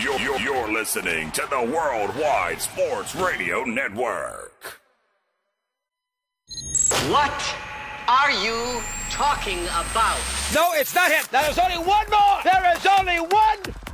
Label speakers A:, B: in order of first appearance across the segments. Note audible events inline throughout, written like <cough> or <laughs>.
A: You're, you're, you're listening to the Worldwide Sports Radio Network.
B: What are you talking about?
C: No, it's not him. There is only one more. There is only one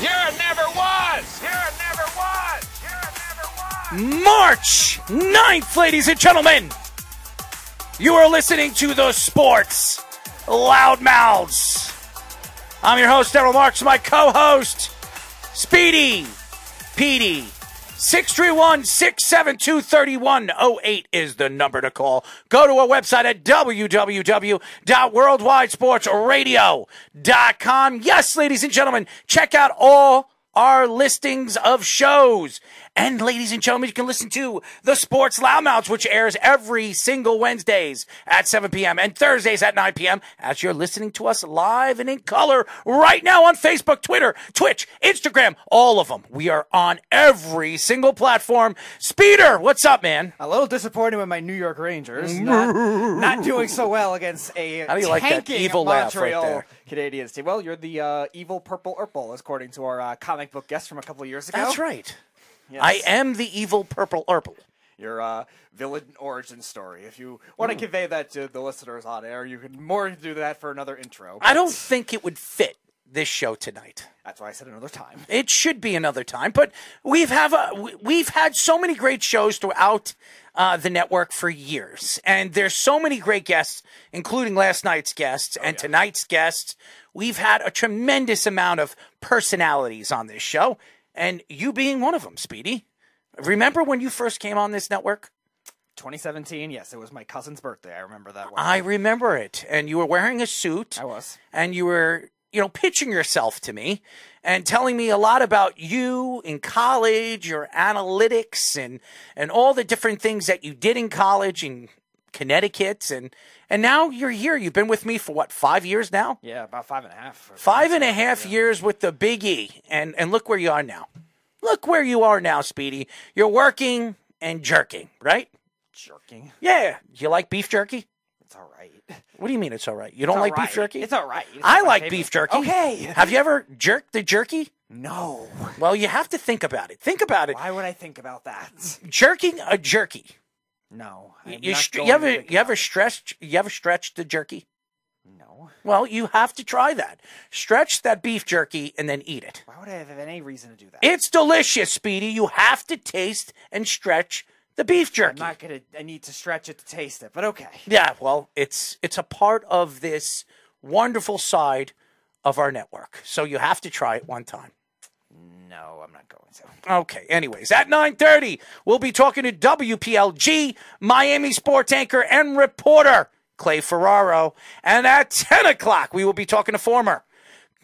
C: Never was. Never was. Never was.
D: March 9th, ladies and gentlemen. You are listening to the Sports Loudmouths. I'm your host, Errol Marks, my co host, Speedy Petey. 631 672 3108 is the number to call. Go to our website at www.worldwidesportsradio.com. Yes, ladies and gentlemen, check out all our listings of shows. And ladies and gentlemen, you can listen to the Sports Loudmouths, which airs every single Wednesdays at 7 p.m. and Thursdays at 9 p.m. as you're listening to us live and in color right now on Facebook, Twitter, Twitch, Instagram, all of them. We are on every single platform. Speeder, what's up, man?
E: A little disappointed with my New York Rangers not, not doing so well against a
D: How do you like that evil laugh right
E: Montreal
D: there?
E: Canadiens team. Well, you're the uh, evil purple Urple, according to our uh, comic book guest from a couple years ago.
D: That's right.
E: Yes.
D: I am the evil purple Urple.
E: Your uh, villain origin story. If you want to
D: Hmm.
E: convey that to the listeners on air, you can more do that for another intro.
D: I don't think it would fit this show tonight.
E: That's why I said another time.
D: It should be another time, but we've have a, we- we've had so many great shows throughout uh, the network for years, and there's so many great guests, including last night's guests and tonight's guests. We've had a tremendous amount of personalities on this show, and you being one of them, Speedy. Remember when you first came on this network?
E: 2017, yes, it was my cousin's birthday. I remember that one.
D: I remember it, and you were wearing a suit.
E: I was.
D: and you were, you know, pitching yourself to me and telling me a lot about you in college, your analytics, and and all the different things that you did in college in Connecticut, and and now you're here. You've been with me for what five years now?
E: Yeah, about five and a half.
D: Five
E: something.
D: and a half years with the Big E, and and look where you are now. Look where you are now, Speedy. You're working and jerking, right?
E: Jerking.
D: Yeah. You like beef jerky?
E: It's all right.
D: What do you mean it's all right? You don't like beef jerky?
E: It's all right. It's
D: I
E: not my
D: like
E: favorite.
D: beef jerky.
E: Okay.
D: Have you ever jerked the jerky?
E: No.
D: Well, you have to think about it. Think about it.
E: Why would I think about that?
D: Jerking a jerky.
E: No. I'm
D: You,
E: not
D: str-
E: going
D: you
E: to
D: ever
E: think
D: you ever
E: about
D: stretched you ever stretched the jerky?
E: it. No.
D: Well, you have to try that. Stretch that beef jerky and then eat it.
E: Why would I have any reason to do that?
D: It's delicious, Speedy. You have to taste and stretch the beef jerky.
E: I'm not gonna. I need to stretch it to taste it, but okay.
D: Yeah, well, it's it's a part of this wonderful side of our network. So you have to try it one time.
E: No, I'm not going to.
D: Okay. Anyways, at 9:30, we'll be talking to WPLG Miami sports anchor and reporter Clay Ferraro, and at 10 o'clock, we will be talking to former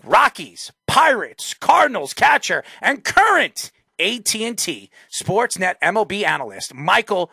D: Rockies, Pirates, Cardinals catcher, and current AT&T Sportsnet MLB analyst Michael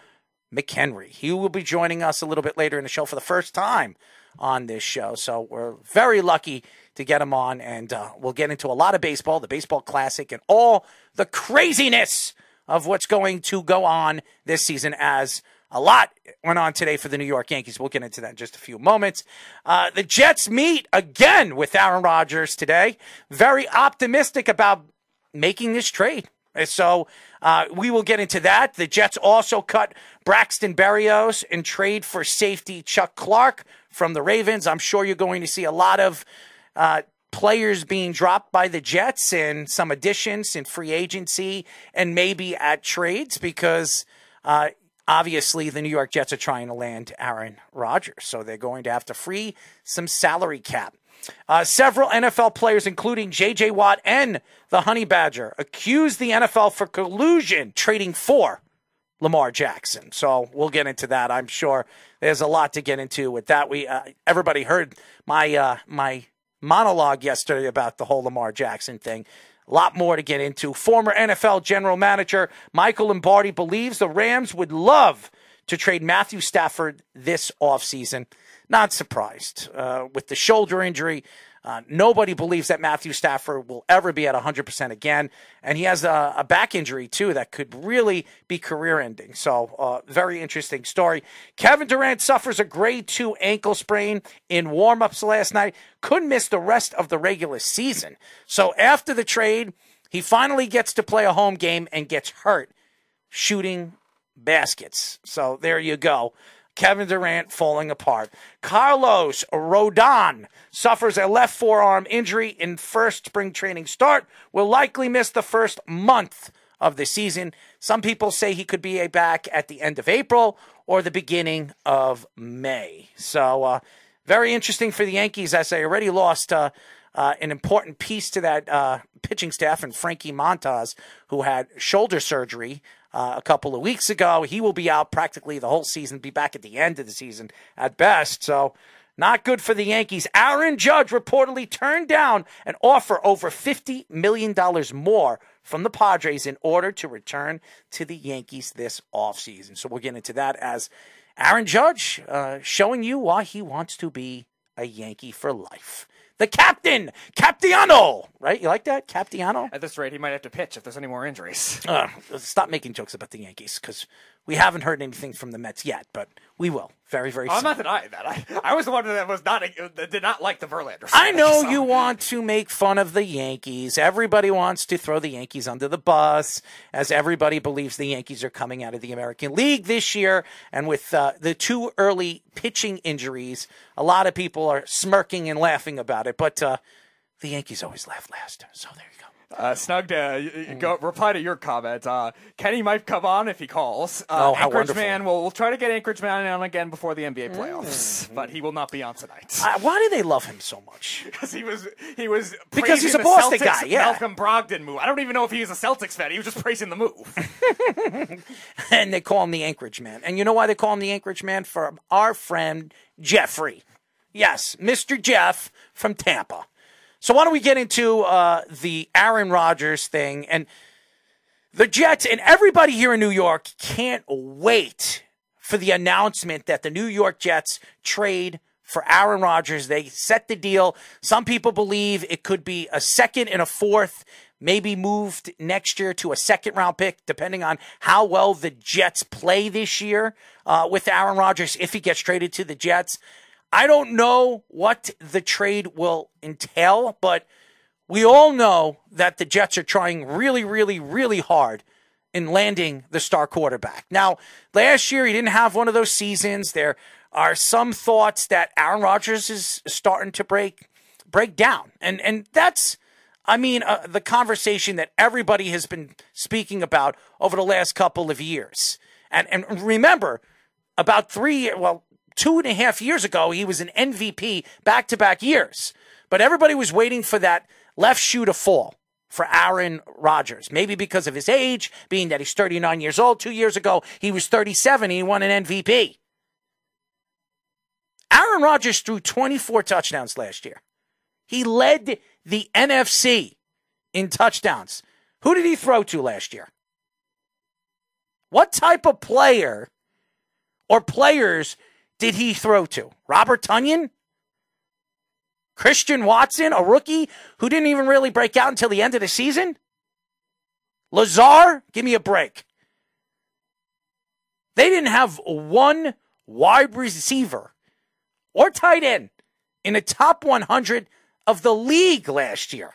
D: McKenry. He will be joining us a little bit later in the show for the first time on this show. So we're very lucky to get him on, and uh, we'll get into a lot of baseball, the Baseball Classic, and all the craziness of what's going to go on this season as a lot went on today for the New York Yankees. We'll get into that in just a few moments. Uh, the Jets meet again with Aaron Rodgers today. Very optimistic about making this trade. And So uh, we will get into that. The Jets also cut Braxton Berrios in trade for safety Chuck Clark from the Ravens. I'm sure you're going to see a lot of uh, players being dropped by the Jets and some additions in free agency and maybe at trades because uh, obviously the New York Jets are trying to land Aaron Rodgers. So they're going to have to free some salary cap. Uh, several NFL players, including J.J. Watt and the Honey Badger, accused the NFL for collusion trading for Lamar Jackson. So we'll get into that. I'm sure there's a lot to get into with that. We uh, everybody heard my uh, my monologue yesterday about the whole Lamar Jackson thing. A lot more to get into. Former NFL general manager Michael Lombardi believes the Rams would love to trade Matthew Stafford this offseason. Not surprised. Uh, with the shoulder injury, uh, nobody believes that Matthew Stafford will ever be at 100% again. And he has a, a back injury, too, that could really be career ending. So, uh, very interesting story. Kevin Durant suffers a grade two ankle sprain in warm ups last night, could miss the rest of the regular season. So, after the trade, he finally gets to play a home game and gets hurt shooting baskets. So, there you go. Kevin Durant falling apart. Carlos Rodon suffers a left forearm injury in first spring training start, will likely miss the first month of the season. Some people say he could be back at the end of April or the beginning of May. So, uh, very interesting for the Yankees as they already lost uh, uh, an important piece to that uh, pitching staff and Frankie Montas, who had shoulder surgery uh, a couple of weeks ago. He will be out practically the whole season, be back at the end of the season at best. So, not good for the Yankees. Aaron Judge reportedly turned down an offer over $50 million more from the Padres in order to return to the Yankees this offseason. So, we'll get into that as Aaron Judge uh, showing you why he wants to be a Yankee for life the captain, Captiano. Right? You like that, Captiano?
E: At this rate, he might have to pitch if there's any more injuries.
D: Uh, stop making jokes about the Yankees because we haven't heard anything from the Mets yet, but we will very, very
E: I'm
D: soon.
E: not denying that. I, I was the one that was not that did not like the Verlander.
D: I know
E: so.
D: you want to make fun of the Yankees. Everybody wants to throw the Yankees under the bus, as everybody believes the Yankees are coming out of the American League this year. And with uh, the two early pitching injuries, a lot of people are smirking and laughing about it. But uh, the Yankees always laugh last. So there you go.
E: Uh, Snugged, uh, go reply to your comment. Uh, Kenny might come on if he calls. Uh,
D: Oh, how
E: Anchorage
D: wonderful.
E: Man, we'll, we'll try to get Anchorage Man on again before the NBA playoffs, <laughs> but he will not be on tonight
D: Uh, why do they love him so much? <laughs>
E: because he was he was
D: Because he's a Boston
E: Celtics
D: guy, yeah.
E: Malcolm Brogdon move. I don't even know if he was a Celtics fan. He was just praising the move. <laughs>
D: and they call him the Anchorage Man. And you know why they call him the Anchorage Man? For our friend Jeffrey. Yes, Mr. Jeff from Tampa. So why don't we get into uh, the Aaron Rodgers thing and the Jets and everybody here in New York can't wait for the announcement that the New York Jets trade for Aaron Rodgers. They set the deal. Some people believe it could be a second and a fourth, maybe moved next year to a second round pick, depending on how well the Jets play this year uh, with Aaron Rodgers if he gets traded to the Jets. I don't know what the trade will entail, but we all know that the Jets are trying really, really, really hard in landing the star quarterback. Now, last year he didn't have one of those seasons. There are some thoughts that Aaron Rodgers is starting to break break down, and and that's. I mean, uh, the conversation that everybody has been speaking about over the last couple of years. And, and remember, about three, well, two and a half years ago, he was an MVP back to back years. But everybody was waiting for that left shoe to fall for Aaron Rodgers. Maybe because of his age, being that he's 39 years old. Two years ago, he was 37 and he won an MVP. Aaron Rodgers threw 24 touchdowns last year. He led the NFC in touchdowns. Who did he throw to last year? What type of player or players did he throw to? Robert Tonyan? Christian Watson, a rookie who didn't even really break out until the end of the season? Lazard? Give me a break. They didn't have one wide receiver or tight end in the top 100 of the league last year.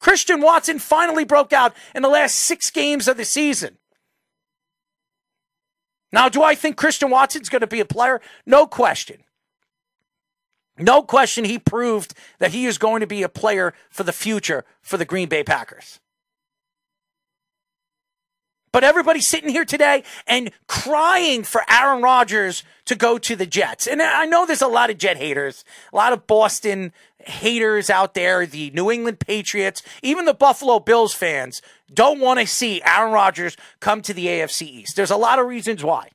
D: Christian Watson finally broke out in the last six games of the season. Now, do I think Christian Watson's going to be a player? No question. No question he proved that he is going to be a player for the future for the Green Bay Packers. But everybody's sitting here today and crying for Aaron Rodgers to go to the Jets. And I know there's a lot of Jet haters, a lot of Boston haters out there, the New England Patriots, even the Buffalo Bills fans don't want to see Aaron Rodgers come to the AFC East. There's a lot of reasons why.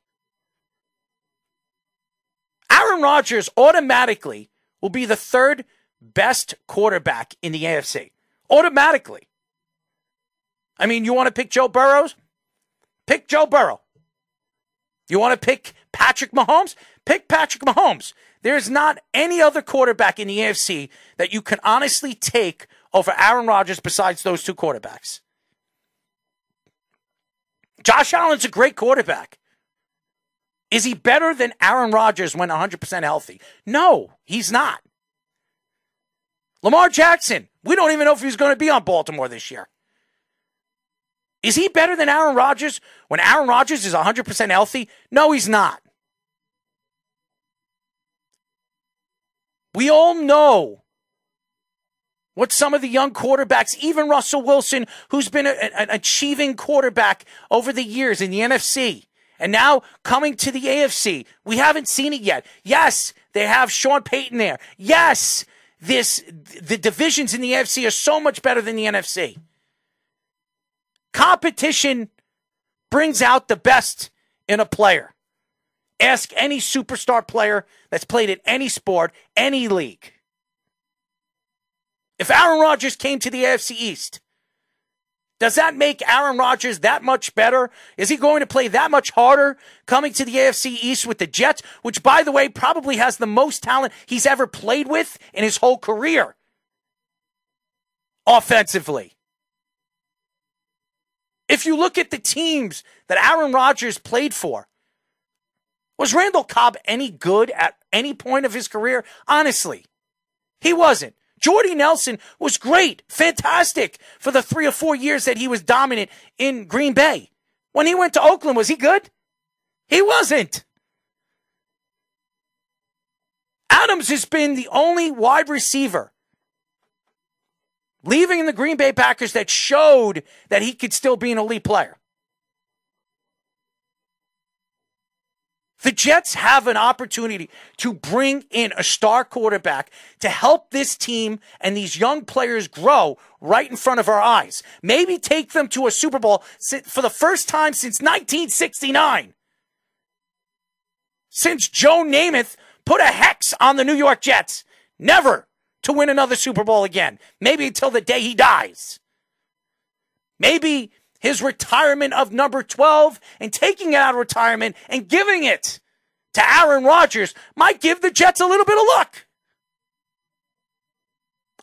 D: Aaron Rodgers automatically will be the third best quarterback in the AFC. automatically. I mean, you want to pick Joe Burrows? Pick Joe Burrow. You want to pick Patrick Mahomes? Pick Patrick Mahomes. There's not any other quarterback in the AFC that you can honestly take over Aaron Rodgers besides those two quarterbacks. Josh Allen's a great quarterback. Is he better than Aaron Rodgers when 100% healthy? No, he's not. Lamar Jackson, we don't even know if he's going to be on Baltimore this year. Is he better than Aaron Rodgers when Aaron Rodgers is 100% healthy? No, he's not. We all know what some of the young quarterbacks, even Russell Wilson, who's been a, an achieving quarterback over the years in the NFC, and now coming to the AFC, we haven't seen it yet. Yes, they have Sean Payton there. Yes, this the divisions in the AFC are so much better than the NFC. Competition brings out the best in a player. Ask any superstar player that's played in any sport, any league. If Aaron Rodgers came to the AFC East, does that make Aaron Rodgers that much better? Is he going to play that much harder coming to the AFC East with the Jets, which, by the way, probably has the most talent he's ever played with in his whole career offensively? If you look at the teams that Aaron Rodgers played for, was Randall Cobb any good at any point of his career? Honestly, he wasn't. Jordy Nelson was great, fantastic for the three or four years that he was dominant in Green Bay. When he went to Oakland, was he good? He wasn't. Adams has been the only wide receiver leaving the Green Bay Packers that showed that he could still be an elite player. The Jets have an opportunity to bring in a star quarterback to help this team and these young players grow right in front of our eyes. Maybe take them to a Super Bowl for the first time since 1969. Since Joe Namath put a hex on the New York Jets. Never to win another Super Bowl again. Maybe until the day he dies. Maybe his retirement of number 12 and taking it out of retirement and giving it to Aaron Rodgers might give the Jets a little bit of luck.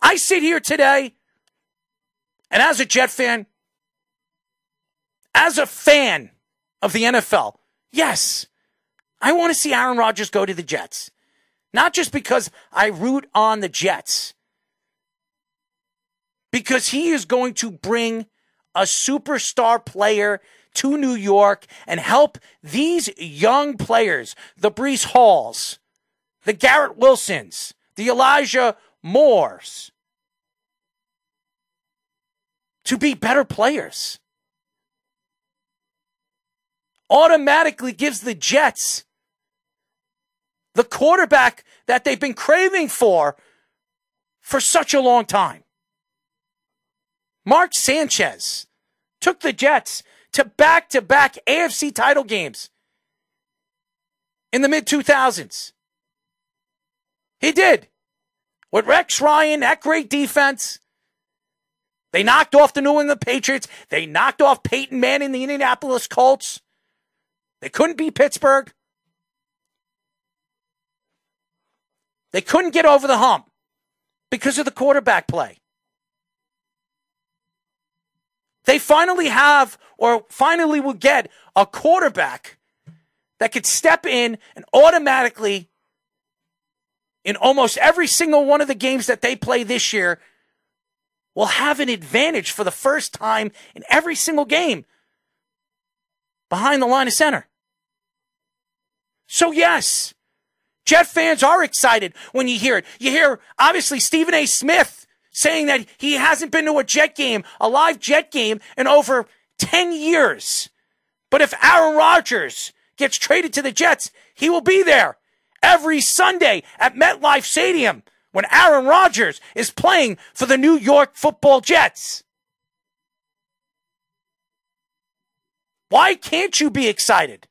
D: I sit here today, and as a Jet fan, as a fan of the NFL, yes, I want to see Aaron Rodgers go to the Jets. Not just because I root on the Jets, because he is going to bring a superstar player to New York and help these young players, the Breece Halls, the Garrett Wilsons, the Elijah Moores, to be better players. Automatically gives the Jets the quarterback that they've been craving for for such a long time. Mark Sanchez took the Jets to back to back AFC title games in the mid 2000s. He did. With Rex Ryan, that great defense. They knocked off the New England Patriots. They knocked off Peyton Manning, the Indianapolis Colts. They couldn't beat Pittsburgh. They couldn't get over the hump because of the quarterback play. They finally have, or finally will get, a quarterback that could step in and automatically, in almost every single one of the games that they play this year, will have an advantage for the first time in every single game behind the line of center. So, yes, Jet fans are excited when you hear it. You hear, obviously, Stephen A. Smith saying that he hasn't been to a Jet game, a live Jet game, in over 10 years. But if Aaron Rodgers gets traded to the Jets, he will be there every Sunday at MetLife Stadium when Aaron Rodgers is playing for the New York football Jets. Why can't you be excited?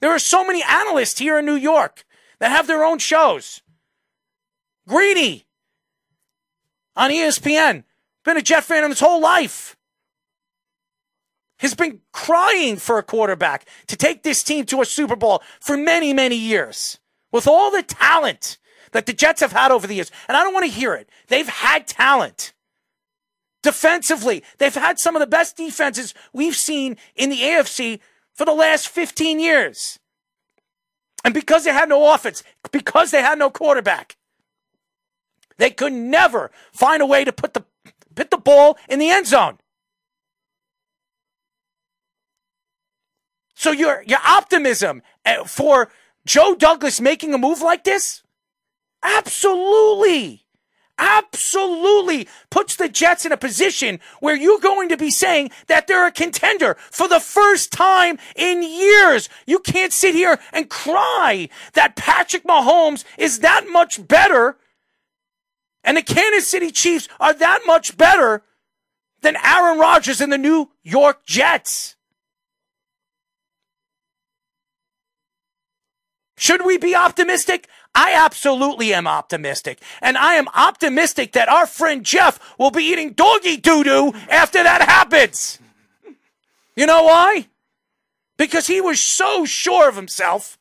D: There are so many analysts here in New York that have their own shows. Greeny on ESPN been a Jet fan his whole life. Has been crying for a quarterback to take this team to a Super Bowl for many, many years. With all the talent that the Jets have had over the years. And I don't want to hear it. They've had talent. Defensively, they've had some of the best defenses we've seen in the AFC for the last 15 years. And because they had no offense, because they had no quarterback, they could never find a way to put the put the ball in the end zone. So your your optimism eh, for Joe Douglas making a move like this, absolutely, absolutely puts the Jets in a position where you're going to be saying that they're a contender for the first time in years. You can't sit here and cry that Patrick Mahomes is that much better and the Kansas City Chiefs are that much better than Aaron Rodgers and the New York Jets. Should we be optimistic? I absolutely am optimistic. And I am optimistic that our friend Jeff will be eating doggy doo doo after that happens. You know why? Because he was so sure of himself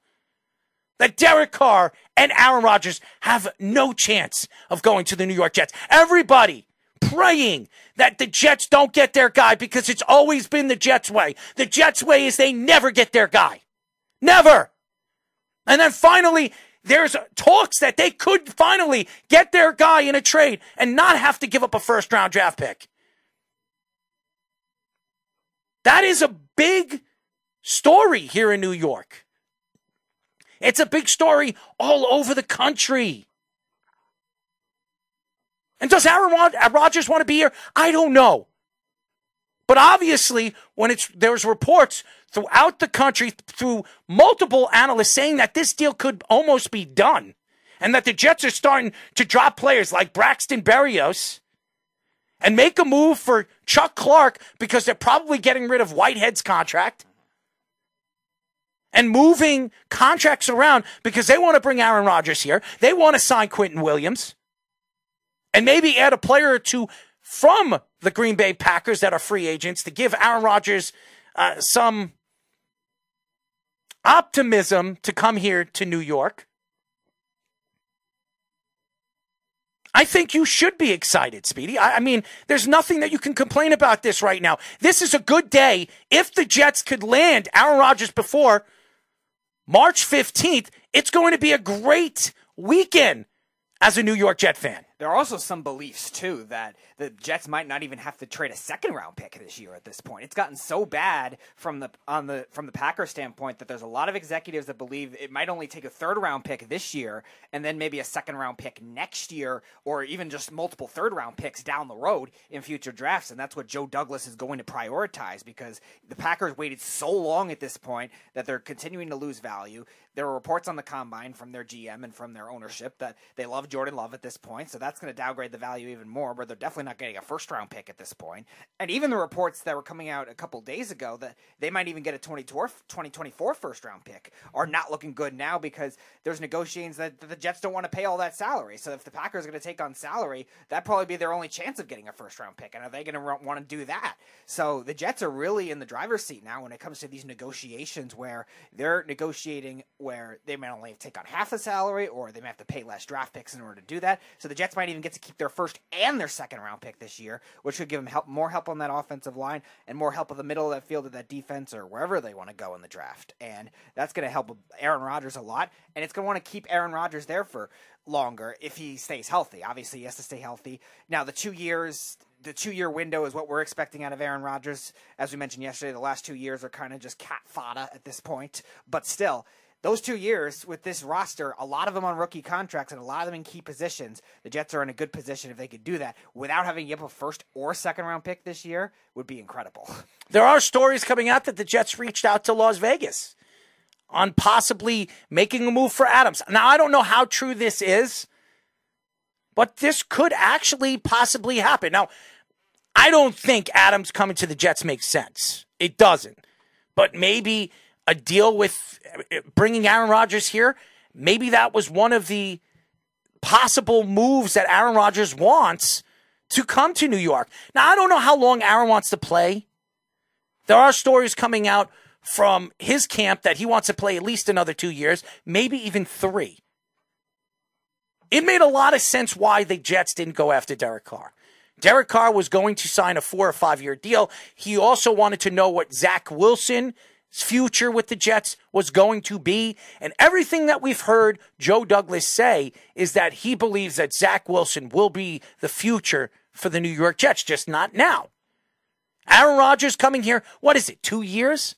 D: that Derek Carr and Aaron Rodgers have no chance of going to the New York Jets. Everybody praying that the Jets don't get their guy because it's always been the Jets' way. The Jets' way is they never get their guy. Never. And then finally, there's talks that they could finally get their guy in a trade and not have to give up a first round draft pick. That is a big story here in New York. It's a big story all over the country. And does Aaron Rodgers want to be here? I don't know. But obviously, when it's there's reports throughout the country through multiple analysts saying that this deal could almost be done, and that the Jets are starting to drop players like Braxton Berrios and make a move for Chuck Clark because they're probably getting rid of Whitehead's contract and moving contracts around because they want to bring Aaron Rodgers here. They want to sign Quinnen Williams and maybe add a player or two from the Green Bay Packers that are free agents to give Aaron Rodgers uh, some optimism to come here to New York. I think you should be excited, Speedy. I, I, mean, there's nothing that you can complain about this right now. This is a good day. If the Jets could land Aaron Rodgers before March 15th, it's going to be a great weekend as a New York Jet fan.
E: There are also some beliefs too that the Jets might not even have to trade a second round pick this year at this point. It's gotten so bad from the on the from the Packers standpoint that there's a lot of executives that believe it might only take a third round pick this year and then maybe a second round pick next year or even just multiple third round picks down the road in future drafts and that's what Joe Douglas is going to prioritize because the Packers waited so long at this point that they're continuing to lose value. There were reports on the combine from their GM and from their ownership that they love Jordan Love at this point, so that's going to downgrade the value even more, but they're definitely not getting a first round pick at this point. And even the reports that were coming out a couple days ago that they might even get a 2024 first round pick are not looking good now because there's negotiations that the Jets don't want to pay all that salary. So if the Packers are going to take on salary, that'd probably be their only chance of getting a first round pick. And are they going to want to do that? So the Jets are really in the driver's seat now when it comes to these negotiations where they're negotiating where they might only take on half the salary or they might have to pay less draft picks in order to do that. So the Jets might even get to keep their first and their second round pick this year, which would give them help, more help on that offensive line and more help of the middle of that field of that defense or wherever they want to go in the draft. And that's going to help Aaron Rodgers a lot. And it's going to want to keep Aaron Rodgers there for longer if he stays healthy. Obviously, he has to stay healthy. Now, the two years the two year window is what we're expecting out of Aaron Rodgers. As we mentioned yesterday, the last two years are kind of just cat fodder at this point. But still, those two years with this roster, a lot of them on rookie contracts and a lot of them in key positions. The Jets are in a good position if they could do that without having to give a first or second round pick this year would be incredible. <laughs>
D: There are stories coming out that the Jets reached out to Las Vegas on possibly making a move for Adams. Now I don't know how true this is, but this could actually possibly happen. Now, I don't think Adams coming to the Jets makes sense. It doesn't. But maybe a deal with eh, bringing Aaron Rodgers here. Maybe that was one of the possible moves that Aaron Rodgers wants to come to New York. Now, I don't know how long Aaron wants to play. There are stories coming out from his camp that he wants to play at least another two years, maybe even three. It made a lot of sense why the Jets didn't go after Derek Carr. Derek Carr was going to sign a four or five year deal. He also wanted to know what Zach Wilson's future with the Jets was going to be. And everything that we've heard Joe Douglas say is that he believes that Zach Wilson will be the future for the New York Jets, just not now. Aaron Rodgers coming here, what is it, two years?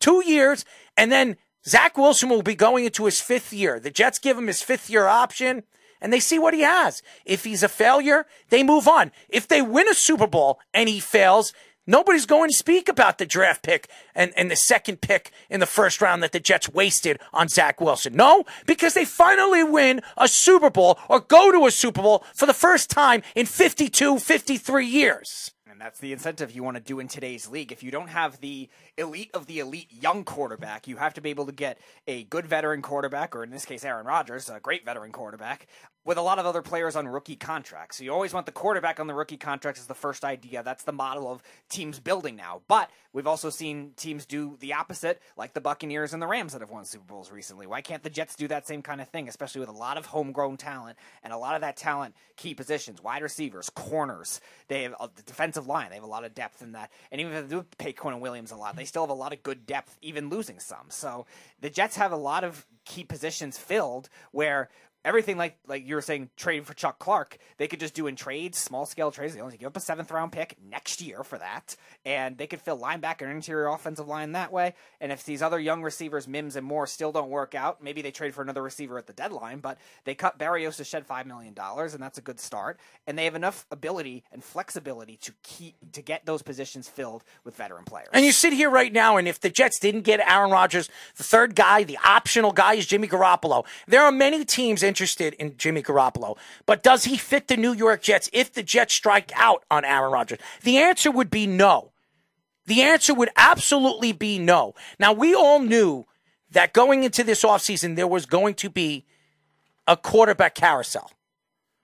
D: Two years, and then Zach Wilson will be going into his fifth year. The Jets give him his fifth year option and they see what he has. If he's a failure, they move on. If they win a Super Bowl and he fails, nobody's going to speak about the draft pick and, and the second pick in the first round that the Jets wasted on Zach Wilson. No, because they finally win a Super Bowl or go to a Super Bowl for the first time in 52, 53 years.
E: And that's the incentive you want to do in today's league. If you don't have the elite of the elite young quarterback, you have to be able to get a good veteran quarterback, or in this case, Aaron Rodgers, a great veteran quarterback, with a lot of other players on rookie contracts. So you always want the quarterback on the rookie contracts as the first idea. That's the model of teams building now. But we've also seen teams do the opposite, like the Buccaneers and the Rams that have won Super Bowls recently. Why can't the Jets do that same kind of thing, especially with a lot of homegrown talent and a lot of that talent, key positions, wide receivers, corners. They have a the defensive line. They have a lot of depth in that. And even if they do pay Quinnen Williams a lot, they still have a lot of good depth, even losing some. So the Jets have a lot of key positions filled where everything like like you were saying trading for Chuck Clark, they could just do in trades, small scale trades. They only give up a seventh round pick next year for that, and they could fill linebacker and interior offensive line that way. And if these other young receivers, Mims and Moore, still don't work out, maybe they trade for another receiver at the deadline. But they cut Berrios to shed five million dollars, and that's a good start. And they have enough ability and flexibility to keep to get those positions filled with veteran players.
D: And you sit here right now, and if the Jets didn't get Aaron Rodgers, the third guy, the optional guy is Jimmy Garoppolo. There are many teams interested in Jimmy Garoppolo, but does he fit the New York Jets if the Jets strike out on Aaron Rodgers? The answer would be no. The answer would absolutely be no. Now, we all knew that going into this offseason, there was going to be a quarterback carousel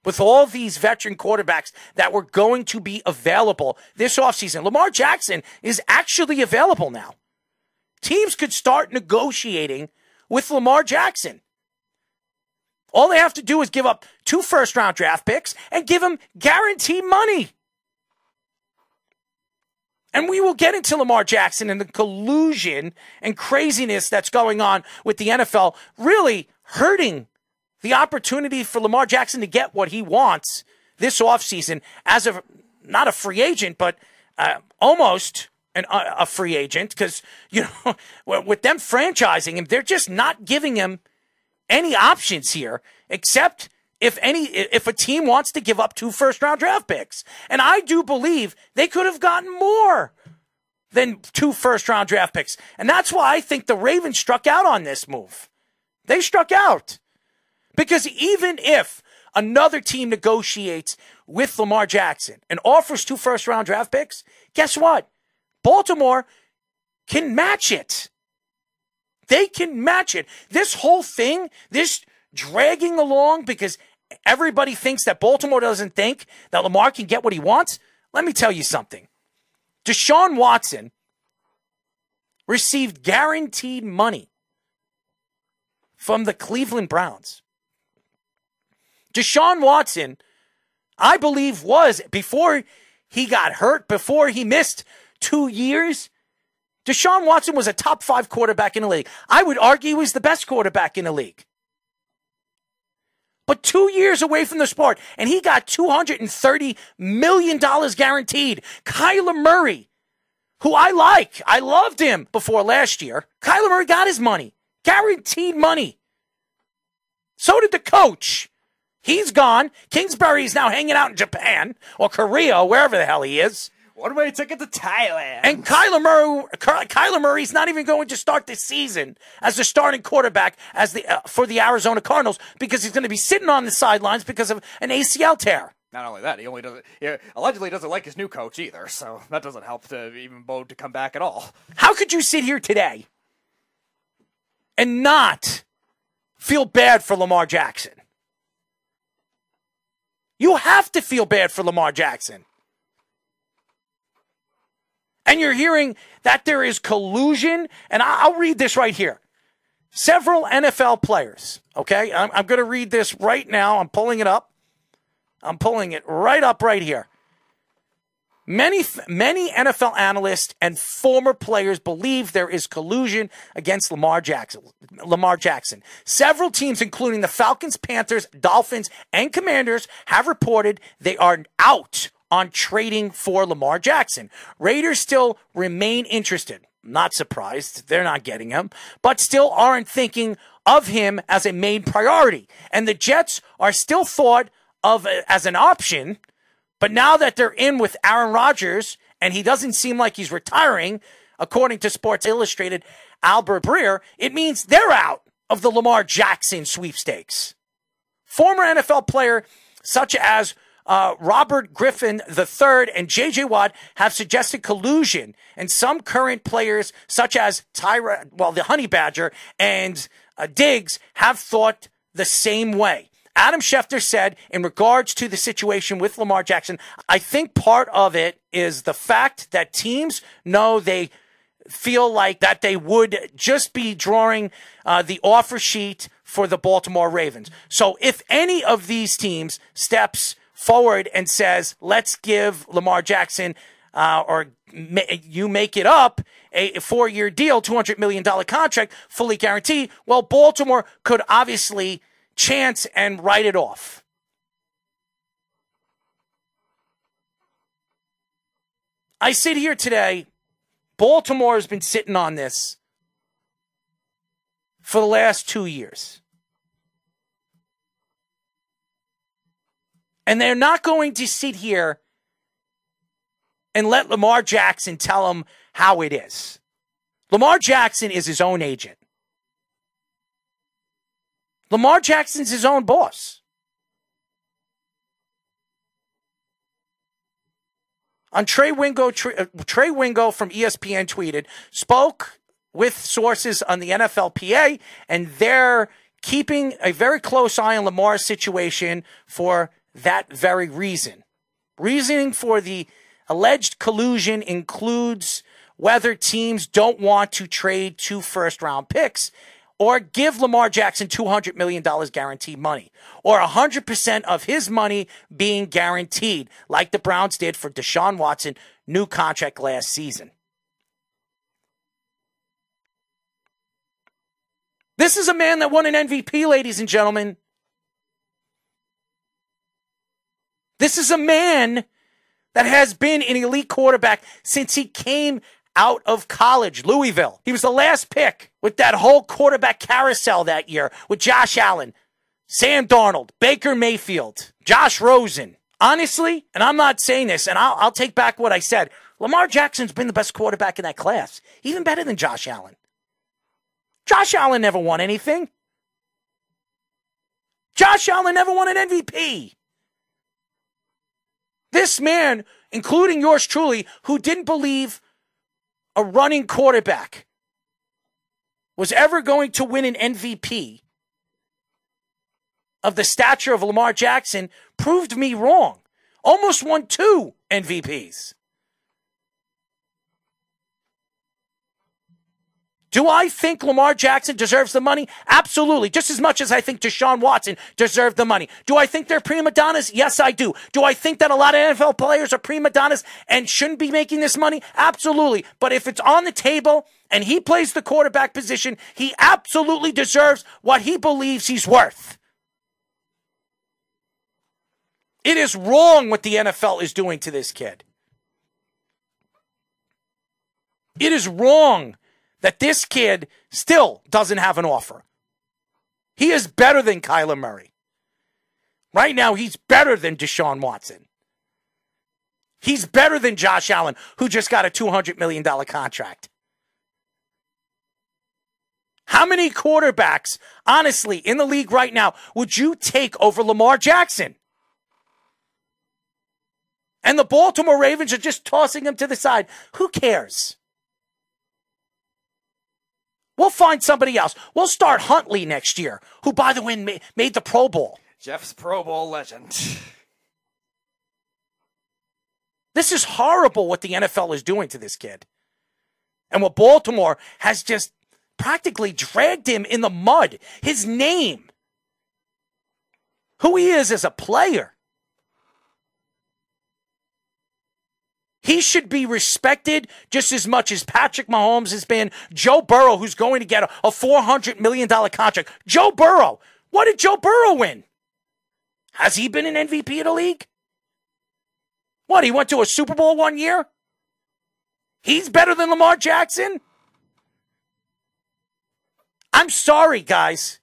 D: with all these veteran quarterbacks that were going to be available this offseason. Lamar Jackson is actually available now. Teams could start negotiating with Lamar Jackson. All they have to do is give up two first round draft picks and give him guaranteed money. And we will get into Lamar Jackson and the collusion and craziness that's going on with the NFL really hurting the opportunity for Lamar Jackson to get what he wants this offseason as a not a free agent, but uh, almost an, uh, a free agent because, you know, <laughs> with them franchising him, they're just not giving him any options here except if any if a team wants to give up two first round draft picks. And I do believe they could have gotten more than two first round draft picks. And that's why I think the Ravens struck out on this move. They struck out. Because even if another team negotiates with Lamar Jackson and offers two first round draft picks, guess what? Baltimore can match it. They can match it. This whole thing, this dragging along because everybody thinks that Baltimore doesn't think that Lamar can get what he wants. Let me tell you something. Deshaun Watson received guaranteed money from the Cleveland Browns. Deshaun Watson, I believe, was before he got hurt, before he missed two years, Deshaun Watson was a top five quarterback in the league. I would argue he was the best quarterback in the league. But two years away from the sport, and he got $230 million guaranteed. Kyler Murray, who I like, I loved him before last year. Kyler Murray got his money, guaranteed money. So did the coach. He's gone. Kingsbury is now hanging out in Japan or Korea, or wherever the hell he is.
E: One way ticket to Thailand.
D: And Kyler Murray, Kyler Murray's not even going to start this season as the starting quarterback as the uh, for the Arizona Cardinals because he's going to be sitting on the sidelines because of an ACL tear.
E: Not only that, he only doesn't. He allegedly doesn't like his new coach either, so that doesn't help to even Bode to come back at all.
D: How could you sit here today and not feel bad for Lamar Jackson? You have to feel bad for Lamar Jackson. And you're hearing that there is collusion, and I'll read this right here. Several NFL players, okay? I'm, I'm going to read this right now. I'm pulling it up. I'm pulling it right up right here. Many, many NFL analysts and former players believe there is collusion against Lamar Jackson. Lamar Jackson. Several teams, including the Falcons, Panthers, Dolphins, and Commanders, have reported they are out on trading for Lamar Jackson. Raiders still remain interested. Not surprised. They're not getting him, but still aren't thinking of him as a main priority. And the Jets are still thought of as an option but now that they're in with Aaron Rodgers and he doesn't seem like he's retiring, according to Sports Illustrated, Albert Breer, it means they're out of the Lamar Jackson sweepstakes. Former NFL player such as uh, Robert Griffin III and J.J. Watt have suggested collusion, and some current players such as Tyra, well, the Honey Badger and uh, Diggs have thought the same way. Adam Schefter said in regards to the situation with Lamar Jackson, I think part of it is the fact that teams know they feel like that they would just be drawing uh, the offer sheet for the Baltimore Ravens. So if any of these teams steps forward and says, let's give Lamar Jackson uh, or you make it up a four year deal, $200 million contract, fully guaranteed, well, Baltimore could obviously chance and write it off. I sit here today. Baltimore has been sitting on this for the last two years. And they're not going to sit here and let Lamar Jackson tell them how it is. Lamar Jackson is his own agent. Lamar Jackson's his own boss. On Trey Wingo, uh, Trey Wingo from ESPN tweeted, spoke with sources on the NFLPA, and they're keeping a very close eye on Lamar's situation for that very reason. Reasoning for the alleged collusion includes whether teams don't want to trade two first round picks or give Lamar Jackson $200 million guaranteed money, or 100% of his money being guaranteed, like the Browns did for Deshaun Watson, new contract last season. This is a man that won an MVP, ladies and gentlemen. This is a man that has been an elite quarterback since he came out of college, Louisville. He was the last pick with that whole quarterback carousel that year with Josh Allen, Sam Darnold, Baker Mayfield, Josh Rosen. Honestly, and I'm not saying this, and I'll, I'll take back what I said. Lamar Jackson's been the best quarterback in that class, even better than Josh Allen. Josh Allen never won anything. Josh Allen never won an MVP. This man, including yours truly, who didn't believe a running quarterback was ever going to win an MVP of the stature of Lamar Jackson proved me wrong. Almost won two MVPs. Do I think Lamar Jackson deserves the money? Absolutely. Just as much as I think Deshaun Watson deserved the money. Do I think they're prima donnas? Yes, I do. Do I think that a lot of NFL players are prima donnas and shouldn't be making this money? Absolutely. But if it's on the table and he plays the quarterback position, he absolutely deserves what he believes he's worth. It is wrong what the NFL is doing to this kid. It is wrong that this kid still doesn't have an offer. He is better than Kyler Murray. Right now, he's better than Deshaun Watson. He's better than Josh Allen, who just got a $200 million contract. How many quarterbacks, honestly, in the league right now, would you take over Lamar Jackson? And the Baltimore Ravens are just tossing him to the side. Who cares? We'll find somebody else. We'll start Huntley next year, who, by the way, made the Pro Bowl.
E: Jeff's Pro Bowl legend.
D: This is horrible what the NFL is doing to this kid. And what Baltimore has just practically dragged him in the mud. His name. Who he is as a player. He should be respected just as much as Patrick Mahomes has been. Joe Burrow, who's going to get a, a $400 million contract. Joe Burrow. What did Joe Burrow win? Has he been an MVP of the league? What, he went to a Super Bowl one year? He's better than Lamar Jackson? I'm sorry, guys.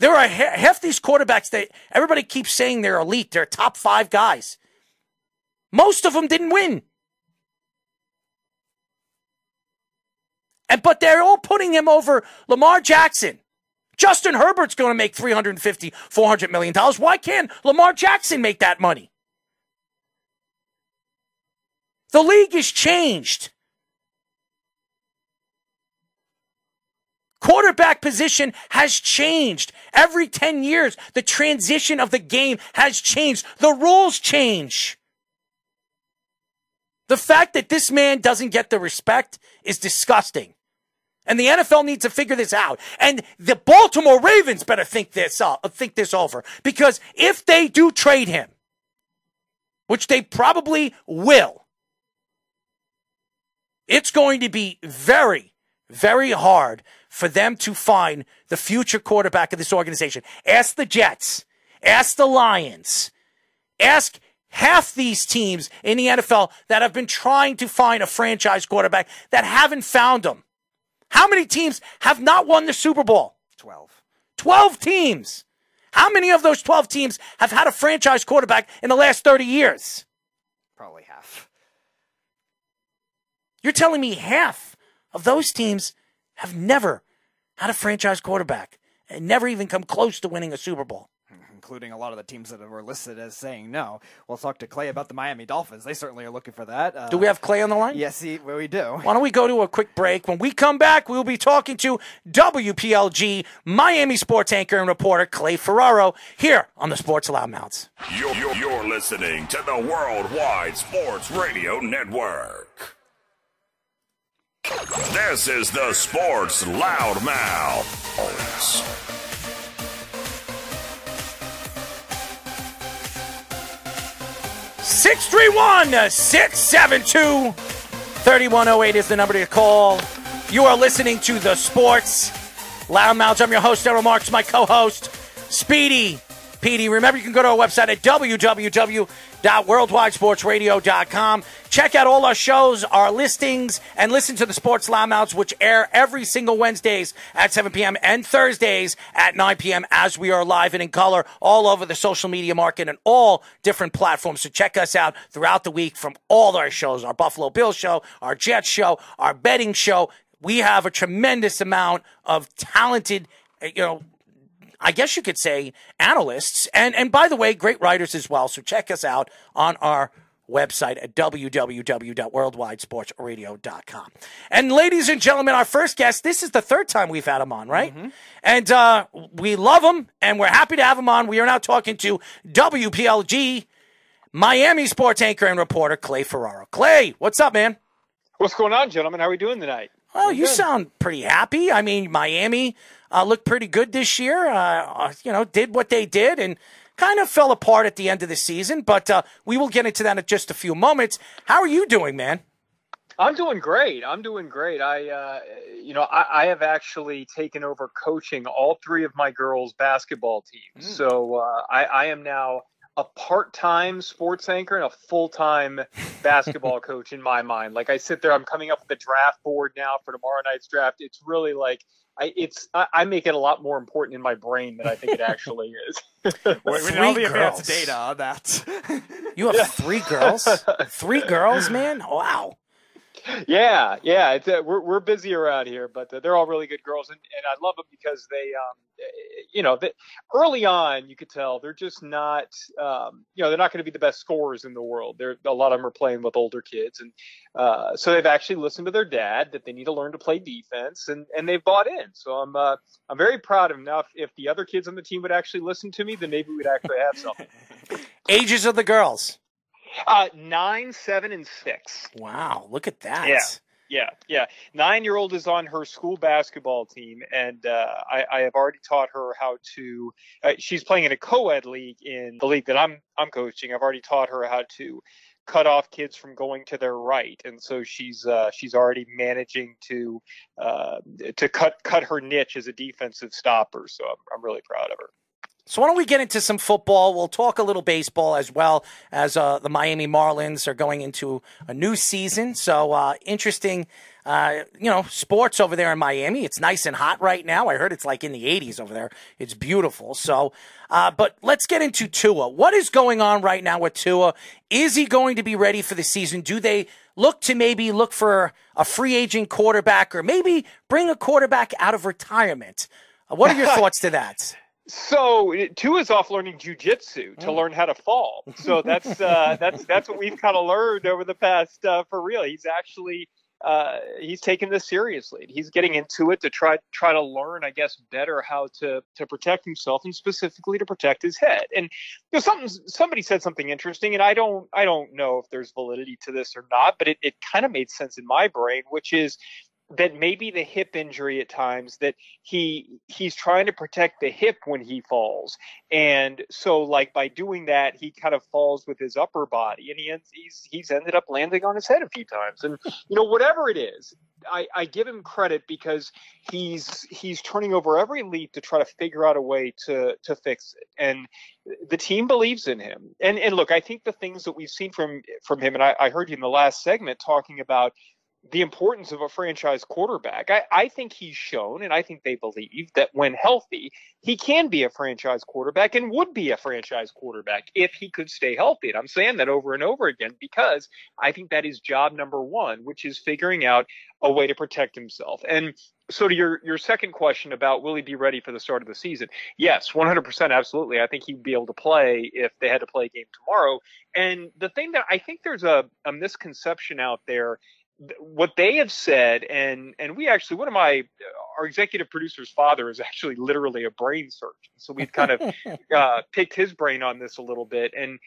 D: There are half these quarterbacks that everybody keeps saying they're elite, they're top five guys. Most of them didn't win. And but they're all putting him over Lamar Jackson. Justin Herbert's going to make 350, 400 million dollars. Why can't Lamar Jackson make that money? The league has changed. Quarterback position has changed. Every 10 years, the transition of the game has changed. The rules change. The fact that this man doesn't get the respect is disgusting. And the NFL needs to figure this out. And the Baltimore Ravens better think this up, uh, think this over. Because if they do trade him, which they probably will, it's going to be very, very hard for them to find the future quarterback of this organization. Ask the Jets. Ask the Lions. Ask half these teams in the NFL that have been trying to find a franchise quarterback that haven't found them. How many teams have not won the Super Bowl?
E: 12.
D: 12 teams. How many of those 12 teams have had a franchise quarterback in the last 30 years?
E: Probably half.
D: You're telling me half of those teams have never had a franchise quarterback and never even come close to winning a Super Bowl
E: including a lot of the teams that were listed as saying no. We'll talk to Clay about the Miami Dolphins. They certainly are looking for that. Uh,
D: do we have Clay on the line?
E: Yes, he, well, we do.
D: Why don't we go to a quick break? When we come back, we'll be talking to WPLG Miami sports anchor and reporter Clay Ferraro here on the Sports Loudmouths.
A: You're, you're, you're listening to the Worldwide Sports Radio Network. This is the Sports Loudmouth.
D: 631 672 3108 is the number to call. You are listening to the Sports Loudmouths. I'm your host, Errol Marks, my co host, Speedy PD. Remember, you can go to our website at www.worldwidesportsradio.com. Check out all our shows, our listings, and listen to the Sports Loudmouths, which air every single Wednesdays at 7 p.m. and Thursdays at 9 p.m. as we are live and in color all over the social media market and all different platforms. So check us out throughout the week from all our shows, our Buffalo Bills show, our Jets show, our betting show. We have a tremendous amount of talented, uh, you know, I guess you could say, analysts. And, and by the way, great writers as well. So check us out on our website at www.worldwidesportsradio.com. And ladies and gentlemen, our first guest, this is the third time we've had him on, right? Mm-hmm. And uh, we love him and we're happy to have him on. We are now talking to WPLG Miami sports anchor and reporter Clay Ferraro. Clay, what's up, man?
F: What's going on, gentlemen? How are we doing tonight?
D: Well, you sound pretty happy. I mean, Miami uh, looked pretty good this year. Uh, uh, you know, did what they did and kind of fell apart at the end of the season. But uh, we will get into that in just a few moments. How are you doing, man?
F: I'm doing great. I'm doing great. I, uh, you know, I, I, have actually taken over coaching all three of my girls' basketball teams. Mm. So uh, I, I am now a part-time sports anchor and a full-time <laughs> basketball coach in my mind. Like I sit there, I'm coming up with the draft board now for tomorrow night's draft. It's really like I it's I, I make it a lot more important in my brain than I think it actually is. <laughs>
E: Wait, we all the advanced data on that.
D: you have three girls, <laughs> three girls, man. Wow
F: yeah, yeah, it's, uh, we're we're busy around here, but uh, they're all really good girls, and, and I love them because they, um, you know, they, early on you could tell they're just not, um, you know, they're not going to be the best scorers in the world. They're a lot of them are playing with older kids, and uh, so they've actually listened to their dad that they need to learn to play defense, and and they've bought in. So I'm uh, I'm very proud of them. Now, if, if the other kids on the team would actually listen to me, then maybe we'd actually have something. <laughs>
D: Ages of the girls.
F: Uh, nine, seven, and six.
D: Wow, look at that.
F: Yeah. Yeah, yeah. Nine year old is on her school basketball team, and uh, I, I have already taught her how to. Uh, she's playing in a co-ed league in the league that I'm I'm coaching. I've already taught her how to cut off kids from going to their right, and so she's uh, she's already managing to uh, to cut cut her niche as a defensive stopper. So I'm, I'm really proud of her.
D: So why don't we get into some football? We'll talk a little baseball as well as uh, the Miami Marlins are going into a new season. So uh, interesting, uh, you know, sports over there in Miami. It's nice and hot right now. I heard it's like in the 80s over there. It's beautiful. So, uh, but let's get into Tua. What is going on right now with Tua? Is he going to be ready for the season? Do they look to maybe look for a free agent quarterback or maybe bring a quarterback out of retirement? Uh, what are your <laughs> thoughts to that?
F: So Tua's off learning jujitsu to mm. learn how to fall. So that's uh, <laughs> that's that's what we've kind of learned over the past uh, for real. He's actually uh, he's taking this seriously. He's getting into it to try try to learn, I guess, better how to to protect himself and specifically to protect his head. And you know, something somebody said something interesting, and I don't I don't know if there's validity to this or not, but it, it kind of made sense in my brain, which is that maybe the hip injury at times that he he's trying to protect the hip when he falls. And so like by doing that he kind of falls with his upper body and he ends, he's he's ended up landing on his head a few times. And you know whatever it is I, I give him credit because he's he's turning over every leaf to try to figure out a way to to fix it. And the team believes in him. And and look I think the things that we've seen from from him and I, I heard you in the last segment talking about the importance of a franchise quarterback. I, I, think he's shown, and I think they believe that when healthy, he can be a franchise quarterback and would be a franchise quarterback if he could stay healthy. And I'm saying that over and over again because I think that is job number one, which is figuring out a way to protect himself. And so to your your second question about will he be ready for the start of the season? Yes, 100% absolutely. I think he'd be able to play if they had to play a game tomorrow. And the thing that I think there's a, a misconception out there what they have said, and and we actually, one of my our executive producer's father is actually literally a brain surgeon, so we've kind of <laughs> uh, picked his brain on this a little bit, and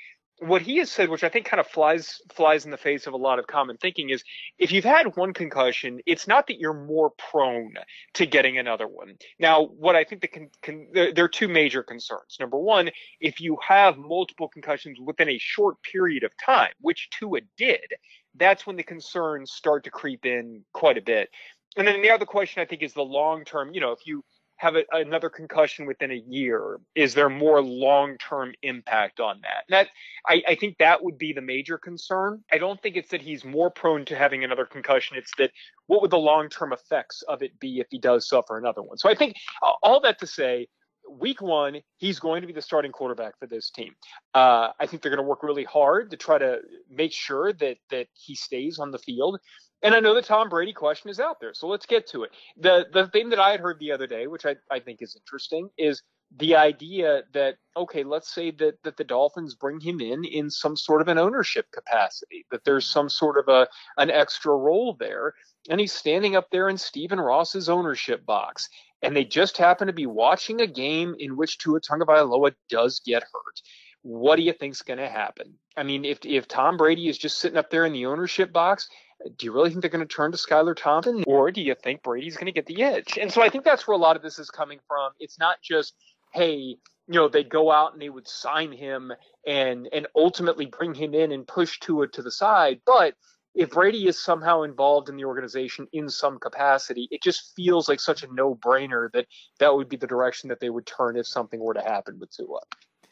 F: what he has said, which I think kind of flies flies in the face of a lot of common thinking, is if you've had one concussion, it's not that you're more prone to getting another one. Now, what I think the con, con, there, there are two major concerns. Number one, if you have multiple concussions within a short period of time, which Tua did, that's when the concerns start to creep in quite a bit. And then the other question I think is the long term. You know, if you have a, another concussion within a year? Is there more long term impact on that? that I, I, think that would be the major concern. I don't think it's that he's more prone to having another concussion. It's that what would the long term effects of it be if he does suffer another one? So I think all that to say. Week one, he's going to be the starting quarterback for this team. Uh, I think they're going to work really hard to try to make sure that that he stays on the field. And I know the Tom Brady question is out there, so let's get to it. The the thing that I had heard the other day, which I, I think is interesting, is the idea that okay, let's say that that the Dolphins bring him in in some sort of an ownership capacity, that there's some sort of a an extra role there, and he's standing up there in Stephen Ross's ownership box, and they just happen to be watching a game in which Tua Tagovailoa does get hurt. What do you think's going to happen? I mean, if if Tom Brady is just sitting up there in the ownership box do you really think they're going to turn to Skylar Thompson, or do you think Brady's going to get the edge? And so I think that's where a lot of this is coming from. It's not just, hey, you know, they'd go out and they would sign him and and ultimately bring him in and push Tua to the side, but if Brady is somehow involved in the organization in some capacity, it just feels like such a no-brainer that that would be the direction that they would turn if something were to happen with Tua.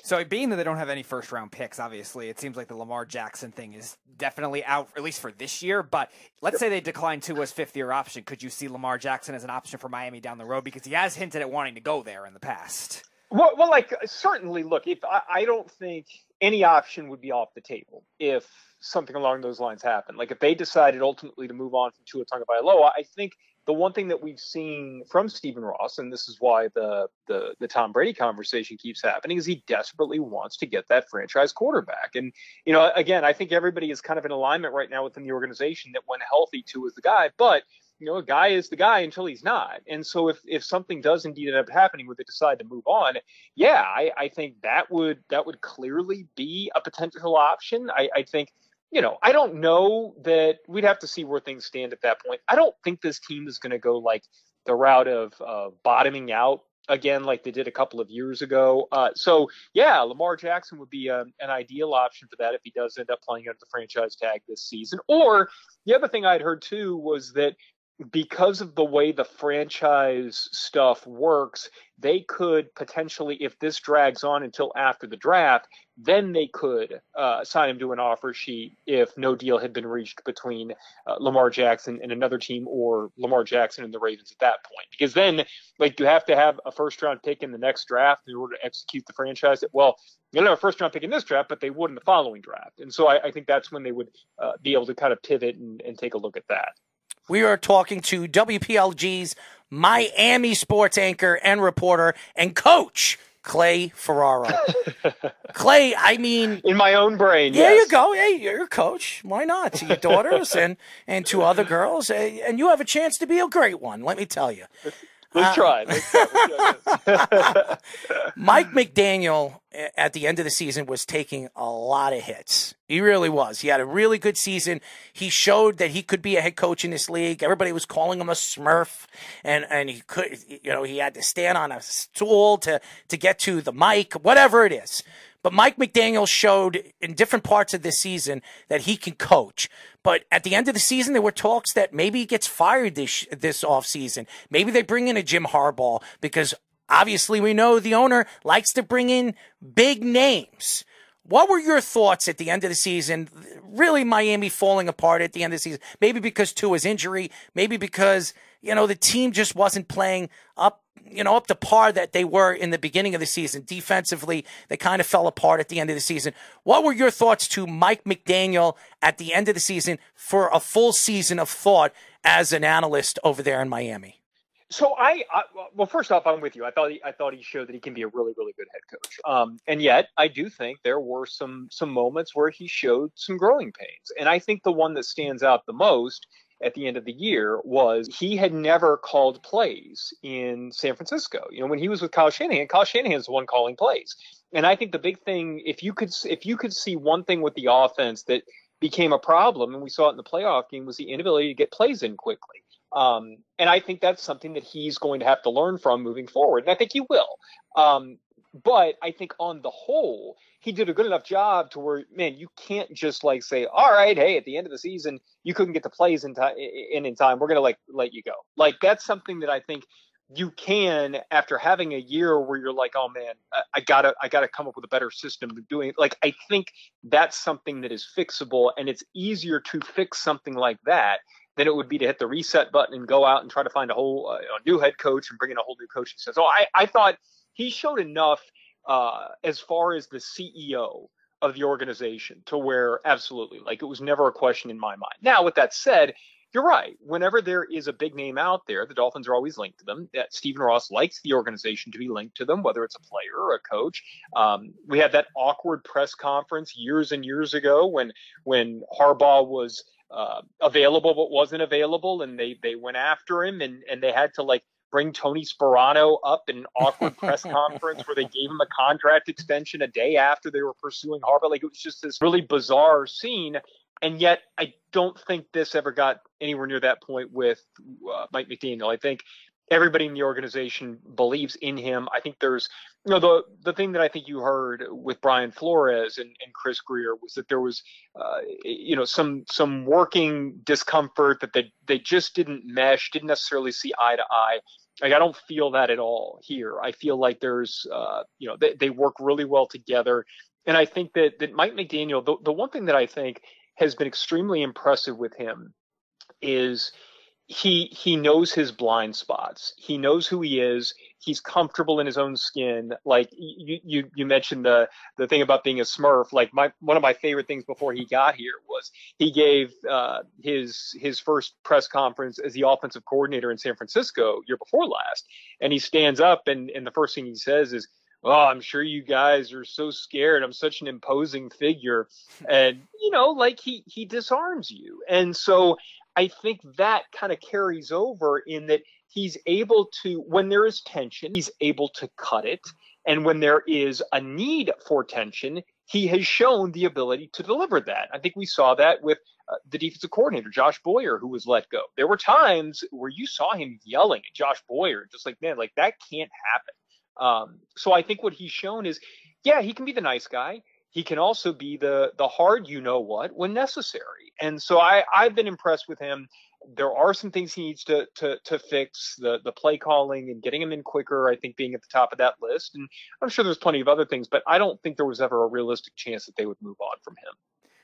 E: So, being that they don't have any first round picks, obviously, it seems like the Lamar Jackson thing is definitely out, at least for this year. But let's say they decline Tua's fifth year option. Could you see Lamar Jackson as an option for Miami down the road? Because he has hinted at wanting to go there in the past.
F: Well, well like, certainly, look, if I, I don't think any option would be off the table if something along those lines happened. Like, if they decided ultimately to move on from Tua Tagovailoa, I think the one thing that we've seen from Stephen Ross, and this is why the, the the Tom Brady conversation keeps happening, is he desperately wants to get that franchise quarterback. And you know, again, I think everybody is kind of in alignment right now within the organization that when healthy, Tua is the guy. But you know, a guy is the guy until he's not. And so if, if something does indeed end up happening where they decide to move on, yeah, I, I think that would that would clearly be a potential option. I, I think, you know, I don't know that we'd have to see where things stand at that point. I don't think this team is going to go like the route of uh, bottoming out again like they did a couple of years ago. Uh, so yeah, Lamar Jackson would be um, an ideal option for that if he does end up playing under the franchise tag this season. Or the other thing I'd heard too was that because of the way the franchise stuff works, they could potentially, if this drags on until after the draft, then they could uh, sign him to an offer sheet if no deal had been reached between uh, Lamar Jackson and another team or Lamar Jackson and the Ravens at that point. Because then, like, you have to have a first round pick in the next draft in order to execute the franchise. Well, you don't have a first round pick in this draft, but they would in the following draft. And so I, I think that's when they would uh, be able to kind of pivot and, and take a look at that.
D: We are talking to WPLG's Miami sports anchor and reporter and coach, Clay Ferraro. <laughs> Clay, I mean,
F: in my own brain.
D: There
F: yes.
D: you go. Hey, you're a coach. Why not? To your daughters and and to other girls, and you have a chance to be a great one. Let me tell you.
F: Uh, Let's try. Let's try. <laughs>
D: Mike McDaniel at the end of the season was taking a lot of hits. He really was. He had a really good season. He showed that he could be a head coach in this league. Everybody was calling him a smurf and, and he could, you know, he had to stand on a stool to, to get to the mic, whatever it is. But Mike McDaniel showed in different parts of this season that he can coach. But at the end of the season, there were talks that maybe he gets fired this this offseason. Maybe they bring in a Jim Harbaugh because obviously we know the owner likes to bring in big names. What were your thoughts at the end of the season? Really, Miami falling apart at the end of the season. Maybe because Tua's injury. Maybe because you know the team just wasn't playing up you know, up to par that they were in the beginning of the season. Defensively, they kind of fell apart at the end of the season. What were your thoughts to Mike McDaniel at the end of the season for a full season of thought as an analyst over there in Miami?
F: So I, I, well, first off, I'm with you. I thought he, I thought he showed that he can be a really, really good head coach. Um, and yet, I do think there were some some moments where he showed some growing pains. And I think the one that stands out the most at the end of the year was he had never called plays in San Francisco. You know, when he was with Kyle Shanahan, Kyle Shanahan's the one calling plays. And I think the big thing, if you could, if you could see one thing with the offense that became a problem, and we saw it in the playoff game, was the inability to get plays in quickly. Um, and I think that's something that he's going to have to learn from moving forward. And I think he will. Um, but I think on the whole, he did a good enough job to where, man, you can't just like say, all right, hey, at the end of the season, you couldn't get the plays in time, in, in time. We're gonna like let you go. Like that's something that I think you can after having a year where you're like, oh man, I gotta, I gotta come up with a better system of doing it. Like I think that's something that is fixable, and it's easier to fix something like that than it would be to hit the reset button and go out and try to find a whole uh, a new head coach and bring in a whole new coaching staff. So I, I thought he showed enough uh, as far as the CEO of the organization to where absolutely, like it was never a question in my mind. Now, with that said, you're right. Whenever there is a big name out there, the Dolphins are always linked to them. That Stephen Ross likes the organization to be linked to them, whether it's a player or a coach. Um, we had that awkward press conference years and years ago when when Harbaugh was uh, available but wasn't available, and they they went after him, and and they had to like bring Tony Sparano up in an awkward press <laughs> conference where they gave him a contract extension a day after they were pursuing Harbaugh. Like it was just this really bizarre scene. And yet, I don't think this ever got anywhere near that point with uh, Mike McDaniel. I think everybody in the organization believes in him. I think there's, you know, the the thing that I think you heard with Brian Flores and, and Chris Grier was that there was, uh, you know, some some working discomfort that they they just didn't mesh, didn't necessarily see eye to eye. Like I don't feel that at all here. I feel like there's, uh, you know, they, they work really well together, and I think that that Mike McDaniel, the the one thing that I think has been extremely impressive with him is he he knows his blind spots. He knows who he is. He's comfortable in his own skin. Like you you you mentioned the the thing about being a Smurf. Like my one of my favorite things before he got here was he gave uh, his his first press conference as the offensive coordinator in San Francisco year before last, and he stands up and and the first thing he says is. Oh, I'm sure you guys are so scared. I'm such an imposing figure. And, you know, like he, he disarms you. And so I think that kind of carries over in that he's able to, when there is tension, he's able to cut it. And when there is a need for tension, he has shown the ability to deliver that. I think we saw that with uh, the defensive coordinator, Josh Boyer, who was let go. There were times where you saw him yelling at Josh Boyer, just like, man, like that can't happen. Um, so I think what he's shown is, yeah, he can be the nice guy. He can also be the the hard you know what when necessary. And so I I've been impressed with him. There are some things he needs to to to fix the the play calling and getting him in quicker. I think being at the top of that list, and I'm sure there's plenty of other things, but I don't think there was ever a realistic chance that they would move on from him.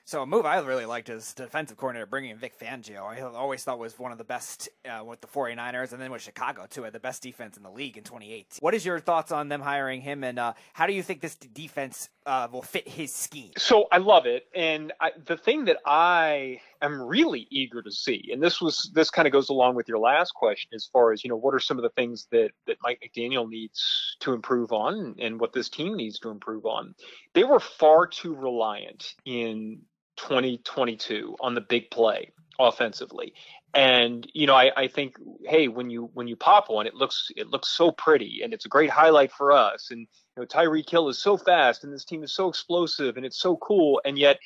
E: So a move I really liked is defensive coordinator bringing in Vic Fangio. I always thought was one of the best uh, with the 49ers and then with Chicago too, had the best defense in the league in 2018. What is your thoughts on them hiring him and uh, how do you think this defense uh, will fit his scheme?
F: So I love it, and I, the thing that I am really eager to see, and this was this kind of goes along with your last question as far as you know, what are some of the things that that Mike McDaniel needs to improve on, and what this team needs to improve on. They were far too reliant in 2022 on the big play offensively. And you know, I, I think, hey, when you when you pop one, it looks it looks so pretty, and it's a great highlight for us. And you know, Tyreek Hill is so fast, and this team is so explosive, and it's so cool. And yet,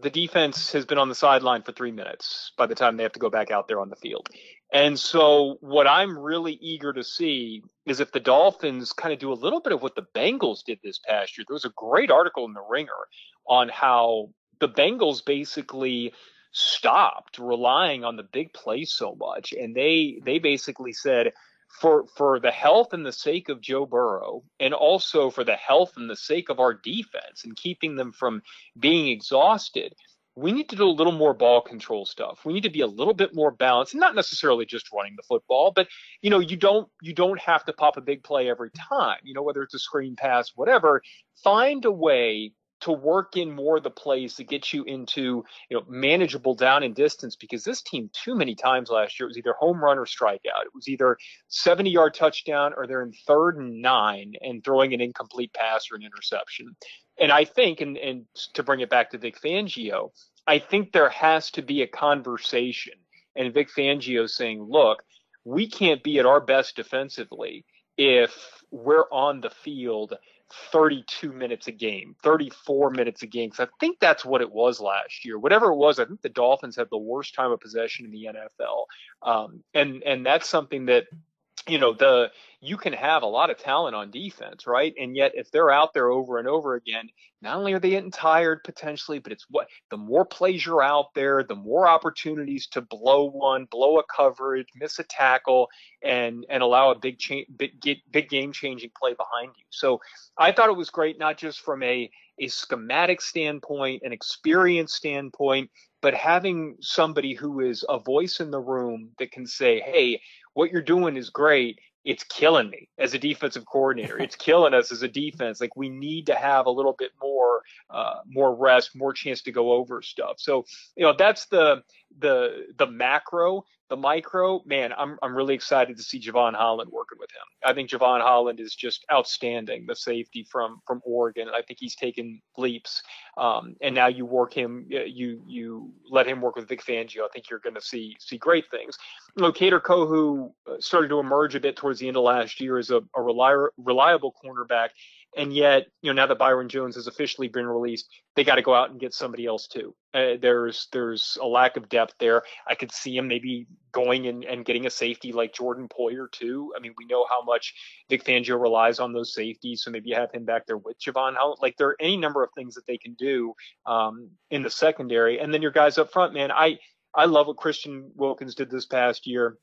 F: the defense has been on the sideline for three minutes by the time they have to go back out there on the field. And so, what I'm really eager to see is if the Dolphins kind of do a little bit of what the Bengals did this past year. There was a great article in the Ringer on how the Bengals basically stopped relying on the big play so much and they they basically said for for the health and the sake of Joe Burrow and also for the health and the sake of our defense and keeping them from being exhausted we need to do a little more ball control stuff. We need to be a little bit more balanced, not necessarily just running the football, but you know, you don't you don't have to pop a big play every time. You know, whether it's a screen pass, whatever. Find a way to work in more of the plays to get you into you know manageable down and distance because this team too many times last year it was either home run or strikeout. It was either 70 yard touchdown or they're in third and nine and throwing an incomplete pass or an interception. And I think, and, and to bring it back to Vic Fangio, I think there has to be a conversation and Vic Fangio saying, look, we can't be at our best defensively if we're on the field 32 minutes a game, 34 minutes a game. Because I think that's what it was last year. Whatever it was, I think the Dolphins had the worst time of possession in the NFL. Um, and and that's something that you know the you can have a lot of talent on defense, right? And yet, if they're out there over and over again, not only are they getting tired potentially, but it's what the more plays you're out there, the more opportunities to blow one, blow a coverage, miss a tackle, and and allow a big change big big game changing play behind you. So I thought it was great, not just from a a schematic standpoint, an experience standpoint, but having somebody who is a voice in the room that can say, "Hey, what you're doing is great." it's killing me as a defensive coordinator. It's killing us as a defense. Like we need to have a little bit more, uh, more rest, more chance to go over stuff. So, you know, that's the the the macro. The micro, man, I'm I'm really excited to see Jevon Holland working with him. I think Jevon Holland is just outstanding, the safety from from Oregon. I think he's taken leaps. Um, and now you work him, you you let him work with Vic Fangio. I think you're going to see see great things. Kader Kohou uh, started to emerge a bit towards the end of last year as a, a reliable reliable cornerback. And yet, you know, now that Byron Jones has officially been released, they got to go out and get somebody else too. Uh, there's there's a lack of depth there. I could see him maybe going and, and getting a safety like Jordan Poyer too. I mean, we know how much Vic Fangio relies on those safeties, so maybe have him back there with Jevon. How like there are any number of things that they can do um, in the secondary, and then your guys up front, man. I I love what Christian Wilkins did this past year.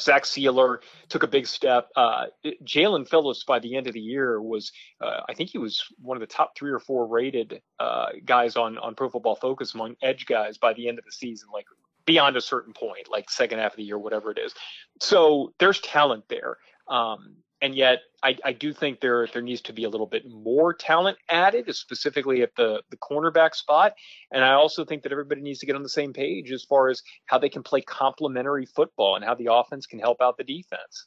F: Zach Sieler took a big step. Uh, Jaelan Phillips by the end of the year was, uh, I think he was one of the top three or four rated uh, guys on on Pro Football Focus among edge guys by the end of the season, like beyond a certain point, like second half of the year, whatever it is. So there's talent there. Um, and yet I, I, do think there there needs to be a little bit more talent added, specifically at the the cornerback spot. And I also think that everybody needs to get on the same page as far as how they can play complementary football and how the offense can help out the defense.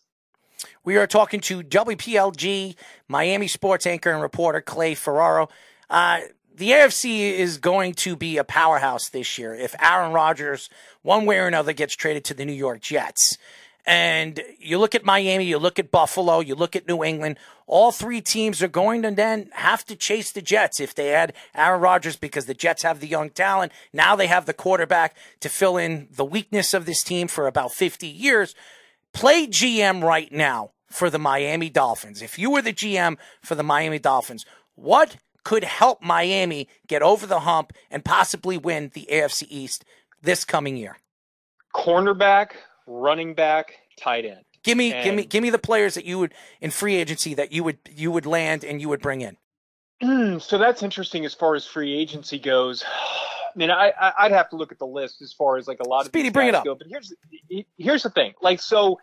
D: We are talking to WPLG Miami sports anchor and reporter Clay Ferraro. Uh, the AFC is going to be a powerhouse this year if Aaron Rodgers, one way or another, gets traded to the New York Jets. And you look at Miami, you look at Buffalo, you look at New England. All three teams are going to then have to chase the Jets if they add Aaron Rodgers because the Jets have the young talent. Now they have the quarterback to fill in the weakness of this team for about 50 years. Play GM right now for the Miami Dolphins. If you were the GM for the Miami Dolphins, what could help Miami get over the hump and possibly win the AFC East this coming year?
F: Cornerback, running back, tight end.
D: Give me,
F: And-
D: give me, give me the players that you would in free agency that you would you would land and you would bring in.
F: Hmm, so that's interesting as far as free agency goes. <sighs> I mean, I, I I'd have to look at the list as far as like a lot of
D: Speedy, bring it up.
F: Go, but here's here's the thing. Like, so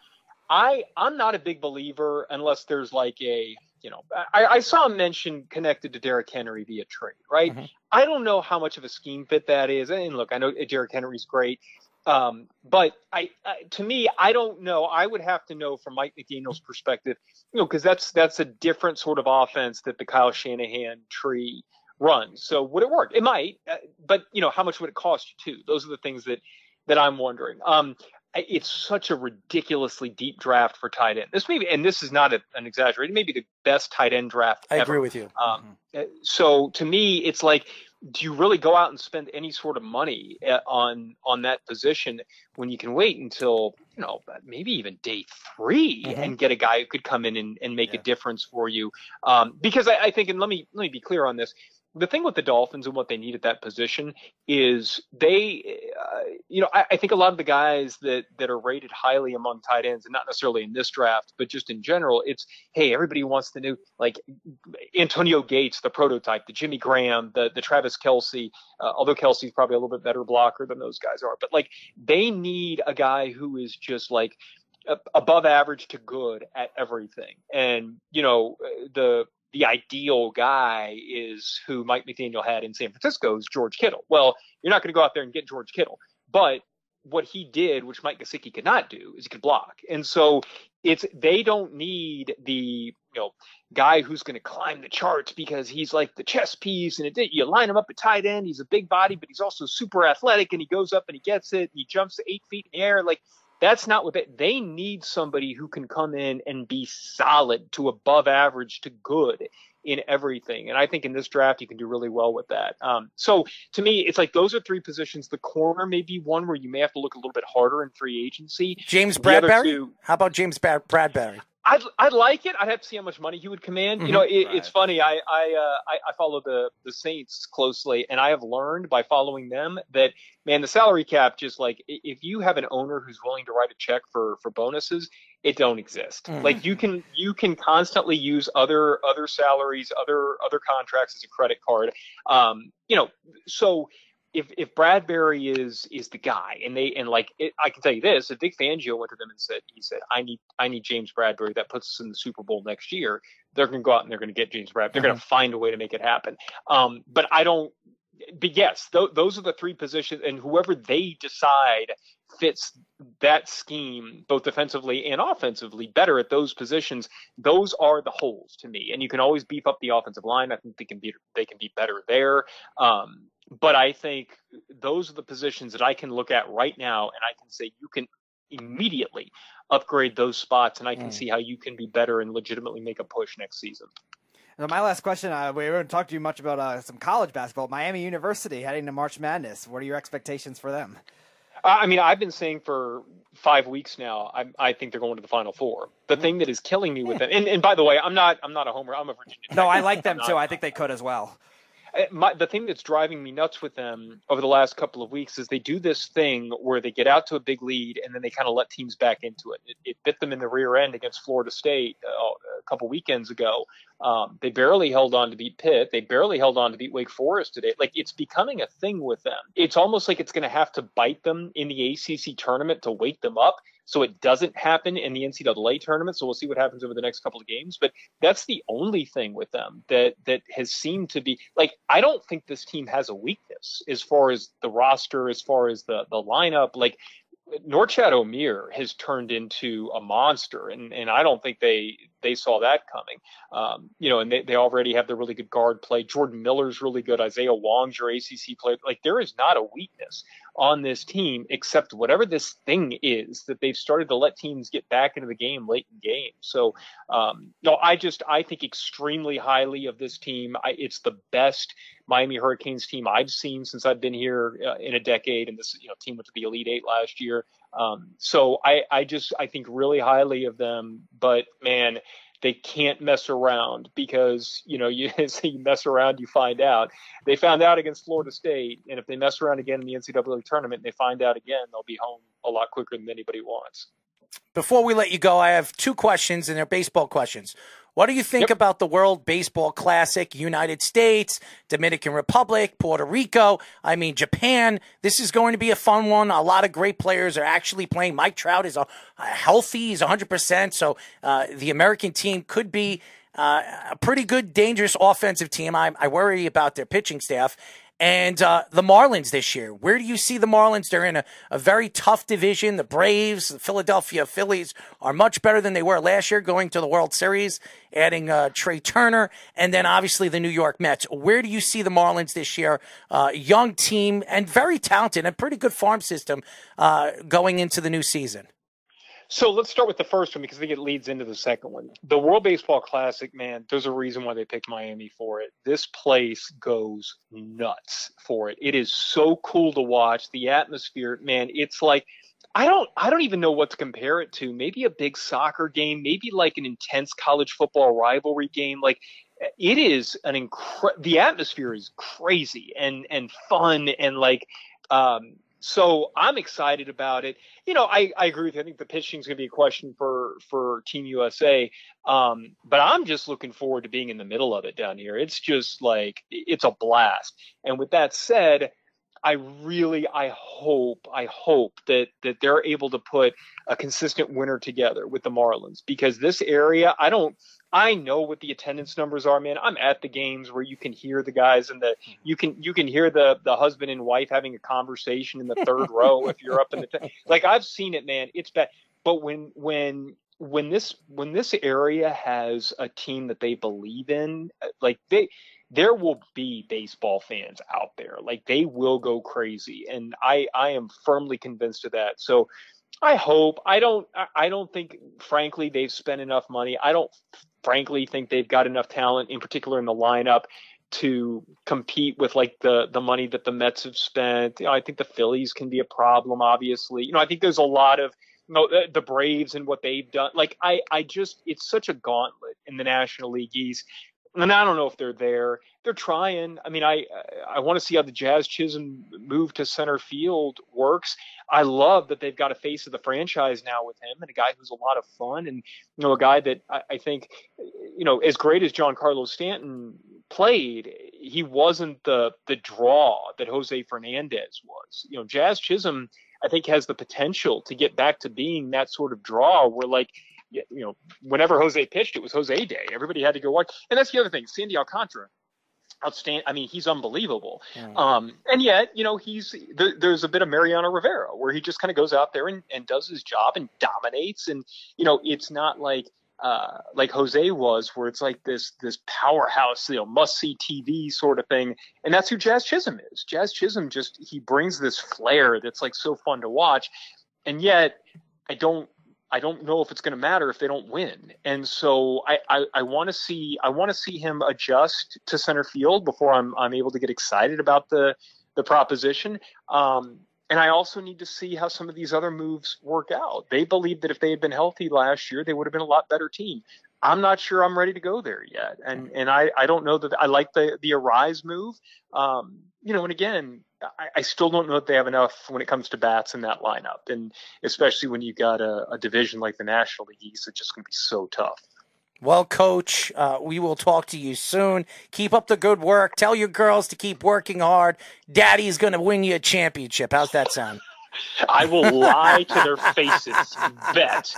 F: I I'm not a big believer unless there's like a you know I, I saw a mention connected to Derrick Henry via trade, right?
D: Mhm.
F: I don't know how much of a scheme fit that is. And look, I know Derrick Henry's great. Um, but I, I, to me, I don't know. I would have to know from Mike McDaniel's perspective, you know, because that's that's a different sort of offense that the Kyle Shanahan tree runs. So would it work? It might, uh, but you know, how much would it cost you too? Those are the things that that I'm wondering. Um, it's such a ridiculously deep draft for tight end. This may be, and this is not a, an exaggeration. Maybe the best tight end draft.
D: I
F: ever.
D: agree with you.
F: Um, uh, so to me, it's like, do you really go out and spend any sort of money uh, on on that position when you can wait until you know maybe even day 3
D: Mhm.
F: and get a guy who could come in and, and make
E: Yeah.
F: a difference for you? Um, because I, I think, and let me let me be clear on this. The thing with the Dolphins and what they need at that position is they, uh, you know, I, I think a lot of the guys that that are rated highly among tight ends, and not necessarily in this draft, but just in general, it's hey, everybody wants to know like Antonio Gates, the prototype, the Jimmy Graham, the the Travis Kelce. Uh, although Kelce's probably a little bit better blocker than those guys are, but like they need a guy who is just like above average to good at everything. And you know the the ideal guy is who Mike McDaniel had in San Francisco is George Kittle. Well, you're not going to go out there and get George Kittle, but what he did, which Mike Gesicki could not do, is he could block. And so it's they don't need the you know guy who's going to climb the charts because he's like the chess piece and it, you line him up at tight end. He's a big body, but he's also super athletic and he goes up and he gets it. And he jumps eight feet in the air. Like that's not what they, they need somebody who can come in and be solid to above average to good in everything. And I think in this draft, you can do really well with that. Um, so to me, it's like those are three positions. The corner may be one where you may have to look a little bit harder in free agency.
D: James Bradberry.
F: two-
D: How about James Bradberry?
F: I'd I'd like it. I'd have to see how much money he would command. You know, it, it's funny. I I, uh, I I follow the the Saints closely, and I have learned by following them that man, the salary cap just like if you have an owner who's willing to write a check for for bonuses, it don't exist.
D: Mhm.
F: Like you can you can constantly use other other salaries, other other contracts as a credit card. Um, you know, so if if Bradberry is is the guy, and they and like it, I can tell you this, if Vic Fangio went to them and said he said I need I need James Bradberry that puts us in the Super Bowl next year, they're going to go out and they're going to get James Bradbury. They're going to find a way to make it happen. Um, but I don't. But yes, th- those are the three positions, and whoever they decide fits that scheme, both defensively and offensively, better at those positions. Those are the holes to me, and you can always beef up the offensive line. I think they can be they can be better there. Um, but I think those are the positions that I can look at right now, and I can say you can immediately upgrade those spots, and I can
D: Mm.
F: see how you can be better and legitimately make a push next season.
E: So my last question, uh, we haven't talked to you much about uh, some college basketball. Miami University heading to March Madness. What are your expectations for them?
F: I I mean, I've been saying for five weeks now. I, I think they're going to the Final Four. The thing that is killing me with them, and, and by the way, I'm not I'm not a homer. I'm a Virginia.
E: No,
F: Tech
E: I like them too. I think they could as well.
F: My, the thing that's driving me nuts with them over the last couple of weeks is they do this thing where they get out to a big lead and then they kind of let teams back into it. It, it bit them in the rear end against Florida State uh, a couple weekends ago. Um, they barely held on to beat Pitt. They barely held on to beat Wake Forest today. Like it's becoming a thing with them. It's almost like it's going to have to bite them in the ACC tournament to wake them up. So it doesn't happen in the NCAA tournament. So we'll see what happens over the next couple of games. But that's the only thing with them that that has seemed to be like I don't think this team has a weakness as far as the roster, as far as the the lineup. Like Norchad Omier has turned into a monster, and and I don't think they they saw that coming. Um, you know, and they, they already have the really good guard play. Jordan Miller's really good. Isaiah Wong's your ACC player. Like there is not a weakness on this team except whatever this thing is that they've started to let teams get back into the game late in games. So, um, no, I just I think extremely highly of this team. I, it's the best Miami Hurricanes team I've seen since I've been here uh, in a decade, and this you know team went to the Elite Eight last year. Um, so I I just I think really highly of them, but man they can't mess around because you know you, <laughs> you mess around you find out. They found out against florida state and if they mess around again in the ncaa tournament and they find out again they'll be home a lot quicker than anybody wants.
D: Before we let you go i have two questions and they're baseball questions what do you think yep. about the World Baseball Classic, United States, Dominican Republic, Puerto Rico? I mean, Japan. This is going to be a fun one. A lot of great players are actually playing. Mike Trout is a, a healthy, he's 100%. So uh, the American team could be uh, a pretty good, dangerous offensive team. I, I worry about their pitching staff and uh, the Marlins this year. Where do you see the Marlins? They're in a, a very tough division. The Braves, the Philadelphia Phillies are much better than they were last year, going to the World Series, adding uh, Trea Turner, and then obviously the New York Mets. Where do you see the Marlins this year? Uh, young team and very talented, and pretty good farm system uh, going into the new season.
F: So let's start with the first one because I think it leads into the second one. The World Baseball Classic, man, there's a reason why they picked Miami for it. This place goes nuts for it. It is so cool to watch. The atmosphere, man, it's like I don't I don't even know what to compare it to. Maybe a big soccer game, maybe like an intense college football rivalry game. Like it is an incredible the atmosphere is crazy and and fun and like um so I'm excited about it. You know, I, I agree with you. I think the pitching is going to be a question for for Team USA. Um, but I'm just looking forward to being in the middle of it down here. It's just like it's a blast. And with that said, I really I hope I hope that that they're able to put a consistent winner together with the Marlins because this area I don't I know what the attendance numbers are, man. I'm at the games where you can hear the guys and the hmm. you can you can hear the the husband and wife having a conversation in the third <laughs> row if you're up in the t- like I've seen it, man. It's bad. But when when when this when this area has a team that they believe in, uh, like they there will be baseball fans out there. Like they will go crazy, and I I am firmly convinced of that. So I hope. I don't. I don't think, frankly, they've spent enough money. I don't, frankly, think they've got enough talent, in particular in the lineup, to compete with like the the money that the Mets have spent. You know, I think the Phillies can be a problem. Obviously, you know, I think there's a lot of you know the, the Braves and what they've done. Like I, I just, it's such a gauntlet in the National League East and I don't know if they're there. They're trying. I mean, I I want to see how the Jazz Chisholm move to center field works. I love that they've got a face of the franchise now with him and a guy who's a lot of fun and you know a guy that I, I think you know as great as Giancarlo Stanton played, he wasn't the the draw that Jose Fernandez was. You know, Jazz Chisholm I think has the potential to get back to being that sort of draw where like you know, whenever Jose pitched, it was Jose Day. Everybody had to go watch. And that's the other thing. Sandy Alcantara, outstanding. I mean, he's unbelievable. Mm. Um, and yet, you know, he's there, there's a bit of Mariano Rivera where he just kind of goes out there and, and does his job and dominates. And you know, it's not like uh, like Jose was, where it's like this this powerhouse, you know, must see TV sort of thing. And that's who Jazz Chisholm is. Jazz Chisholm just he brings this flair that's like so fun to watch. And yet, I don't I don't know if it's going to matter if they don't win. And so I, I, I want to see I want to see him adjust to center field before I'm I'm able to get excited about the the proposition. Um, and I also need to see how some of these other moves work out. They believe that if they had been healthy last year, they would have been a lot better team. I'm not sure I'm ready to go there yet. And and I, I don't know that I like the the Arraez move. Um, you know, and again, I, I, still don't know that they have enough when it comes to bats in that lineup, and especially when you got a, a division like the National League East, it's just going to be so tough.
D: Well, Coach, uh, we will talk to you soon. Keep up the good work. Tell your girls to keep working hard. Daddy's going to win you a championship. How's that sound?
F: I will lie to their faces. <laughs> Bet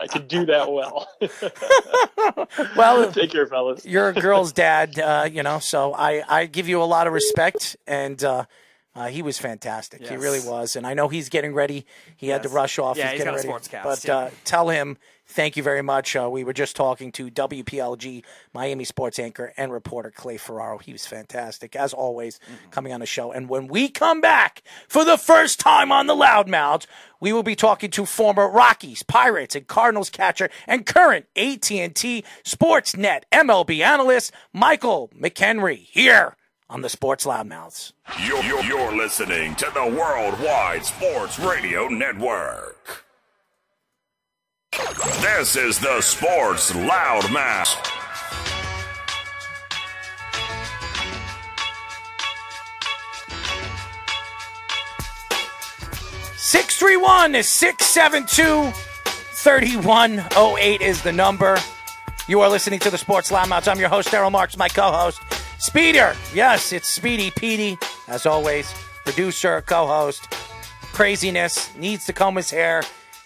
F: I can do that well. <laughs>
D: well, <laughs>
F: take care, fellas.
D: You're a girl's dad, uh, you know, so I I give you a lot of respect, and uh, Uh, he was fantastic. He really was, and I know he's getting ready. He had to rush off.
E: Yeah,
D: he's
E: he's
D: getting ready.
E: sportscast,
D: But
E: yeah.
D: uh, tell him thank you very much. Uh, we were just talking to WPLG Miami sports anchor and reporter Clay Ferraro. He was fantastic as always,
E: Mm-hmm.
D: coming on the show. And when we come back for the first time on the Loudmouths, we will be talking to former Rockies, Pirates, and Cardinals catcher and current AT&T Sportsnet MLB analyst Michael McKenry here on the Sports Loudmouths.
A: You're, you're, you're listening to the Worldwide Sports Radio Network. This is the Sports Loudmouth.
D: Six three one is six seven two thirty one oh eight is the number. You are listening to the Sports Loudmouths. I'm your host, Daryl Marks, my co-host, Speeder. Yes, it's Speedy Petey, as always, producer, co-host. Craziness needs to comb his hair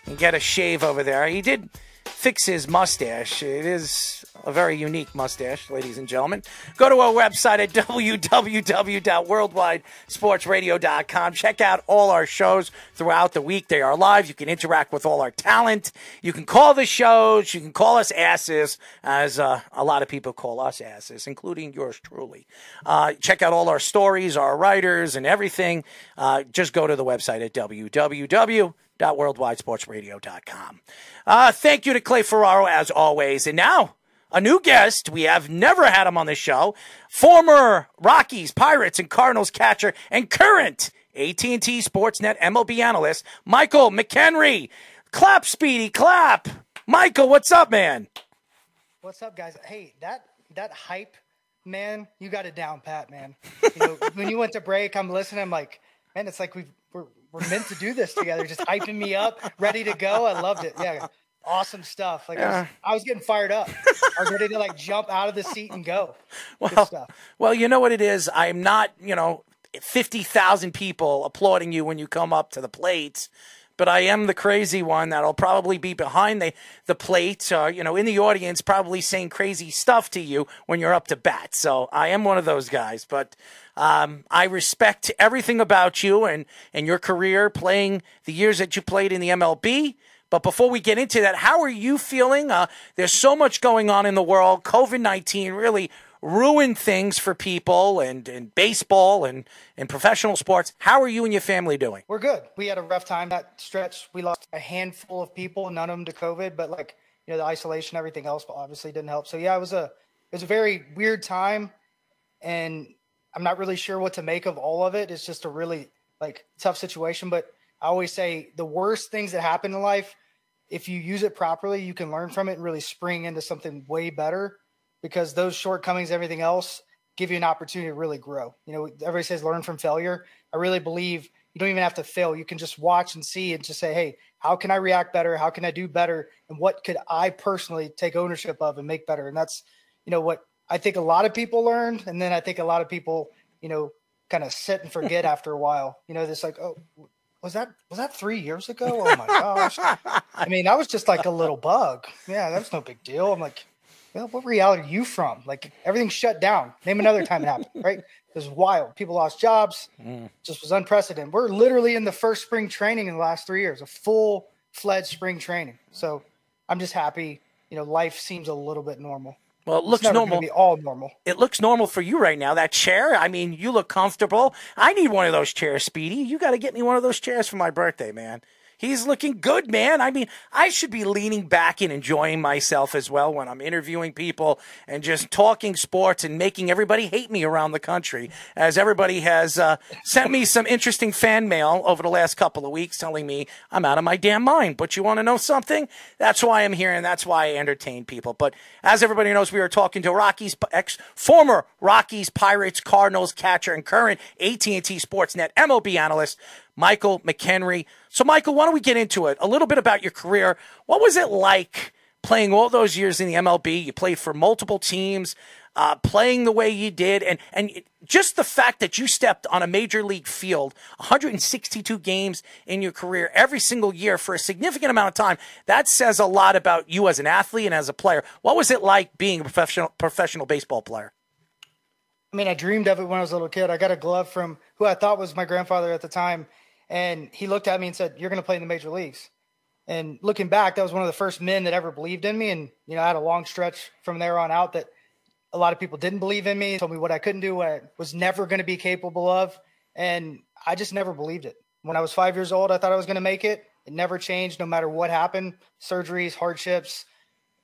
D: and get a shave over there. He did fix his mustache. It is a very unique mustache, ladies and gentlemen. Go to our website at www.worldwidesportsradio.com. Check out all our shows throughout the week. They are live. You can interact with all our talent. You can call the shows. You can call us asses, as uh, a lot of people call us asses, including yours truly. Uh, check out all our stories, our writers, and everything. Uh, just go to the website at www www.worldwidesportsradio.com. Uh, thank you to Clay Ferraro as always. And now, a new guest. We have never had him on the show. Former Rockies, Pirates, and Cardinals catcher and current AT&T Sportsnet MLB analyst, Michael McKenry. Clap, Speedy, clap. Michael, what's up, man?
G: What's up, guys? Hey, that that hype, man, you got it down, pat, man. You know, <laughs> when you went to break, I'm listening. I'm like, man, it's like we've we're we're meant to do this together. Just hyping me up, ready to go. I loved it. Yeah, awesome stuff. Like I, was, I was getting fired up. I was ready to like <laughs> jump out of the seat and go. Good
D: Well,
G: stuff.
D: well, you know what it is. I'm not, you know, fifty thousand people applauding you when you come up to the plate, but I am the crazy one that'll probably be behind the the plate, uh, you know, in the audience, probably saying crazy stuff to you when you're up to bat. So I am one of those guys, but. Um, I respect everything about you and, and your career playing the years that you played in the MLB. But before we get into that, how are you feeling? Uh, there's so much going on in the world. COVID 19 really ruined things for people and, and baseball and, and professional sports. How are you and your family doing?
G: We're good. We had a rough time that stretch. We lost a handful of people, none of them to COVID, but like you know the isolation, everything else obviously didn't help. So yeah, it was a it was a very weird time, and I'm not really sure what to make of all of it. It's just a really like tough situation. But I always say the worst things that happen in life, if you use it properly, you can learn from it and really spring into something way better. Because those shortcomings, everything else, give you an opportunity to really grow. You know, everybody says learn from failure. I really believe you don't even have to fail. You can just watch and see and just say, hey, how can I react better? How can I do better? And what could I personally take ownership of and make better? And that's, you know, what I think a lot of people learned. And then I think a lot of people, you know, kind of sit and forget <laughs> after a while. You know, this like, oh, was that was that three years ago? Oh my gosh. I mean, that was just like a little bug. Yeah, that was no big deal. I'm like, well, what reality are you from? Like everything's shut down. Name another time it happened, <laughs> right? It was wild. People lost jobs. Mm. Just was unprecedented. We're literally in the first spring training in the last three years, a full fledged spring training. So I'm just happy. You know, life seems a little bit normal.
D: Well, it looks normal.
G: All normal.
D: It looks normal for you right now. That chair, I mean, you look comfortable. I need one of those chairs, Speedy. You got to get me one of those chairs for my birthday, man. He's looking good, man. I mean, I should be leaning back and enjoying myself as well when I'm interviewing people and just talking sports and making everybody hate me around the country. As everybody has uh, sent me some interesting fan mail over the last couple of weeks telling me I'm out of my damn mind. But you want to know something? That's why I'm here and that's why I entertain people. But as everybody knows, we are talking to Rockies ex former Rockies, Pirates, Cardinals catcher and current AT&T Sportsnet MLB analyst Michael McKenry. So, Michael, why don't we get into it? A little bit about your career. What was it like playing all those years in the MLB? You played for multiple teams, uh, playing the way you did, and and just the fact that you stepped on a major league field, 162 games in your career every single year for a significant amount of time. That says a lot about you as an athlete and as a player. What was it like being a professional professional baseball player?
G: I mean, I dreamed of it when I was a little kid. I got a glove from who I thought was my grandfather at the time, and he looked at me and said, "You're going to play in the major leagues." And looking back, that was one of the first men that ever believed in me. And you know, I had a long stretch from there on out that a lot of people didn't believe in me, told me what I couldn't do, what I was never going to be capable of, and I just never believed it. When I was five years old, I thought I was going to make it. It never changed, no matter what happened surgeries, hardships.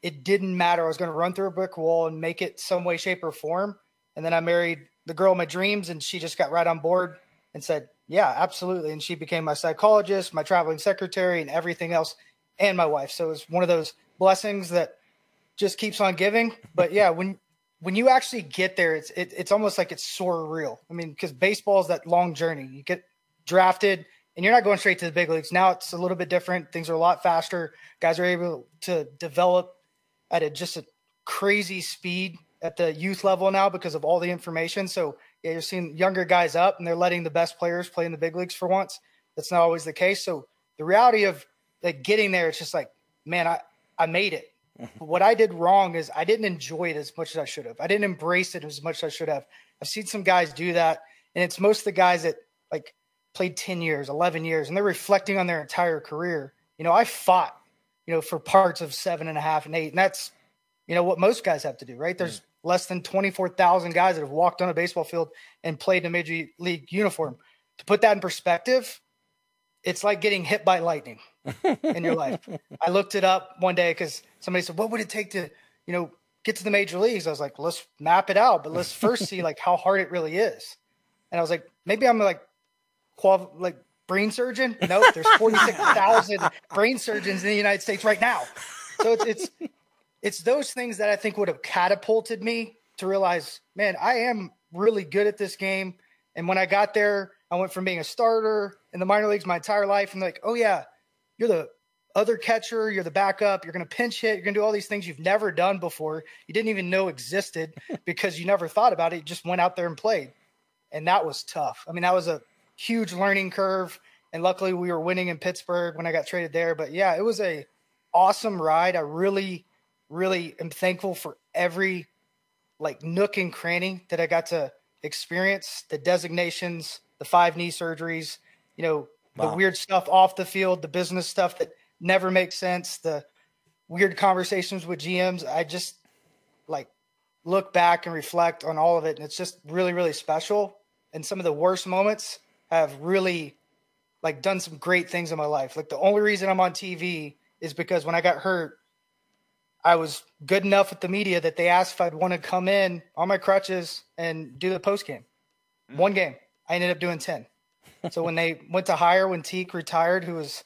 G: It didn't matter. I was going to run through a brick wall and make it some way, shape, or form. And then I married the girl of my dreams, and she just got right on board and said, Yeah, absolutely. And she became my psychologist, my traveling secretary, and everything else, and my wife. So it was one of those blessings that just keeps on giving. But yeah, when when you actually get there, it's it, it's almost like it's surreal. I mean, because baseball is that long journey. You get drafted, and you're not going straight to the big leagues. Now it's a little bit different. Things are a lot faster. Guys are able to develop at a just a crazy speed at the youth level now because of all the information. So yeah, you're seeing younger guys up, and they're letting the best players play in the big leagues for once. That's not always the case. So the reality of like getting there, it's just like, man, I I made it. Mm-hmm. what I did wrong is I didn't enjoy it as much as I should have. I didn't embrace it as much as I should have. I've seen some guys do that, and it's most of the guys that like played 10 years, 11 years, and they're reflecting on their entire career. You know, I fought, you know, for parts of seven and a half and eight, and that's, you know, what most guys have to do, right? There's mm. Less than 24,000 guys that have walked on a baseball field and played in a major league uniform. To put that in perspective, it's like getting hit by lightning <laughs> in your life. I looked it up one day because somebody said, "What would it take to, you know, get to the major leagues?" I was like, "Let's map it out, but let's first see like how hard it really is." And I was like, "Maybe I'm like, qual- like brain surgeon? Nope, there's 46,000 brain surgeons in the United States right now." So it's it's it's those things that I think would have catapulted me to realize, man, I am really good at this game. And when I got there, I went from being a starter in the minor leagues my entire life and like, oh yeah, you're the other catcher, you're the backup, you're going to pinch hit, you're going to do all these things you've never done before. You didn't even know existed <laughs> because you never thought about it. You just went out there and played. And that was tough. I mean, that was a huge learning curve. And luckily we were winning in Pittsburgh when I got traded there. But yeah, it was a awesome ride. I really, really am thankful for every like nook and cranny that I got to experience, the designations, the five knee surgeries, you know,
D: Wow.
G: the weird stuff off the field, the business stuff that never makes sense, the weird conversations with GMs. I just like look back and reflect on all of it. And it's just really, really special. And some of the worst moments have really like done some great things in my life. Like the only reason I'm on TV is because when I got hurt, I was good enough with the media that they asked if I'd want to come in on my crutches and do the post game. Mm. One game. I ended up doing 10. so when they went to hire when Teke retired, who was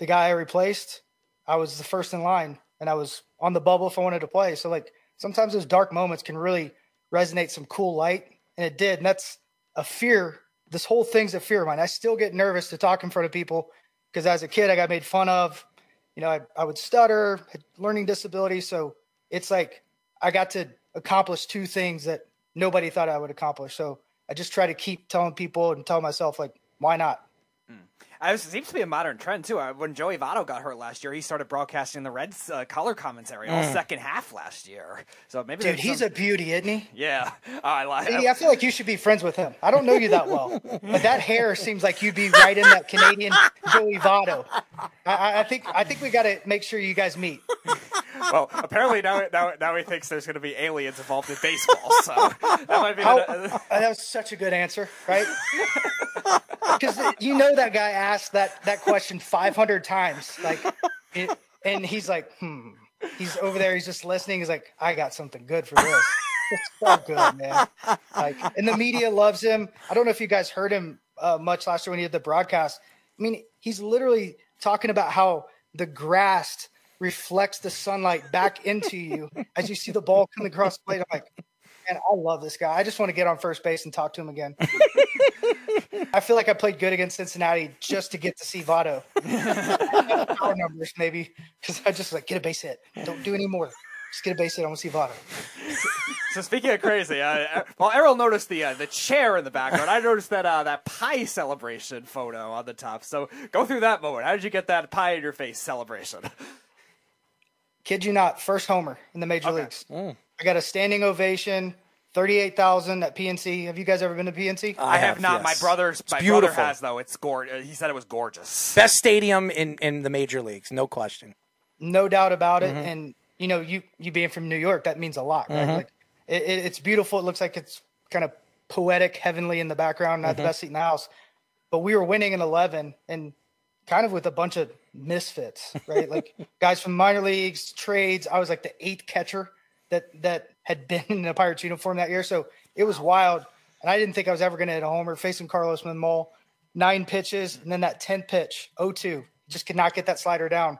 G: the guy I replaced, I was the first in line and I was on the bubble if I wanted to play. So like sometimes those dark moments can really resonate some cool light. And it did. And that's a fear. This whole thing's a fear of mine. I still get nervous to talk in front of people because as a kid I got made fun of. You know, I, I would stutter, learning disability. So it's like I got to accomplish two things that nobody thought I would accomplish. So I just try to keep telling people and tell myself like, why not?
E: Uh, It seems to be a modern trend too. Uh, When Joey Votto got hurt last year, he started broadcasting the Reds uh, color commentary all
G: Mm.
E: second half last year. So maybe
G: Dude, he's
E: some-
G: a beauty, isn't he?
E: yeah. Oh, I like.
G: Katie, I feel like you should be friends with him. I don't know you that well, but that hair seems like you'd be right in that Canadian Joey Votto. I- I, I think I think we got to make sure you guys meet.
E: well, apparently now, now now he thinks there's going to be aliens involved in baseball. So that might be.
G: How,
E: the-
G: uh, that was such a good answer, right? Because you know that guy asked that that question 500 times, like, it, and he's like, hmm. He's over there. He's just listening. He's like, I got something good for this. It's so good, man. Like, and the media loves him. I don't know if you guys heard him uh, much last year when he did the broadcast. I mean, he's literally talking about how the grass reflects the sunlight back into you as you see the ball coming across the plate. I'm like, man, I love this guy. I just want to get on first base and talk to him again. I feel like I played good against Cincinnati just to get to see Votto. <laughs> Power numbers, maybe, because I just like get a base hit. Don't do any more. Just get a base hit. I want to see Votto.
E: So speaking of crazy, uh, well, Errol noticed the uh, the chair in the background. I noticed that uh, that pie celebration photo on the top. So go through that moment. How did you get that pie in your face celebration?
G: Kid you not, first homer in the major leagues. I got a standing ovation. Thirty-eight thousand at PNC. Have you guys ever been to PNC?
E: I, have,
D: have,
E: not. My brother's
D: It's
E: my
D: beautiful.
E: brother has though. It's gorgeous. He said it was gorgeous.
D: Best stadium in, in the major leagues, no question.
G: no doubt about it.
D: Mm-hmm.
G: And you know, you you being from New York, that means a lot, right? Like it, it, it's beautiful. It looks like it's kind of poetic, heavenly in the background. Not the
D: Mm-hmm.
G: best seat in the house, but we were winning in eleven, and kind of with a bunch of misfits, right? like <laughs> guys from minor leagues, trades. I was like the eighth catcher that that had been in a Pirates uniform that year, so it was wild. And I didn't think I was ever going to hit a homer facing Carlos Marmol. Nine pitches, and then that 10th pitch, 0-2. Just could not get that slider down.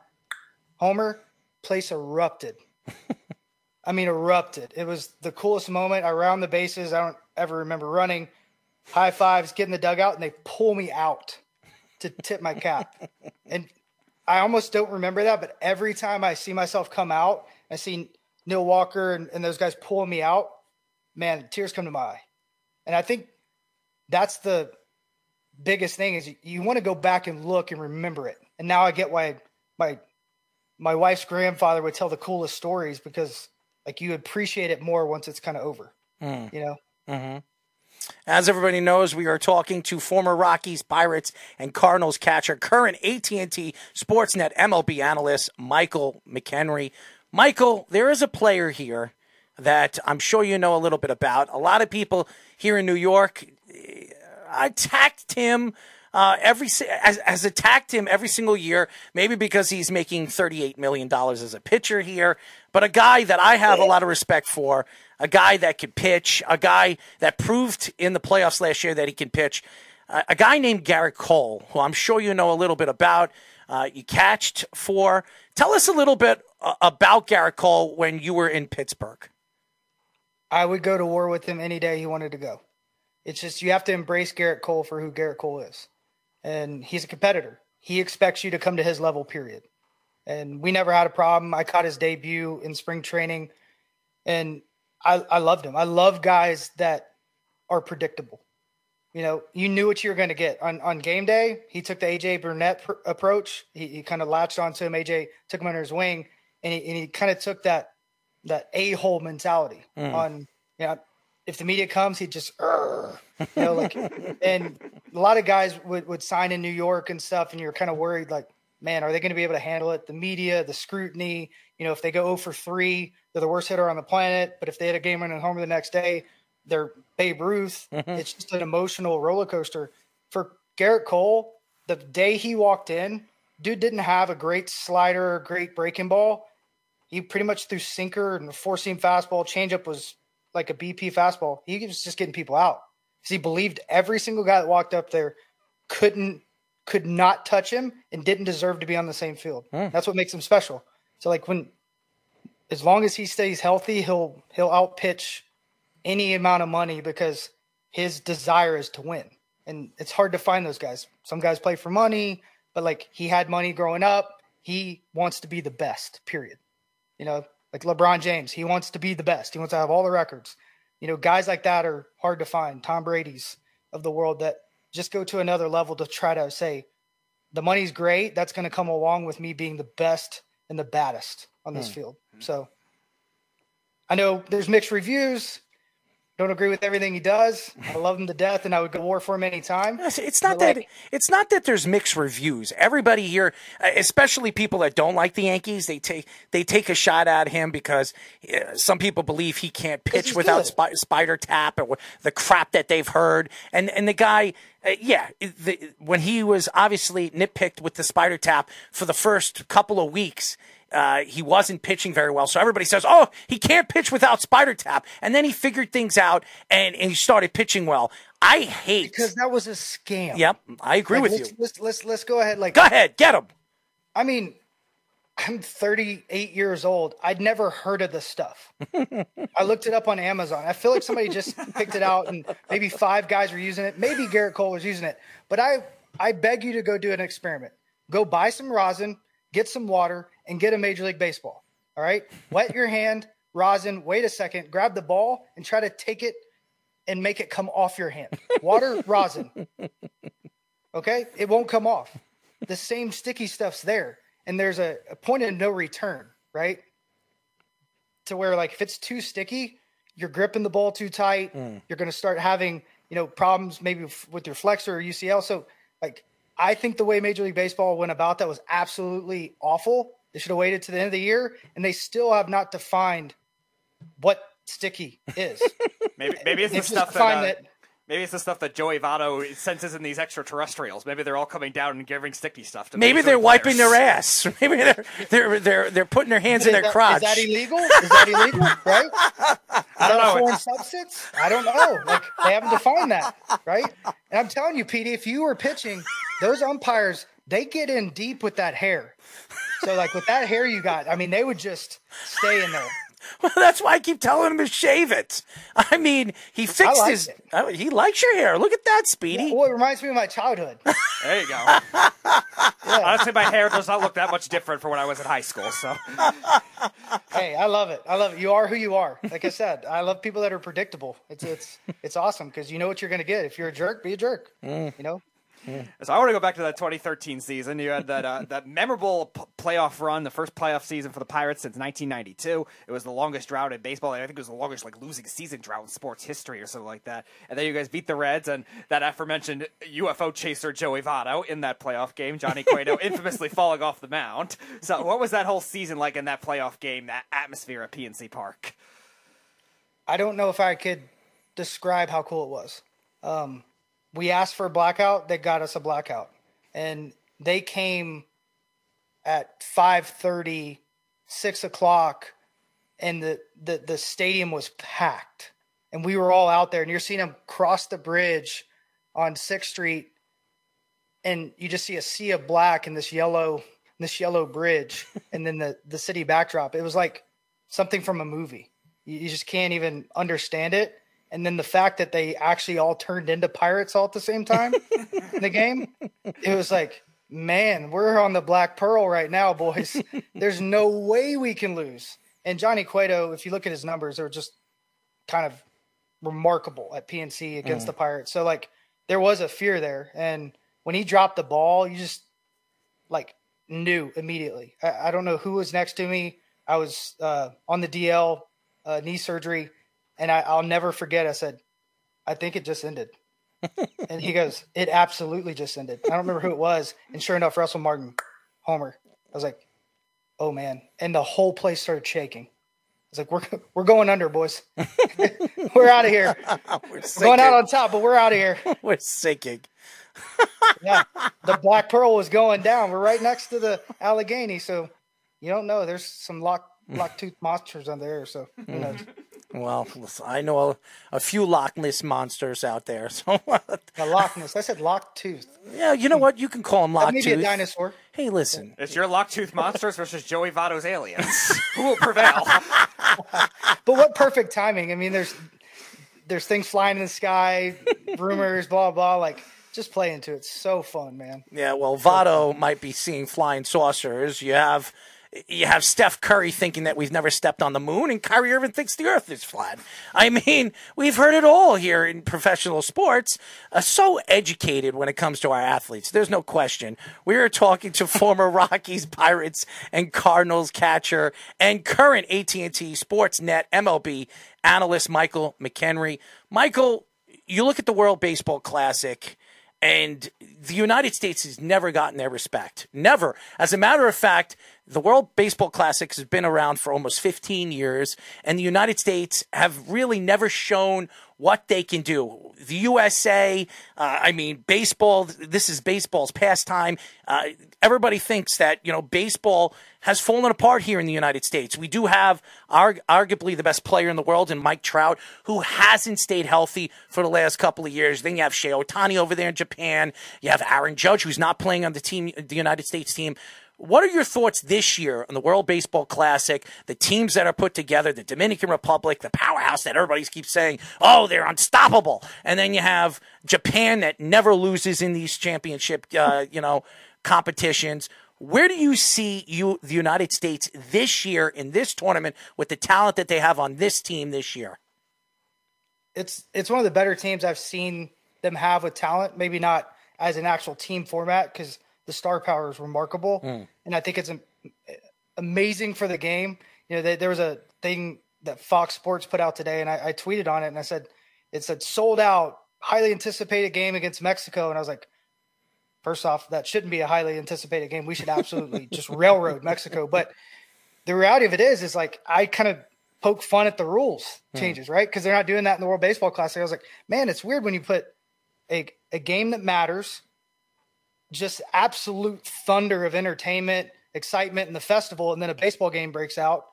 G: Homer, place erupted. <laughs> I mean, erupted. It was the coolest moment. I round the bases. I don't ever remember running. High fives, get in the dugout, and they pull me out to tip my cap. <laughs> and I almost don't remember that, but every time I see myself come out, I see Neil Walker and, and those guys pulling me out, man, tears come to my eye. And I think that's the biggest thing is you, you want to go back and look and remember it. And now I get why my my wife's grandfather would tell the coolest stories because like you appreciate it more once it's kind of over. Hmm. You know? Mm-hmm.
D: As everybody knows, we are talking to former Rockies, Pirates, and Cardinals catcher, current AT&T Sportsnet MLB analyst Michael McKenry. Michael, there is a player here that I'm sure you know a little bit about. A lot of people here in New York eh, attacked him uh, every has, has attacked him every single year. Maybe because he's making thirty-eight million dollars as a pitcher here, but a guy that I have a lot of respect for, a guy that could pitch, a guy that proved in the playoffs last year that he can pitch. Uh, a guy named Gerrit Cole, who I'm sure you know a little bit about. Uh, you catched for. Tell us a little bit about Gerrit Cole when you were in Pittsburgh.
G: I would go to war with him any day he wanted to go. It's just you have to embrace Gerrit Cole for who Gerrit Cole is. And he's a competitor. He expects you to come to his level, period. And we never had a problem. I caught his debut in spring training and I, I loved him. I love guys that are predictable. You know, you knew what you were going to get on, on game day. He took the AJ Burnett pr- approach. He, he kind of latched onto him. AJ took him under his wing, and he, and he kind of took that that a hole mentality mm. on. You know, if the media comes, he just, "Urgh," you know, like, and a lot of guys would would sign in New York and stuff, and you're kind of worried, like, man, are they going to be able to handle it? The media, the scrutiny. You know, if they go 0 for three, they're the worst hitter on the planet. But if they hit a game winning homer the next day, they're Babe Ruth. Mm-hmm. It's just an emotional roller coaster. For Gerrit Cole, the day he walked in, dude didn't have a great slider, or great breaking ball. He pretty much threw sinker and four seam fastball. Changeup was like a BP fastball. He was just getting people out because he believed every single guy that walked up there couldn't could not touch him and didn't deserve to be on the same field. Hmm. That's what makes him special. So like when as long as he stays healthy, he'll he'll outpitch any amount of money because his desire is to win. And it's hard to find those guys. Some guys play for money, but like he had money growing up. He wants to be the best, period. You know, like LeBron James, he wants to be the best. He wants to have all the records. You know, guys like that are hard to find. Tom Brady's of the world that just go to another level to try to say, the money's great. That's going to come along with me being the best and the baddest on this hmm. field. Hmm. So I know there's mixed reviews. Don't agree with everything he does. I love him to death, and I would go war for him anytime.
D: It's not
G: But,
D: that
G: like-
D: it's not that there's mixed reviews. Everybody here, especially people that don't like the Yankees, they take they take a shot at him because uh, some people believe he can't pitch without spi- Spider Tack or the crap that they've heard. And and the guy, uh, yeah, the, when he was obviously nitpicked with the Spider Tack for the first couple of weeks. Uh, he wasn't pitching very well. So everybody says, oh, he can't pitch without Spider Tack. And then he figured things out and, and he started pitching well. I hate.
G: because that was a scam.
D: Yep, I agree
G: Like,
D: with
G: let's,
D: you.
G: Let's, let's let's go ahead. Like,
D: Go ahead, get him.
G: I mean, I'm 38 years old. I'd never heard of this stuff. I looked it up on Amazon. I feel like somebody just picked it out, and maybe five guys were using it. Maybe Gerrit Cole was using it. But I I beg you to go do an experiment. Go buy some rosin, get some water, and get a Major League Baseball. All right, wet your hand, rosin. Wait a second, grab the ball and try to take it and make it come off your hand. Water, <laughs> rosin. Okay, it won't come off. The same sticky stuff's there, and there's a, a point of no return, right? To where like if it's too sticky, you're gripping the ball too tight.
D: Mm.
G: You're going to start having you know problems maybe with your flexor or UCL. So like I think the way Major League Baseball went about that was absolutely awful. They should have waited to the end of the year, and they still have not defined what sticky is. <laughs>
E: Maybe maybe it's the stuff that, uh,
G: that-
E: maybe it's the stuff that Joey Votto senses in these extraterrestrials. Maybe they're all coming down and giving sticky stuff to
D: Maybe they're
E: League
D: wiping their ass. <laughs> Maybe they're they're they're they're putting their hands in their
G: that-
D: crotch.
G: Is that illegal? Is that illegal? Right? <laughs> Is
E: I don't know.
G: foreign substance? I don't know. Like they haven't defined that, right? And I'm telling you, Petey, if you were pitching, those umpires they get in deep with that hair. So like with that hair you got, I mean, they would just stay in there. <laughs>
D: Well, that's why I keep telling him to shave it. I mean, he fixed
G: like
D: his.
G: it.
D: he likes your hair. Look at that, Speedy.
G: Well, it reminds me of my childhood. <laughs>
E: There you go. <laughs> Honestly, my hair does not look that much different from when I was in high school. So
G: Hey, I love it. I love it. You are who you are. Like I said, I love people that are predictable. It's it's it's awesome because you know what you're going to get. If you're a jerk, be a jerk. Mm. You know. <laughs>
E: So I want to go back to that 2013 season. You had that uh, that memorable p- playoff run, the first playoff season for the Pirates since 1992. It was the longest drought in baseball. And I think it was the longest like losing season drought in sports history or something like that. And then you guys beat the Reds and that aforementioned UFO chaser Joey Votto in that playoff game. Johnny Cueto <laughs> infamously falling off the mound. So what was that whole season like in that playoff game? That atmosphere at PNC Park.
G: I don't know if I could describe how cool it was. Um, we asked for a blackout, they got us a blackout, and they came at 5:30, 6 o'clock, and the, the the stadium was packed, and we were all out there, and you're seeing them cross the bridge on Sixth Street, and you just see a sea of black in this yellow this yellow bridge, <laughs> and then the the city backdrop. It was like something from a movie. You, you just can't even understand it. And then the fact that they actually all turned into pirates all at the same time in the game, it was like, man, we're on the Black Pearl right now, boys. There's no way we can lose. And Johnny Cueto, if you look at his numbers, they're just kind of remarkable at PNC against the Pirates. So like there was a fear there. And when he dropped the ball, you just like knew immediately. I, I don't know who was next to me. I was uh, on the DL uh, knee surgery, and I, I'll never forget. I said, "I think it just ended," <laughs> and he goes, "It absolutely just ended." I don't remember who it was, and sure enough, Russell Martin, homer. I was like, "Oh man!" And the whole place started shaking. I was like, "We're we're going under, boys. <laughs> we're out of here.
D: We're <laughs>
G: We're going out on top, but we're out of here."
D: We're sinking.
G: yeah, the Black Pearl was going down. We're right next to the Allegheny, so you don't know. There's some lock lock tooth monsters on there. So who mm-hmm. knows?
D: Well, listen, I know a, a few Loch Ness monsters out there. <laughs> So,
G: The Loch Ness. I said lock tooth.
D: yeah, you know what? You can call them Loch
G: Maybe a
D: Tooth.
G: dinosaur.
D: Hey, listen.
E: It's your Locktooth monsters versus Joey Votto's aliens. <laughs> Who will prevail? <laughs>
G: But what perfect timing? I mean, there's there's things flying in the sky, rumors, blah blah. Like just play into it. It's so fun, man.
D: Yeah, well, Votto might be seeing flying saucers. You have you have Steph Curry thinking that we've never stepped on the moon, and Kyrie Irving thinks the Earth is flat. I mean, we've heard it all here in professional sports. Uh, so educated when it comes to our athletes. There's no question. We are talking to <laughs> former Rockies, Pirates, and Cardinals catcher and current AT&T Sportsnet MLB analyst Michael McKenry. Michael, you look at the World Baseball Classic. And the United States has never gotten their respect. Never. As a matter of fact, the World Baseball Classic has been around for almost 15 years, and the United States have really never shown what they can do. The USA, uh, I mean, baseball, this is baseball's pastime. Uh, everybody thinks that, you know, baseball has fallen apart here in the United States. We do have arg- arguably the best player in the world in Mike Trout, who hasn't stayed healthy for the last couple of years. Then you have Shea Otani over there in Japan. You have Aaron Judge, who's not playing on the team, the United States team. What are your thoughts this year on the World Baseball Classic? The teams that are put together, the Dominican Republic, the powerhouse that everybody keeps saying, oh, they're unstoppable. And then you have Japan that never loses in these championship, uh, you know, competitions. Where do you see you the United States this year in this tournament with the talent that they have on this team this year?
G: It's it's one of the better teams I've seen them have with talent. Maybe not as an actual team format because the star power is remarkable, hmm. and I think it's amazing for the game. You know, there there was a thing that Fox Sports put out today, and I, I tweeted on it, and I said it said sold out, highly anticipated game against Mexico, and I was like, first off, that shouldn't be a highly anticipated game. We should absolutely <laughs> just railroad Mexico. But the reality of it is, is like I kind of poke fun at the rules hmm. changes, right? Because they're not doing that in the World Baseball Classic. I was like, man, it's weird when you put a a game that matters, just absolute thunder of entertainment, excitement in the festival, and then a baseball game breaks out.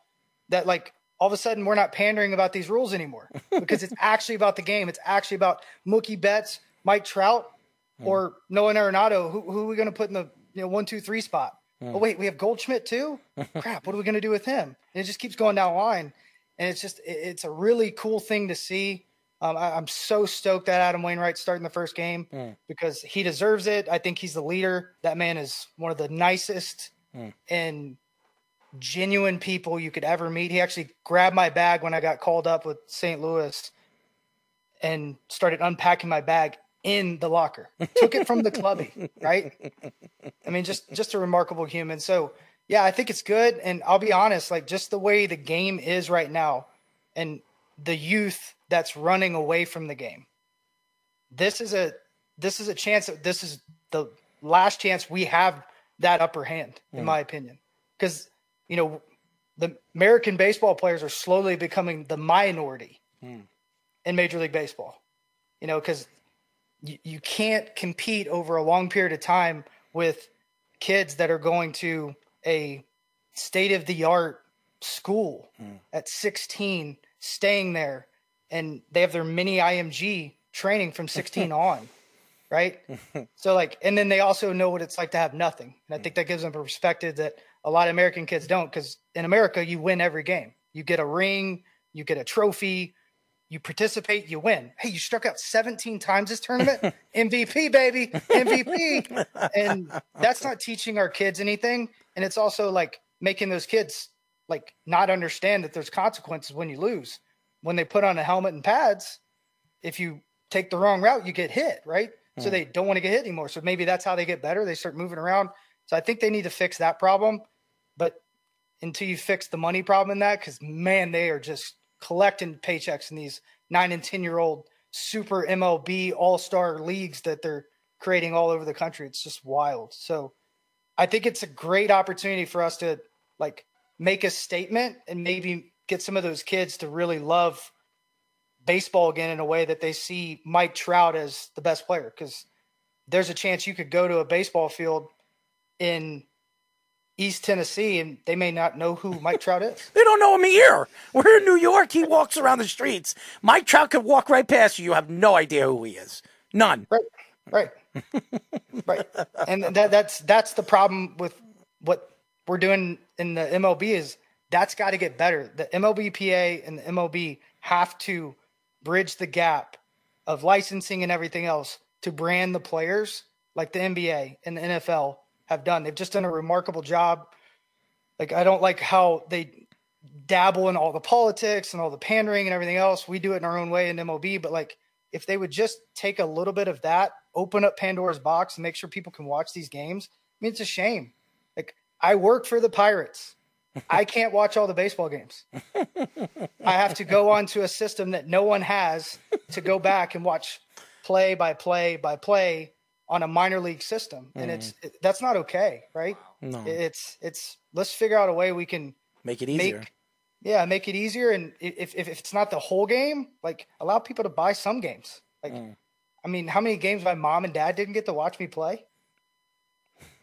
G: That like all of a sudden we're not pandering about these rules anymore <laughs> because it's actually about the game. It's actually about Mookie Betts, Mike Trout, hmm. or Nolan Arenado. Who, who are we going to put in the you know one, two, three spot? Hmm. Oh wait, we have Goldschmidt too. <laughs> Crap, what are we going to do with him? And it just keeps going down the line, and it's just it- it's a really cool thing to see. Um, I, I'm so stoked that Adam Wainwright's starting the first game because he deserves it. I think he's the leader. That man is one of the nicest and genuine people you could ever meet. He actually grabbed my bag when I got called up with St. Louis and started unpacking my bag in the locker. Took it from the clubby, <laughs> right? I mean, just just a remarkable human. So yeah, I think it's good. And I'll be honest, like just the way the game is right now, and the youth that's running away from the game. This is a this is a chance. That this is the last chance we have that upper hand, in hmm. my opinion, because you know the American baseball players are slowly becoming the minority hmm. in Major League Baseball. You know, because you, you can't compete over a long period of time with kids that are going to a state of the art school hmm. at 16, staying there, and they have their mini IMG training from 16 <laughs> on, right? so, like, and then they also know what it's like to have nothing. And I think that gives them a perspective that a lot of American kids don't, because in America, you win every game. You get a ring, you get a trophy, you participate, you win. Hey, you struck out 17 times this tournament. <laughs> MVP, baby. MVP. and that's not teaching our kids anything. And it's also like making those kids like not understand that there's consequences when you lose. When they put on a helmet and pads, if you take the wrong route, you get hit, right? So hmm. they don't want to get hit anymore. So maybe that's how they get better. They start moving around. So I think they need to fix that problem. But until you fix the money problem in that, because man, they are just collecting paychecks in these nine and 10 year old super MLB all star leagues that they're creating all over the country. It's just wild. So I think it's a great opportunity for us to like make a statement and maybe get some of those kids to really love baseball again in a way that they see Mike Trout as the best player. Because there's a chance you could go to a baseball field in East Tennessee and they may not know who Mike Trout is. <laughs>
D: They don't know him here. We're in New York. He walks around the streets. Mike Trout could walk right past you. You have no idea who he is. None.
G: Right. Right. <laughs> right. And that that's that's the problem with what we're doing in the MLB is that's got to get better. The MLBPA and the MLB have to bridge the gap of licensing and everything else to brand the players like the NBA and the NFL have done. They've just done a remarkable job. Like I don't like how they dabble in all the politics and all the pandering and everything else. We do it in our own way in MLB, but like if they would just take a little bit of that, open up Pandora's box and make sure people can watch these games. I mean, it's a shame. Like I work for the Pirates. I can't watch all the baseball games. I have to go onto a system that no one has to go back and watch play by play by play on a minor league system, and it's it, that's not okay, right?
D: No.
G: It's it's let's figure out a way we can
D: Make it easier.
G: make yeah make it easier, and if if, if it's not the whole game, like allow people to buy some games. Like, mm. I mean, how many games my mom and dad didn't get to watch me play?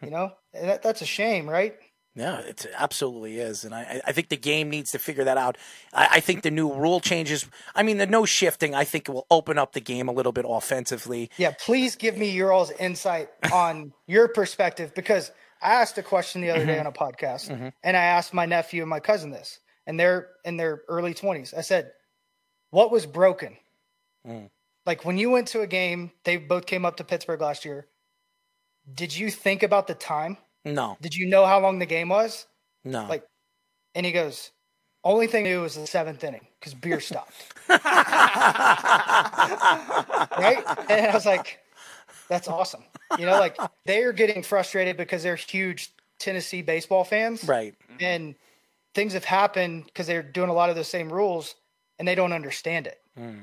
G: You know, <laughs> that, that's a shame, right?
D: Yeah, it absolutely is, and I, I think the game needs to figure that out. I, I think the new rule changes. I mean, the no shifting. I think it will open up the game a little bit offensively.
G: Yeah, please give me your all's insight <laughs> on your perspective because I asked a question the other day mm-hmm. on a podcast, mm-hmm. and I asked my nephew and my cousin this, and they're in their early twenties. I said, "What was broken?" Mm. Like when you went to a game, they both came up to Pittsburgh last year. Did you think about the time?
D: No,
G: Did you know how long the game was?
D: no.
G: Like, and he goes, "Only thing I knew was the seventh inning because beer stopped." <laughs> right? And I was like, that's awesome. You know, like they are getting frustrated because they're huge Tennessee baseball fans.
D: right.
G: And things have happened because they're doing a lot of the same rules and they don't understand it. Hmm.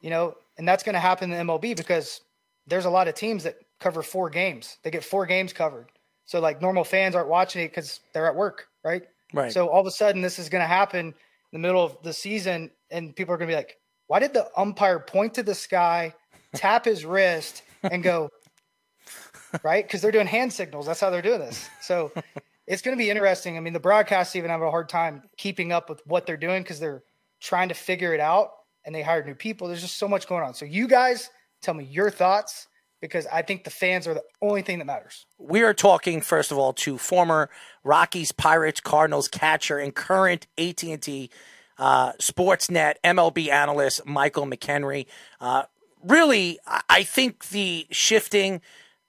G: You know, and that's going to happen in the MLB because there's a lot of teams that cover four games. They get four games covered. So like normal fans aren't watching it because they're at work, right?
D: Right.
G: So all of a sudden this is going to happen in the middle of the season, and people are going to be like, "Why did the umpire point to the sky, tap his wrist, and go?" <laughs> right? Because they're doing hand signals. That's how they're doing this. So it's going to be interesting. I mean, the broadcasts even have a hard time keeping up with what they're doing because they're trying to figure it out, and they hired new people. There's just so much going on. So you guys tell me your thoughts because I think the fans are the only thing that matters.
D: We are talking first of all to former Rockies, Pirates, Cardinals catcher and current AT and T uh, Sportsnet MLB analyst Michael McKenry. Uh, really, I- think the shifting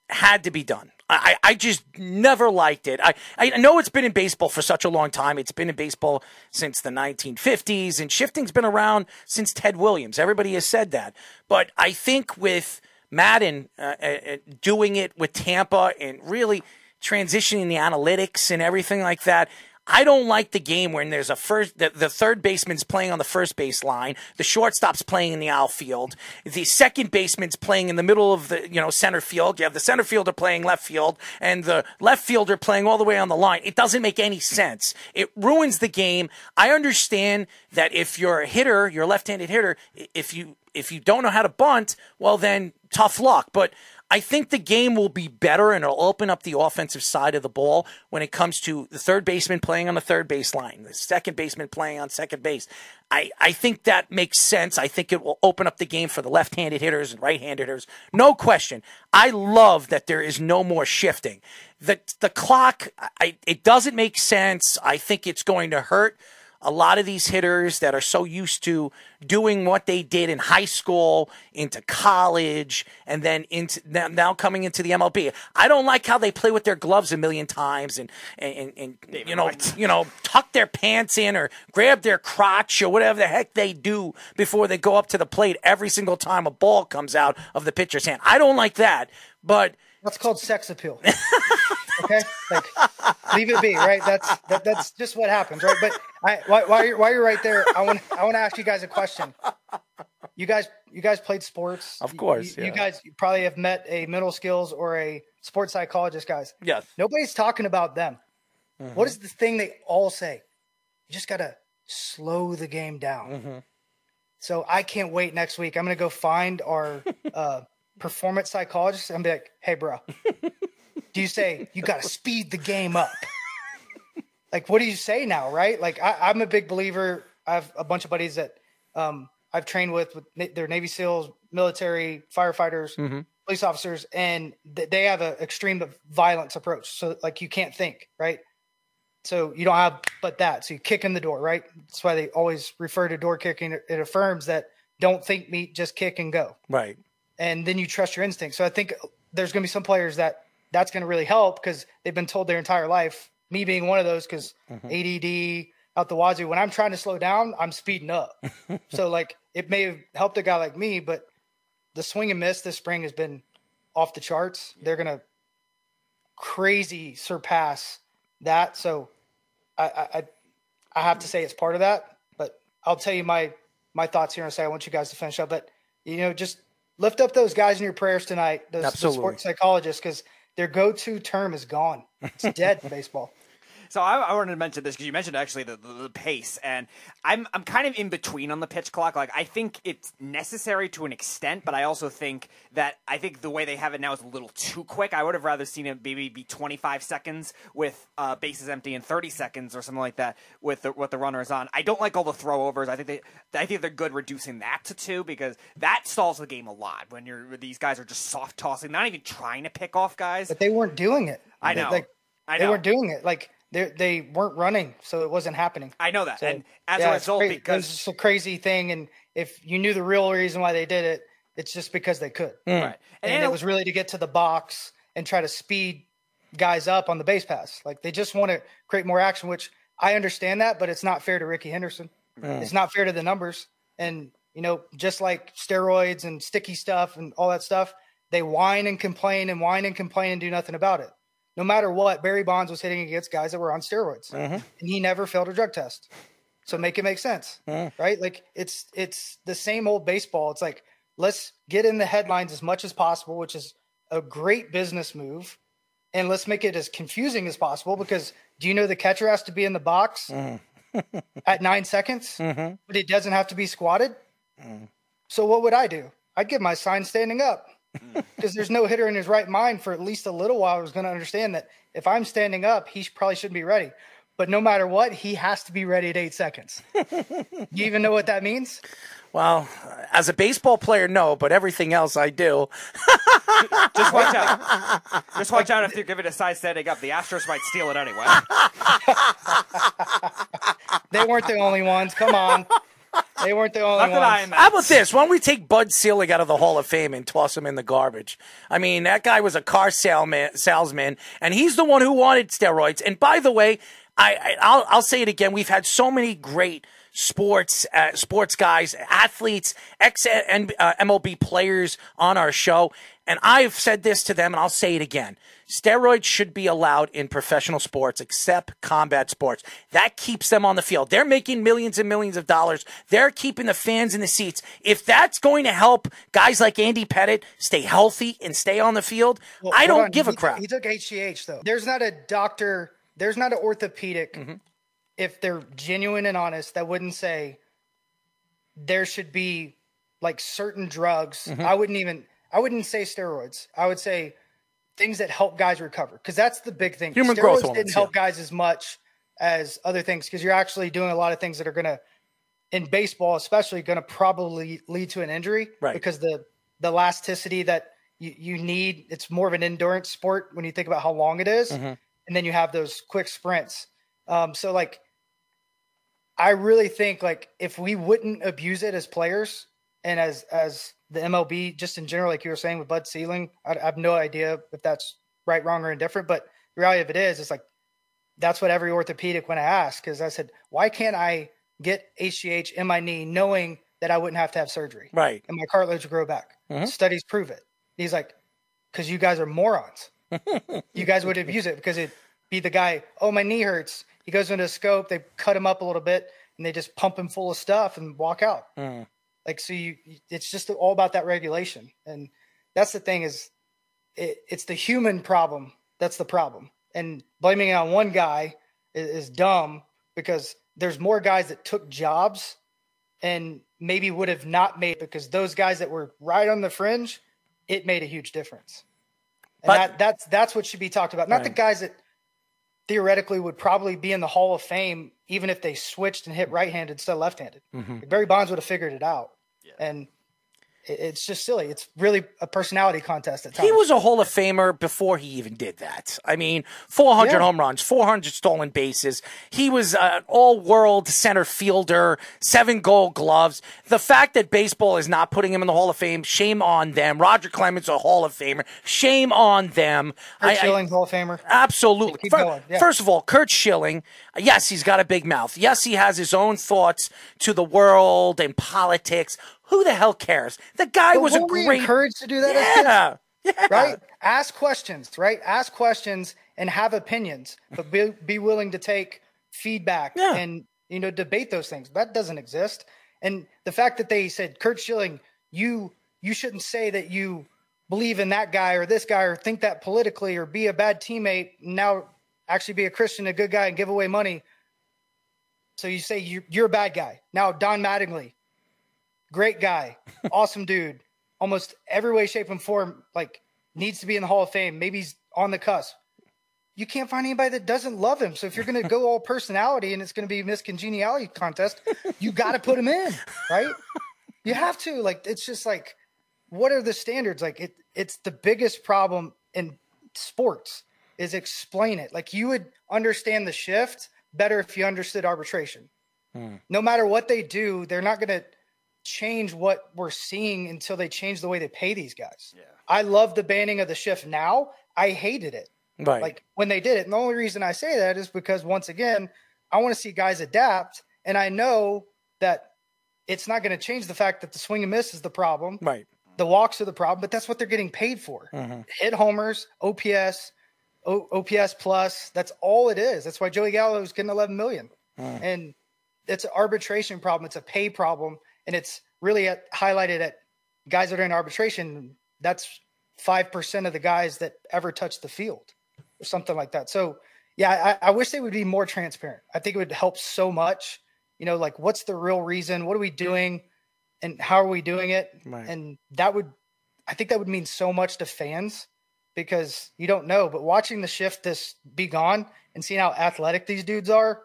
D: had to be done. I, I just never liked it. I, I know it's been in baseball for such a long time. It's been in baseball since the 1950s, and shifting's been around since Ted Williams. Everybody has said that. But I think with Maddon uh, uh, uh, doing it with Tampa and really transitioning the analytics and everything like that. I don't like the game when there's a first, the, the third baseman's playing on the first base line, the shortstop's playing in the outfield, the second baseman's playing in the middle of the, you know, center field. You have the center fielder playing left field and the left fielder playing all the way on the line. It doesn't make any sense. It ruins the game. I understand that if you're a hitter, you're a left-handed hitter, if you, if you don't know how to bunt, well then tough luck. But I think the game will be better and it'll open up the offensive side of the ball when it comes to the third baseman playing on the third base line, the second baseman playing on second base. I, I think that makes sense. I think it will open up the game for the left handed hitters and right handed hitters. No question. I love that there is no more shifting. The, the clock, I, it doesn't make sense. I think it's going to hurt a lot of these hitters that are so used to doing what they did in high school into college and then into now, now coming into the MLB. I don't like how they play with their gloves a million times and and, and, and you know you know tuck their pants in or grab their crotch or whatever the heck they do before they go up to the plate every single time a ball comes out of the pitcher's hand. I don't like that, but
G: That's called sex appeal. <laughs> okay, like leave it be, right? That's that, that's just what happens, right? But I, while, while you're while you're right there, I want I want to ask you guys a question. You guys, you guys played sports,
D: Of course,
G: You,
D: yeah.
G: you guys probably have met a mental skills or a sports psychologist, guys.
D: Yes.
G: Nobody's talking about them.
D: Mm-hmm.
G: What is the thing they all say? You just gotta slow the game down.
D: Mm-hmm.
G: So I can't wait next week. I'm gonna go find our uh, <laughs> performance psychologist and be like, "Hey, bro, do you say you got to speed the game up? like, what do you say now, right? Like, I, I'm a big believer. I have a bunch of buddies that um, I've trained with, with their Navy SEALs, military, firefighters, police officers, and th- they have an extreme violence approach. So, like, you can't think, right? So you don't have but that. So you kick in the door, right? That's why they always refer to door kicking. It affirms that don't think meat, just kick and go
D: right.
G: and then you trust your instinct. So I think there's going to be some players that that's going to really help because they've been told their entire life. Me being one of those, because mm-hmm. ADD out the wazoo. When I'm trying to slow down, I'm speeding up. <laughs> so like it may have helped a guy like me, but the swing and miss this spring has been off the charts. They're going to crazy surpass that. So I, I I- have to say it's part of that. But I'll tell you my my thoughts here and say. I want you guys to finish up, but you know, just lift up those guys in your prayers tonight. Those, sports psychologists, because their go-to term is gone. It's dead baseball.
E: So I, I wanted to mention this because you mentioned actually the, the, the pace, and I'm I'm kind of in between on the pitch clock. Like I think it's necessary to an extent, but I also think that I think the way they have it now is a little too quick. I would have rather seen it maybe be 25 seconds with uh, bases empty and 30 seconds or something like that with the, with the runners on. I don't like all the throwovers. I think they I think they're good reducing that to two because that stalls the game a lot when you're these guys are just soft tossing, not even trying to pick off guys.
G: But they weren't doing it.
E: I
G: They-
E: know.
G: Like,
E: I
G: they weren't doing it. Like they they weren't running, so it wasn't happening.
E: I know that,
G: So,
E: and as
G: yeah,
E: a
G: it's
E: result,
G: cra-
E: because
G: it's a crazy thing. And if you knew the real reason why they did it, it's just because they could. Hmm.
E: Right.
G: And,
E: And
G: it
E: it-
G: was really to get to the box and try to speed guys up on the base pass. Like they just want to create more action, which I understand that, but it's not fair to Rickey Henderson. Hmm. It's not fair to the numbers. And you know, just like steroids and sticky stuff and all that stuff, they whine and complain and whine and complain and do nothing about it. No matter what, Barry Bonds was hitting against guys that were on steroids, mm-hmm. and he never failed a drug test. So make it make sense, mm-hmm. right? Like it's it's the same old baseball. It's like let's get in the headlines as much as possible, which is a great business move, and let's make it as confusing as possible. Because do you know the catcher has to be in the box mm-hmm. at nine seconds, but it doesn't have to be squatted? Mm. So what would I do? I'd give my sign standing up Mm. because there's no hitter in his right mind for at least a little while who's going to understand that if I'm standing up, he probably shouldn't be ready. But no matter what, he has to be ready at eight seconds. <laughs> you even know what that means?
D: Well, as a baseball player, no, but everything else I do. <laughs>
E: Just watch out. Just watch out if you give it a side standing up. The Astros might steal it anyway. <laughs>
G: They weren't the only ones. Come on. They weren't the only
E: Not that I
G: ones.
D: How about this? Why don't we take Bud Selig out of the Hall of Fame and toss him in the garbage? I mean, that guy was a car salesman, salesman and he's the one who wanted steroids. And by the way, I, I I'll, I'll say it again. We've had so many great sports uh, sports guys, athletes, ex uh, MLB players on our show, and I've said this to them, and I'll say it again. Steroids should be allowed in professional sports except combat sports. That keeps them on the field. They're making millions and millions of dollars. They're keeping the fans in the seats. If that's going to help guys like Andy Pettitte stay healthy and stay on the field,
G: Well,
D: I don't
G: on.
D: give a crap.
G: He took HGH though. There's not a doctor. There's not an orthopedic.
D: Mm-hmm.
G: If they're genuine and honest, that wouldn't say there should be like certain drugs.
D: Mm-hmm.
G: I wouldn't even. I wouldn't say steroids. I would say things that help guys recover because that's the big thing.
D: Human
G: steroids
D: growth
G: didn't
D: hormones,
G: help
D: yeah.
G: guys as much as other things because you're actually doing a lot of things that are going to in baseball especially going to probably lead to an injury
D: Right.
G: because the the elasticity that you, you need it's more of an endurance sport when you think about how long it is.
D: Mm-hmm.
G: and then you have those quick sprints um, so like i really think like if we wouldn't abuse it as players and as as the mlb just in general like you were saying with Bud Selig I, I have no idea if that's right wrong or indifferent but the reality of it is it's like that's what every orthopedic when I asked because I said, why can't I get HGH in my knee knowing that I wouldn't have to have surgery
D: Right.
G: and my cartilage would grow back? Mm-hmm. Studies prove it. He's like, because you guys are morons. <laughs> you guys would abuse it because it'd be the guy, oh, my knee hurts. He goes into a scope, they cut him up a little bit and they just pump him full of stuff and walk out. Mm. Like, so you, it's just all about that regulation. And that's the thing is it, it's the human problem. That's the problem. And blaming it on one guy is, is dumb because there's more guys that took jobs and maybe would have not made because those guys that were right on the fringe, it made a huge difference. And
D: But-
G: that, that's that's what should be talked about. Not the guys that theoretically would probably be in the Hall of Fame even if they switched and hit right-handed instead of left-handed.
D: Mm-hmm.
G: Barry Bonds would have figured it out. And it's just silly. It's really a personality contest at times.
D: He was a Hall of Famer before he even did that. I mean, 400
G: Yeah.
D: home runs, 400 stolen bases. He was an all world center fielder, seven gold gloves. The fact that baseball is not putting him in the Hall of Fame, shame on them. Roger Clemens, a Hall of Famer, shame on them.
G: Curt
D: I- I-
G: Schilling, Hall of Famer.
D: Absolutely.
G: Keep
D: Fir-
G: going, yeah.
D: First of all, Curt Schilling, yes, he's got a big mouth. Yes, he has his own thoughts to the world and politics. Who the hell cares? The guy
G: But
D: was a
G: weren't we
D: great.
G: encouraged to do that
D: yeah. Yeah.
G: right? Ask questions, right? Ask questions and have opinions, but be, be willing to take feedback
D: Yeah.
G: and you know debate those things. That doesn't exist. And the fact that they said Curt Schilling, you you shouldn't say that you believe in that guy or this guy or think that politically or be a bad teammate. Now actually be a Christian, a good guy, and give away money. So you say you, you're a bad guy. Now Don Mattingly, great guy, <laughs> awesome dude, almost every way, shape, and form, like needs to be in the Hall of Fame. Maybe he's on the cusp. You can't find anybody that doesn't love him. So if you're going to go all personality and it's going to be Miss Congeniality contest, <laughs> you got to put him in, right? You have to. Like it's just like, what are the standards? Like it, it's the biggest problem in sports is explain it. Like you would understand the shift better if you understood arbitration. Hmm. No matter what they do, they're not going to change what we're seeing until they change the way they pay these guys. Yeah. I love the banning of the shift now. I hated it.
D: Right.
G: Like when they did it. And the only reason I say that is because once again, I want to see guys adapt. And I know that it's not going to change the fact that the swing and miss is the problem.
D: right.
G: The walks are the problem, but that's what they're getting paid for. Hit homers, OPS, o- OPS plus. That's all it is. That's why Joey Gallo is getting 11 million.
D: Mm.
G: And it's an arbitration problem. It's a pay problem, and it's really at, highlighted at guys that are in arbitration. That's five percent of the guys that ever touch the field, or something like that. So, yeah, I, I wish they would be more transparent. I think it would help so much. You know, like what's the real reason? What are we doing, and how are we doing it?
D: Right.
G: And that would, I think that would mean so much to fans because you don't know. But watching the shift this be gone and seeing how athletic these dudes are,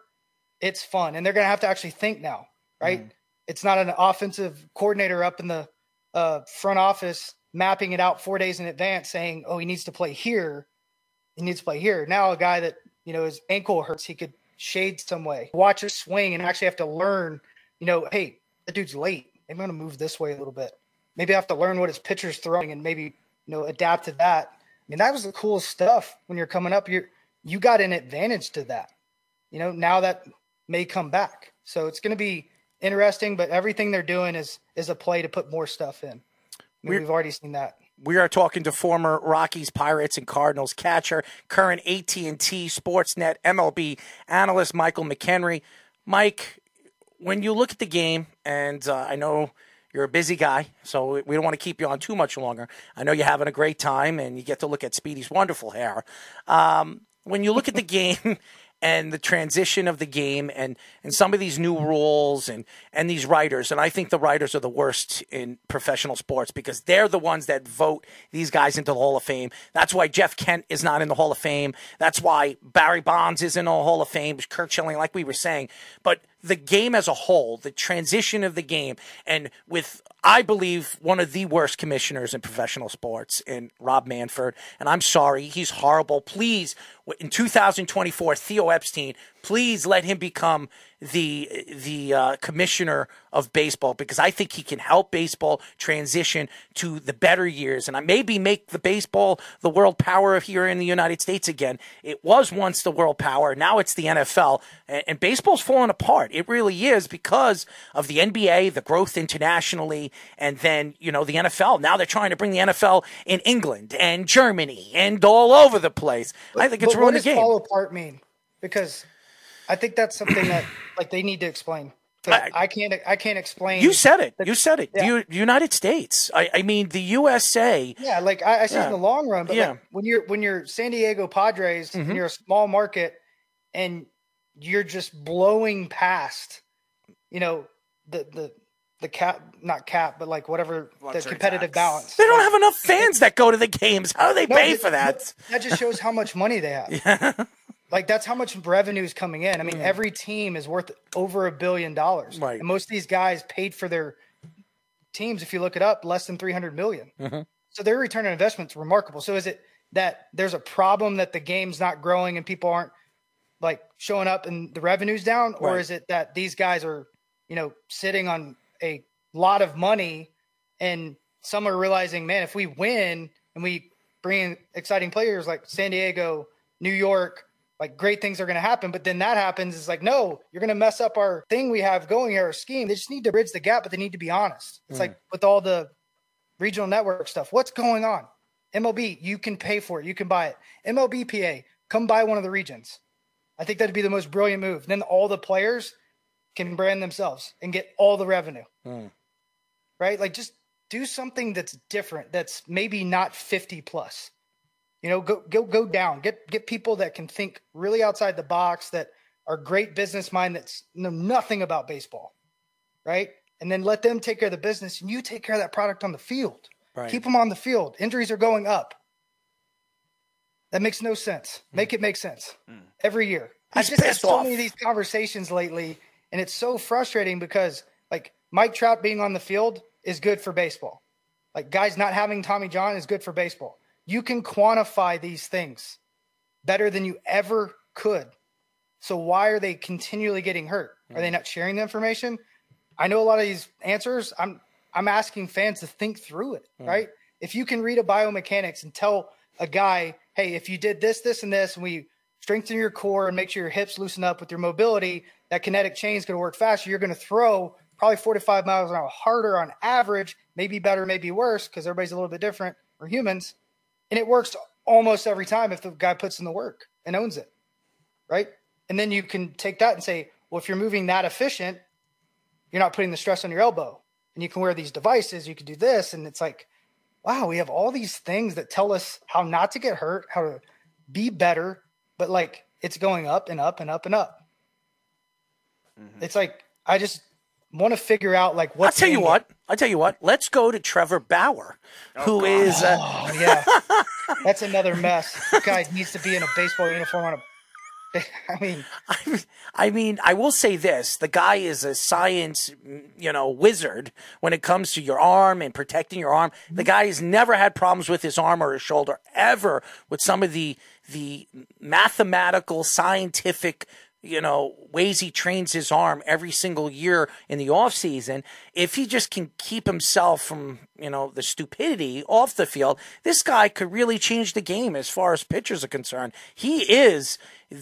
G: it's fun. And they're going to have to actually think now, right? Mm. It's not an offensive coordinator up in the uh, front office mapping it out four days in advance saying, oh, he needs to play here. He needs to play here. Now, a guy that, you know, his ankle hurts, he could shade some way, watch a swing, and actually have to learn, you know, hey, the dude's late. Maybe I'm going to move this way a little bit. Maybe I have to learn what his pitcher's throwing and maybe, you know, adapt to that. I mean, that was the coolest stuff when you're coming up. You you got an advantage to that. You know, now that may come back. So it's going to be interesting, but everything they're doing is is a play to put more stuff in. I mean, we've already seen that.
D: We are talking to former Rockies, Pirates, and Cardinals catcher, current AT&T Sportsnet MLB analyst Michael McKenry. Mike, when you look at the game, and uh, I know you're a busy guy, so we don't want to keep you on too much longer. I know you're having a great time, and you get to look at Speedy's wonderful hair. Um, when you look at the <laughs> game and the transition of the game and, and some of these new rules and, and these writers, and I think the writers are the worst in professional sports because they're the ones that vote these guys into the Hall of Fame. That's why Jeff Kent is not in the Hall of Fame. That's why Barry Bonds is in the Hall of Fame, Curt Schilling, like we were saying. But the game as a whole, the transition of the game, and with I believe one of the worst commissioners in professional sports in Rob Manfred, and I'm sorry, he's horrible. Please, in 2024, Theo Epstein, please let him become the the uh, commissioner of baseball because I think he can help baseball transition to the better years and I maybe make the baseball the world power here in the United States again. It was once the world power, now it's the NFL, and, and baseball's falling apart. It really is because of the NBA, the growth internationally, and then you know the NFL. Now they're trying to bring the NFL in England and Germany and all over the place. I think it's
G: But
D: ruined
G: what
D: the
G: does
D: game.
G: fall apart mean? Because I think that's something that <clears throat> like they need to explain.
D: I-
G: I, can't I can't explain.
D: You said it.
G: the-
D: You said it.
G: Yeah.
D: The United States. I, I mean, the USA.
G: Yeah, like I, I see
D: Yeah.
G: in the long run, but
D: Yeah.
G: like when you're when you're San Diego Padres
D: Mhm.
G: and you're a small market and you're just blowing past, you know, the the the cap not cap, but like whatever the competitive
E: tax.
G: balance.
D: They don't have enough fans that go to the games. How do they
G: No,
D: pay
G: but-
D: for that?
G: That just shows how much money they have. <laughs> Like that's how much revenue is coming in. I mean,
D: Mm.
G: every team is worth over a billion dollars.
D: Right.
G: And most of these guys paid for their teams, if you look it up, less than 300 million.
D: Mhm.
G: So their return on investment is remarkable. So is it that there's a problem that the game's not growing and people aren't like showing up and the revenue's down? Or is it that these guys are, you know, sitting on a lot of money and some are realizing, man, if we win and we bring in exciting players like San Diego, New York, like great things are going to happen. But then that happens. It's like, no, you're going to mess up our thing we have going here, our scheme. They just need to bridge the gap, but they need to be honest. It's like hmm. with all the regional network stuff. What's going on? MLB, you can pay for it. You can buy it. MLBPA, come buy one of the regions. I think that'd be the most brilliant move. Then all the players can brand themselves and get all the revenue. Hmm. Right? Like just do something that's different. That's maybe not 50 plus. You know, go go go down. Get get people that can think really outside the box that are great business mind that know nothing about baseball. Right? And then let them take care of the business and you take care of that product on the field.
D: Right.
G: Keep them on the field. Injuries are going up. That makes no sense. Make it make sense every year.
D: Hmm. He's
G: I've just had so
D: off.
G: many of these conversations lately, and it's so frustrating because like Mike Trout being on the field is good for baseball. Like guys not having Tommy John is good for baseball. You can quantify these things better than you ever could. So why are they continually getting hurt? Are they mm. not sharing the information? I know a lot of these answers. I'm I'm asking fans to think through it, mm. right? If you can read a biomechanics and tell a guy, hey, if you did this, this, and this, and we strengthen your core and make sure your hips loosen up with your mobility, that kinetic chain is going to work faster. You're going to throw probably 45 miles an hour harder on average, maybe better, maybe worse, because everybody's a little bit different. We're humans. And it works almost every time if the guy puts in the work and owns it, right? And then you can take that and say, well, if you're moving that efficient, you're not putting the stress on your elbow, and you can wear these devices. You can do this, and it's like, wow, we have all these things that tell us how not to get hurt, how to be better, but like it's going up and up and up and up. Mm-hmm. It's like I just want to figure out like what.
D: I'll tell you what. I'll tell you what. Let's go to Trevor Bauer, oh, who God. is. Uh,
G: oh yeah, that's another mess. guy needs to be in a baseball uniform on a <laughs> I mean,
D: I, I mean, I will say this: the guy is a science, you know, wizard when it comes to your arm and protecting your arm. The guy has never had problems with his arm or his shoulder ever with some of the the mathematical, scientific you know, ways he trains his arm every single year in the off season, if he just can keep himself from, you know, the stupidity off the field, this guy could really change the game as far as pitchers are concerned. He is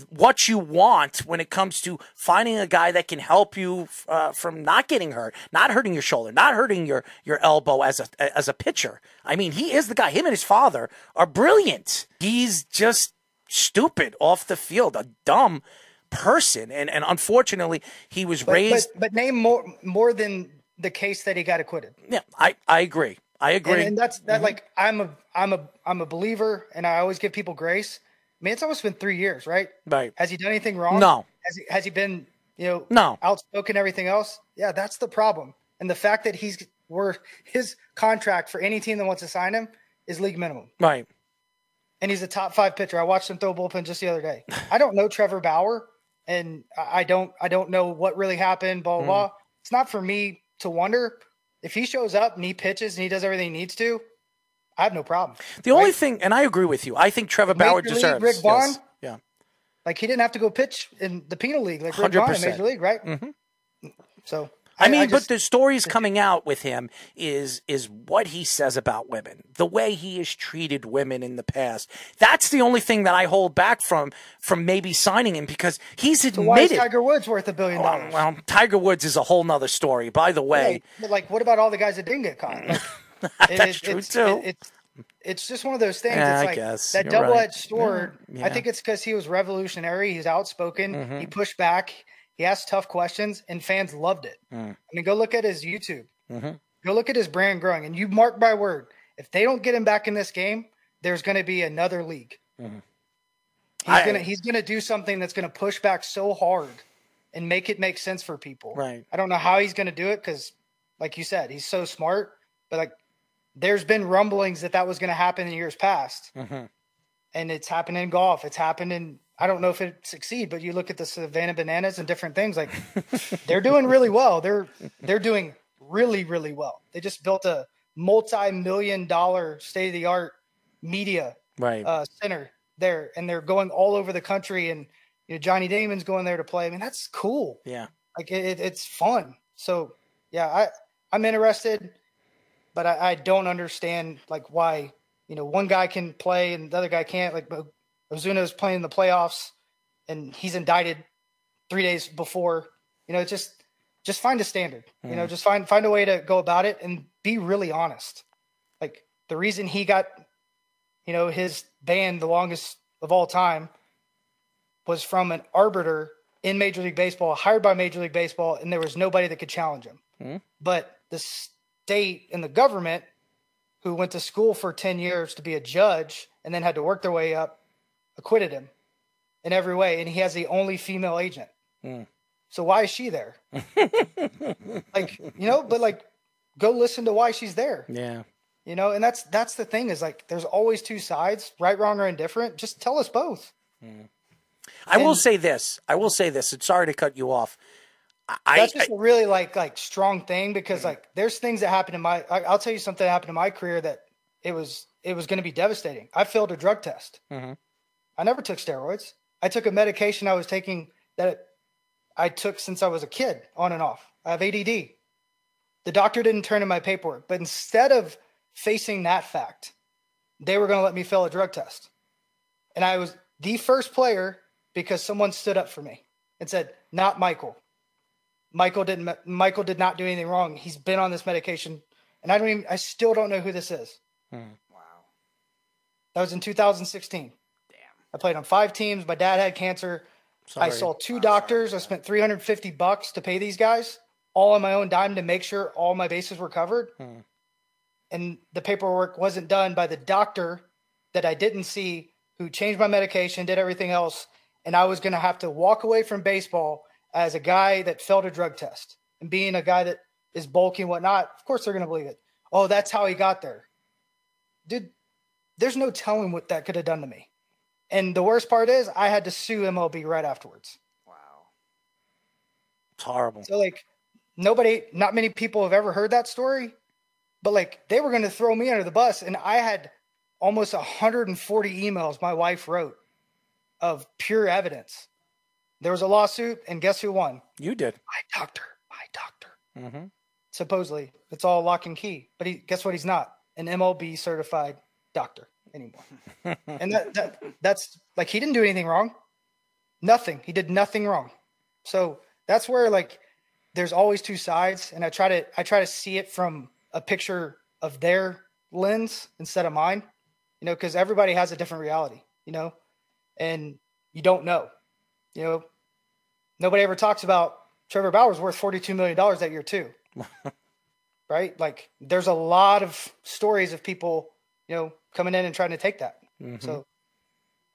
D: what you want when it comes to finding a guy that can help you uh, from not getting hurt, not hurting your shoulder, not hurting your, your elbow as a, as a pitcher. I mean, he is the guy. Him and his father are brilliant. He's just stupid off the field, a dumb person. And and unfortunately, he was
G: but,
D: raised.
G: But, but, name more more than the case that he got acquitted.
D: Yeah, I I agree. I agree.
G: And, and that's that. Mm-hmm. Like I'm a I'm a I'm a believer, and I always give people grace. I mean, it's almost been three years, right?
D: Right.
G: Has he done anything wrong?
D: No.
G: Has he has he been you know
D: no
G: outspoken everything else? Yeah, that's the problem. And the fact that he's were his contract for any team that wants to sign him is league minimum.
D: Right.
G: And he's a top five pitcher. I watched him throw bullpen just the other day. I don't know Trevor Bauer and I don't I don't know what really happened. Blah blah. Mm. blah. It's not for me to wonder if he shows up and he pitches and he does everything he needs to. I have no problem.
D: The right? only thing, and I agree with you. I think Trevor Bauer Major deserves.
G: Rick Vaughn,
D: yes. yeah,
G: like he didn't have to go pitch in the penal league like Rick 100%. Vaughn in Major League, right?
D: Mm-hmm.
G: So
D: I, mean, I just, but the stories coming out with him is is what he says about women, the way he has treated women in the past. That's the only thing that I hold back from from maybe signing him because he's admitted. So why is
G: Tiger Woods worth a billion dollars?
D: Well, well, Tiger Woods is a whole nother story. By the way,
G: yeah, like what about all the guys that didn't get caught?
D: Like, <laughs> That's it, true
G: it's,
D: too.
G: It, it's it's just one of those things.
D: Yeah,
G: it's like
D: I guess.
G: that
D: You're
G: double edged
D: right.
G: sword.
D: Yeah.
G: I think it's because he was revolutionary. He's outspoken. Mm-hmm. He pushed back. He asked tough questions, and fans loved it. Mm. I mean, go look at his YouTube. Mm-hmm. Go look at his brand growing, and you mark my word, if they don't get him back in this game, there's going to be another league. Mm-hmm. He's I, gonna he's gonna do something that's gonna push back so hard and make it make sense for people.
D: Right.
G: I don't know how he's gonna do it because, like you said, he's so smart. But like, there's been rumblings that that was gonna happen in years past, mm-hmm. and it's happened in golf. It's happened in I don't know if it succeed, but you look at the Savannah Bananas and different things like they're doing really well. They're they're doing really really well. They just built a multi-million dollar state of the art media
D: right.
G: uh, center there, and they're going all over the country. And you know Johnny Damon's going there to play. I mean that's cool.
D: Yeah,
G: like it, it's fun. So yeah, I I'm interested, but I, I don't understand like why you know one guy can play and the other guy can't. Like Ozuna is playing the playoffs and he's indicted three days before. You know, just just find a standard. Mm. You know, hmm. just find find a way to go about it and be really honest. Like the reason he got, you know, his ban the longest of all time was from an arbiter in Major League Baseball, hired by Major League Baseball, and there was nobody that could challenge him. Mm. But the state and the government, who went to school for 10 years to be a judge and then had to work their way up, acquitted him in every way, and he has the only female agent. Mm. So why is she there? <laughs> like you know, but like, go listen to why she's there.
D: Yeah.
G: You know, and that's that's the thing is like, there's always two sides, right, wrong, or indifferent. Just tell us both.
D: Mm. I and, will say this. I will say this. And sorry to cut you off.
G: I, that's just I, a really like like strong thing because like there's things that happen in my. I, will tell you something that happened in my career that it was it was going to be devastating. I failed a drug test. Mm-hmm. I never took steroids. I took a medication I was taking that I took since I was a kid, on and off. I have ADD. The doctor didn't turn in my paperwork, but instead of facing that fact, they were going to let me fail a drug test. And I was the first player because someone stood up for me and said, "Not Michael. Michael didn't. Michael did not do anything wrong. He's been on this medication, and I don't even. I still don't know who this is." Hmm. That was in 2016. I played on five teams. My dad had cancer.
D: Sorry.
G: I saw two doctors. I spent 350 bucks to pay these guys, all on my own dime to make sure all my bases were covered.
D: Hmm.
G: And the paperwork wasn't done by the doctor that I didn't see, who changed my medication, did everything else. And I was going to have to walk away from baseball as a guy that failed a drug test. And being a guy that is bulky and whatnot, of course they're going to believe it. Oh, that's how he got there. Dude, there's no telling what that could have done to me. And the worst part is, I had to sue MLB right afterwards.
D: Wow, it's horrible.
G: So, like, nobody, not many people have ever heard that story, but like, they were going to throw me under the bus. And I had almost 140 emails my wife wrote of pure evidence. There was a lawsuit, and guess who won?
D: You did.
G: My doctor. My doctor.
D: Mm-hmm.
G: Supposedly, it's all lock and key. But he, guess what? He's not an MLB certified doctor anymore. <laughs> and that, that that's like he didn't do anything wrong. Nothing. He did nothing wrong. So that's where like there's always two sides, and I try to I try to see it from a picture of their lens instead of mine. You know, because everybody has a different reality. You know, and you don't know. You know, nobody ever talks about Trevor Bauer's worth forty two million dollars that year too. <laughs> right? Like there's a lot of stories of people, you know, coming in and trying to take that. So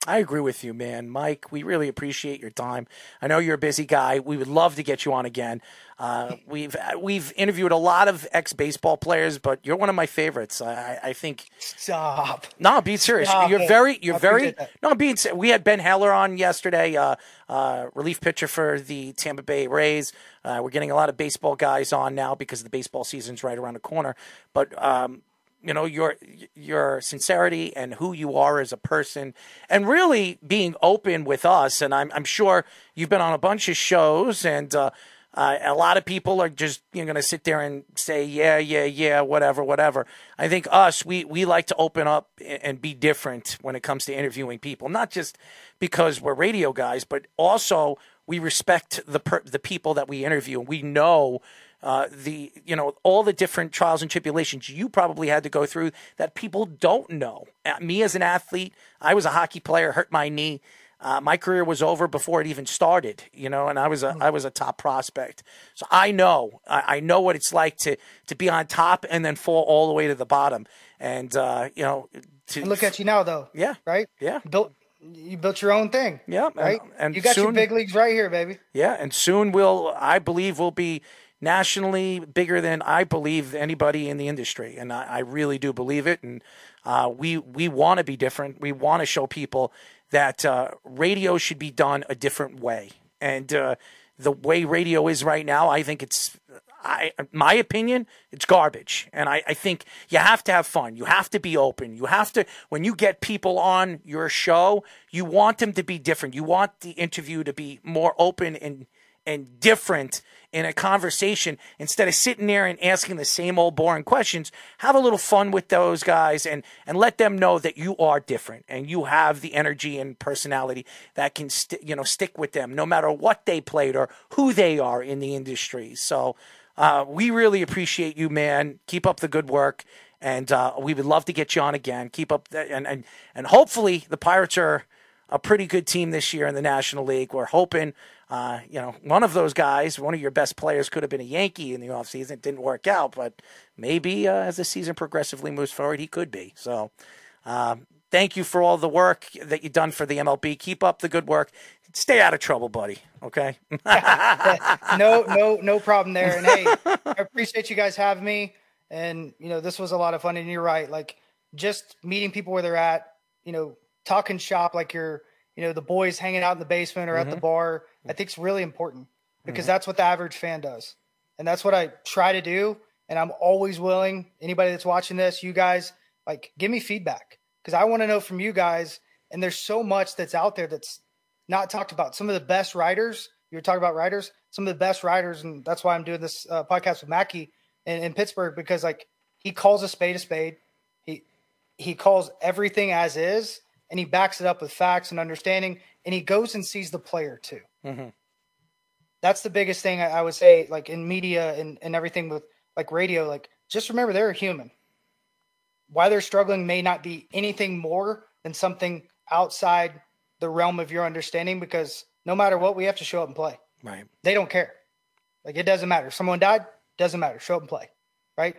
D: I agree with you, man. Mike, we really appreciate your time. I know you're a busy guy. We would love to get you on again. Uh, we've we've interviewed a lot of ex baseball players, but you're one of my favorites. I, I think.
G: stop.
D: No, I'm being serious.
G: Stop
D: you're
G: it.
D: very, you're
G: I
D: very. No, I'm being. We had Ben Heller on yesterday, uh, uh, relief pitcher for the Tampa Bay Rays. Uh, we're getting a lot of baseball guys on now because the baseball season's right around the corner. But um, you know your your sincerity and who you are as a person, and really being open with us. And I'm I'm sure you've been on a bunch of shows and. Uh, uh, a lot of people are just you know, going to sit there and say, yeah, yeah, yeah, whatever, whatever. I think us, we, we like to open up and be different when it comes to interviewing people, not just because we're radio guys, but also we respect the per- the people that we interview, and we know uh, the you know all the different trials and tribulations you probably had to go through that people don't know. Uh, me as an athlete, I was a hockey player, hurt my knee. Uh, my career was over before it even started, you know, and I was a I was a top prospect, so I know I, I know what it's like to to be on top and then fall all the way to the bottom, and uh, you know, to
G: And look at you now, though.
D: Yeah.
G: Right.
D: Yeah.
G: Built. You built your own thing.
D: Yeah, and-
G: Right.
D: and
G: you got your big leagues right here, baby.
D: Yeah, and soon we'll, I believe, we'll be nationally bigger than I believe anybody in the industry, and I, I really do believe it. And uh, we we want to be different. We want to show people that uh, radio should be done a different way. And uh, the way radio is right now, I think it's. I, my opinion, it's garbage. And I, I think you have to have fun. You have to be open. You have to, when you get people on your show, you want them to be different. You want the interview to be more open and, and different in a conversation instead of sitting there and asking the same old boring questions. Have a little fun with those guys and, and let them know that you are different and you have the energy and personality that can st- you know stick with them no matter what they played or who they are in the industry. So uh, we really appreciate you, man. Keep up the good work. And uh, we would love to get you on again. Keep up, and, and and hopefully the Pirates are a pretty good team this year in the National League. We're hoping, uh, you know, one of those guys, one of your best players, could have been a Yankee in the offseason. It didn't work out, but maybe uh, as the season progressively moves forward, he could be. So, um, thank you for all the work that you've done for the MLB. Keep up the good work. Stay out of trouble, buddy. Okay. <laughs>
G: no, no, no problem there. And hey, I appreciate you guys having me. And you know, this was a lot of fun. And you're right, like just meeting people where they're at. You know, talking shop like you're, you know, the boys hanging out in the basement or at the
D: Mhm.
G: bar. I think it's really important because
D: Mhm.
G: that's what the average fan does, and that's what I try to do. And I'm always willing. Anybody that's watching this, you guys, like, give me feedback because I want to know from you guys. And there's so much that's out there that's not talked about. Some of the best writers, you were talking about writers, some of the best writers, and that's why I'm doing this uh, podcast with Mackie in, in Pittsburgh because like he calls a spade a spade. He he calls everything as is, and he backs it up with facts and understanding, and he goes and sees the player too.
D: mm-hmm.
G: That's the biggest thing I, I would say, like in media and, and everything with like radio. Like just remember they're a human. Why they're struggling may not be anything more than something outside the realm of your understanding because no matter what, we have to show up and play.
D: Right.
G: They don't care. Like it doesn't matter. If someone died, doesn't matter. Show up and play. Right?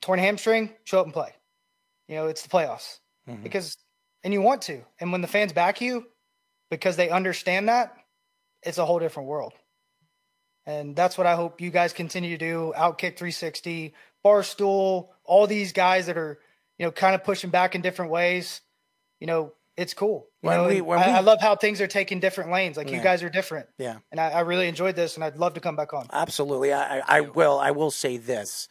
G: Torn hamstring, show up and play. You know, it's the playoffs.
D: Mhm.
G: Because and you want to. And when the fans back you because they understand that, it's a whole different world. And that's what I hope you guys continue to do. Outkick 360, Barstool, all these guys that are, you know, kind of pushing back in different ways. You know, it's cool. You
D: When
G: know,
D: we- when
G: I,
D: we-
G: I love how things are taking different lanes. Like
D: Yeah.
G: you guys are different.
D: Yeah.
G: And I, I really enjoyed this and I'd love to come back on.
D: Absolutely. I, I I will. I will say this: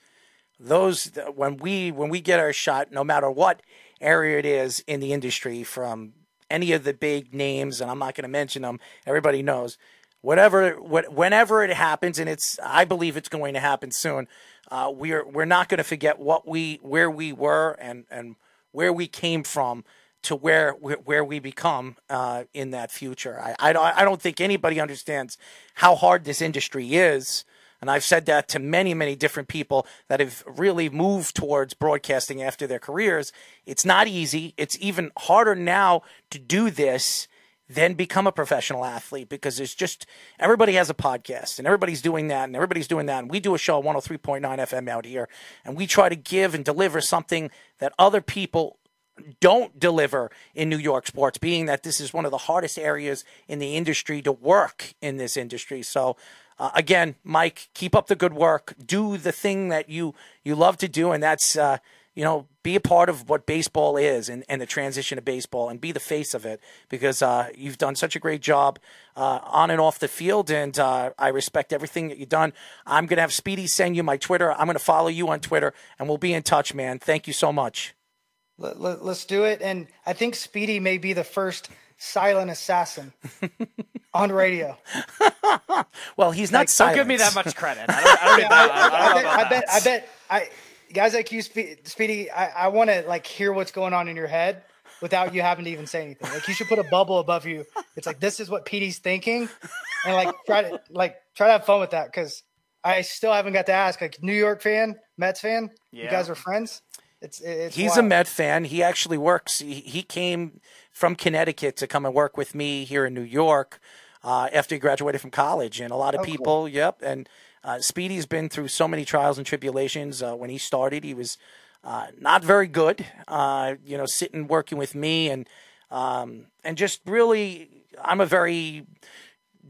D: those when we when we get our shot, no matter what area it is in the industry, from any of the big names, and I'm not going to mention them. Everybody knows. Whatever, what, whenever it happens, and it's, I believe it's going to happen soon. Uh, we're we're not going to forget what we where we were and and where we came from to where where, we become uh, in that future. I, I I don't think anybody understands how hard this industry is. And I've said that to many, many different people that have really moved towards broadcasting after their careers. It's not easy. It's even harder now to do this than become a professional athlete because it's just everybody has a podcast and everybody's doing that and everybody's doing that. And we do a show at 103.9 FM out here and we try to give and deliver something that other people don't deliver in New York sports, being that this is one of the hardest areas in the industry to work in this industry. So, uh, again, Mike, keep up the good work. Do the thing that you you love to do, and that's uh, you know be a part of what baseball is and, and the transition to baseball, and be the face of it because uh, you've done such a great job uh, on and off the field, and uh, I respect everything that you've done. I'm gonna have Speedy send you my Twitter. I'm gonna follow you on Twitter, and we'll be in touch, man. Thank you so much.
G: Let, let, let's do it. And I think Speedy may be the first silent assassin <laughs> on radio.
D: Well, he's not
G: Like, don't.
E: Give me that much credit. I don't, I don't,
G: Yeah,
E: I,
G: I,
E: I don't
G: I
E: know
G: bet, I bet. I guys like you, Spe- Speedy. I, I want to like hear what's going on in your head without you having to even say anything. Like you should put a bubble above you. It's like this is what Petey's thinking, and like try to like try to have fun with that because I still haven't got to ask. Like New York fan, Mets fan,
D: yeah.
G: you guys are friends. It's it's
D: He's
G: wild.
D: a Met fan. He actually works. He, he came from Connecticut to come and work with me here in New York uh, after he graduated from college. And a lot of
G: Oh, cool.
D: people, yep. And uh, Speedy's been through so many trials and tribulations. Uh, when he started, he was uh, not very good. Uh, you know, sitting working with me and um, and just really, I'm a very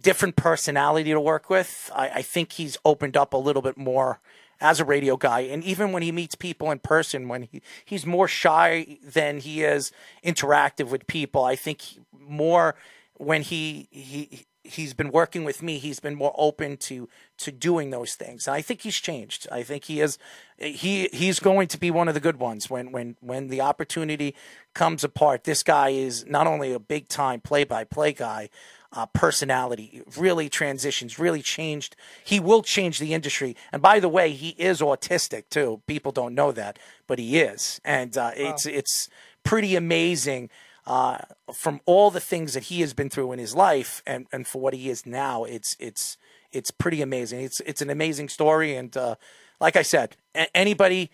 D: different personality to work with. I, I think he's opened up a little bit more as a radio guy. And even when he meets people in person, when he, he's more shy than he is interactive with people, I think more when he, he, he's been working with me, he's been more open to, to doing those things. And I think he's changed. I think he is, he, he's going to be one of the good ones when, when, when the opportunity comes apart. This guy is not only a big time play by play guy, uh, personality really transitions, really changed. He will change the industry. And by the way, he is autistic too. People don't know that, but he is, and uh, it's it's pretty amazing. Uh, from all the things that he has been through in his life, and, and for what he is now, it's it's it's pretty amazing. It's it's an amazing story, and uh, like I said, a- anybody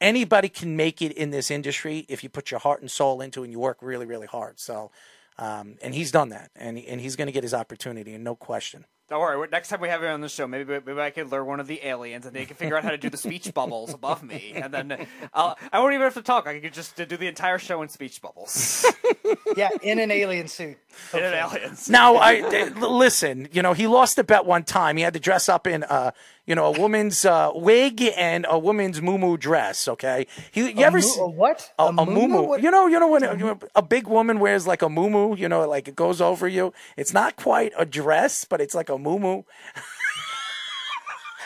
D: anybody can make it in this industry if you put your heart and soul into it and you work really really hard. So. Um, and he's done that, and and he's going to get his opportunity, and no question.
E: Don't worry. Next time we have him on the show, maybe maybe I could lure one of the aliens, and they can figure out how to do the speech bubbles above me, and then I'll, I won't even have to talk. I could just do the entire show in speech bubbles. <laughs>
G: yeah, in an alien suit.
E: In an aliens.
D: Now, I listen. You know, he lost a bet one time. He had to dress up in, uh, you know, a woman's uh, wig and a woman's muumuu dress. Okay, he, you
G: A
D: ever see
G: a what?
D: A,
G: A
D: a
G: muumuu?
D: muumuu?
G: What-
D: You know, you know when a, a big woman wears like a muumuu. You know, like it goes over you. It's not quite a dress, but it's like a muumuu. <laughs>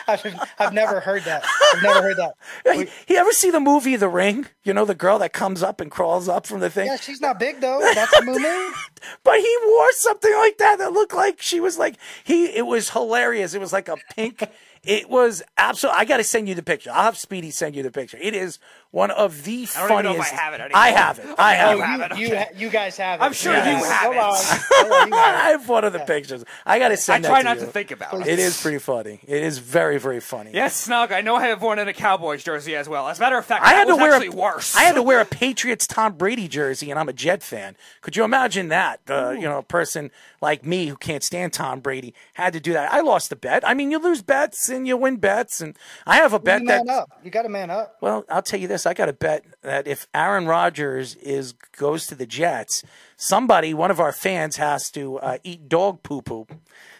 G: I've, I've never heard that. I've never heard that. <laughs>
D: You you ever see the movie The Ring? You know, the girl that comes up and crawls up from the thing.
G: Yeah, she's not big though. That's a moo <laughs>
D: But he wore something like that that looked like she was like he. It was hilarious. It was like a pink. It was absolutely. I got to send you the picture. I'll have Speedy send you the picture. It is one of the
E: I don't even know if I have it
D: I
E: anymore.
D: have it. I have
G: Oh,
D: it.
G: you,
E: okay.
G: you, you guys have it.
E: I'm sure
D: you
E: have
G: Hold
E: it.
G: on. <laughs> Hold on, you have
D: I have one of the pictures. I got to send.
E: I try
D: that
E: not
D: to
E: to think about it.
D: It is pretty funny. It is very, very funny.
E: Yes, Snug. I know I have one in a Cowboys jersey as well. As a matter of fact,
D: I
E: that
D: had to
E: was
D: wear a,
E: worse.
D: I had to wear a Patriots Tom Brady jersey, and I'm a Jet fan. Could you imagine that? Uh, you know, a person like me who can't stand Tom Brady had to do that. I lost a bet. I mean, you lose bets and you win bets, and I have a bet
G: You
D: that.
G: man up. You got to man up.
D: Well, I'll tell you this: I got to bet that if Aaron Rodgers is goes to the Jets, somebody, one of our fans, has to uh, eat dog poo poo.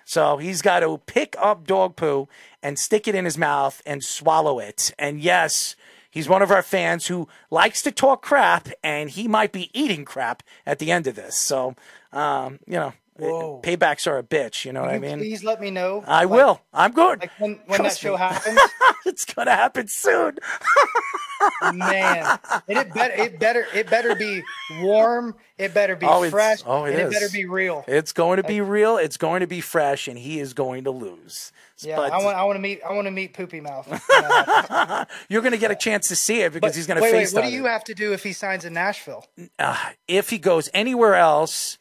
D: So he's got to pick up dog poo and stick it in his mouth and swallow it. And yes, he's one of our fans who likes to talk crap, and he might be eating crap at the end of this. So, um, you know,
G: Whoa.
D: paybacks are a bitch. You know what I mean?
G: Please let me know.
D: I
G: like-
D: will. I'm good.
G: Like when, when that show
D: me.
G: happens, <laughs>
D: it's gonna happen soon. <laughs>
G: man, and it better it better it better be warm. It better be
D: Oh,
G: fresh.
D: oh, it
G: and it better be real.
D: It's going to be real. It's going to be fresh, and he is going to lose.
G: yeah,
D: but
G: I want I want to meet I want to meet Poopy Mouth. when that <laughs> happens.
D: you're going to get a chance to see it because
G: But
D: he's going to
G: wait,
D: face
G: wait, what do you have to do if he signs in Nashville?
D: uh, if he goes anywhere else,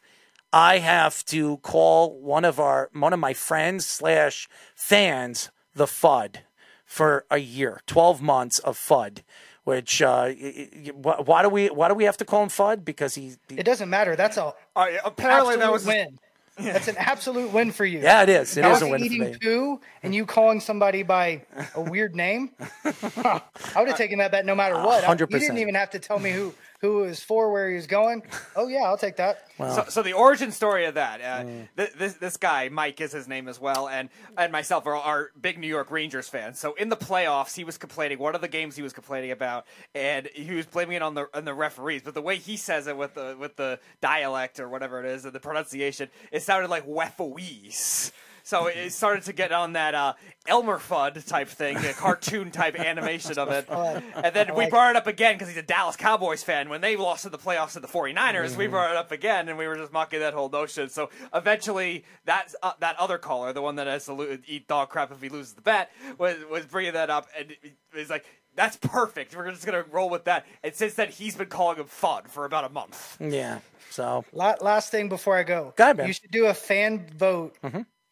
D: I have to call one of our one of my friends slash fans the FUD for a year, twelve months of FUD. Which uh, y- y- why why do we why do we have to call him FUD? Because he, he
G: It doesn't matter. That's a
E: Uh, apparently, that was
G: win. <laughs> That's an absolute win for you.
D: yeah, it is. It
G: I
D: is a win for
G: eating
D: me.
G: poo and you calling somebody by a weird name. <laughs> I would have taken that bet no matter what. I- You
D: 100%.
G: didn't even have to tell me who who it was for, where he's going. Oh yeah, I'll take that.
E: So, so the origin story of that, uh,
D: Mm.
E: th- this this guy Mike is his name as well, and and myself are, are big New York Rangers fans. So in the playoffs, he was complaining. One of the games he was complaining about, and he was blaming it on the on the referees. But the way he says it with the with the dialect or whatever it is, and the pronunciation, it sounded like Wefoese. So it started to get on that uh, Elmer Fudd type thing, a cartoon type <laughs> animation of it. And then we brought it up again because he's a Dallas Cowboys fan. When they lost in the playoffs to the 49ers, we brought it up again and we were just mocking that whole notion. So eventually, that uh, that other caller, the one that has to lo- eat dog crap if he loses the bet, was, was bringing that up. And he's like, that's perfect. We're just going to roll with that. And since then, he's been calling him Fudd for about a month.
D: Yeah. So
G: last thing before I go,
D: Go ahead,
G: you should do a fan vote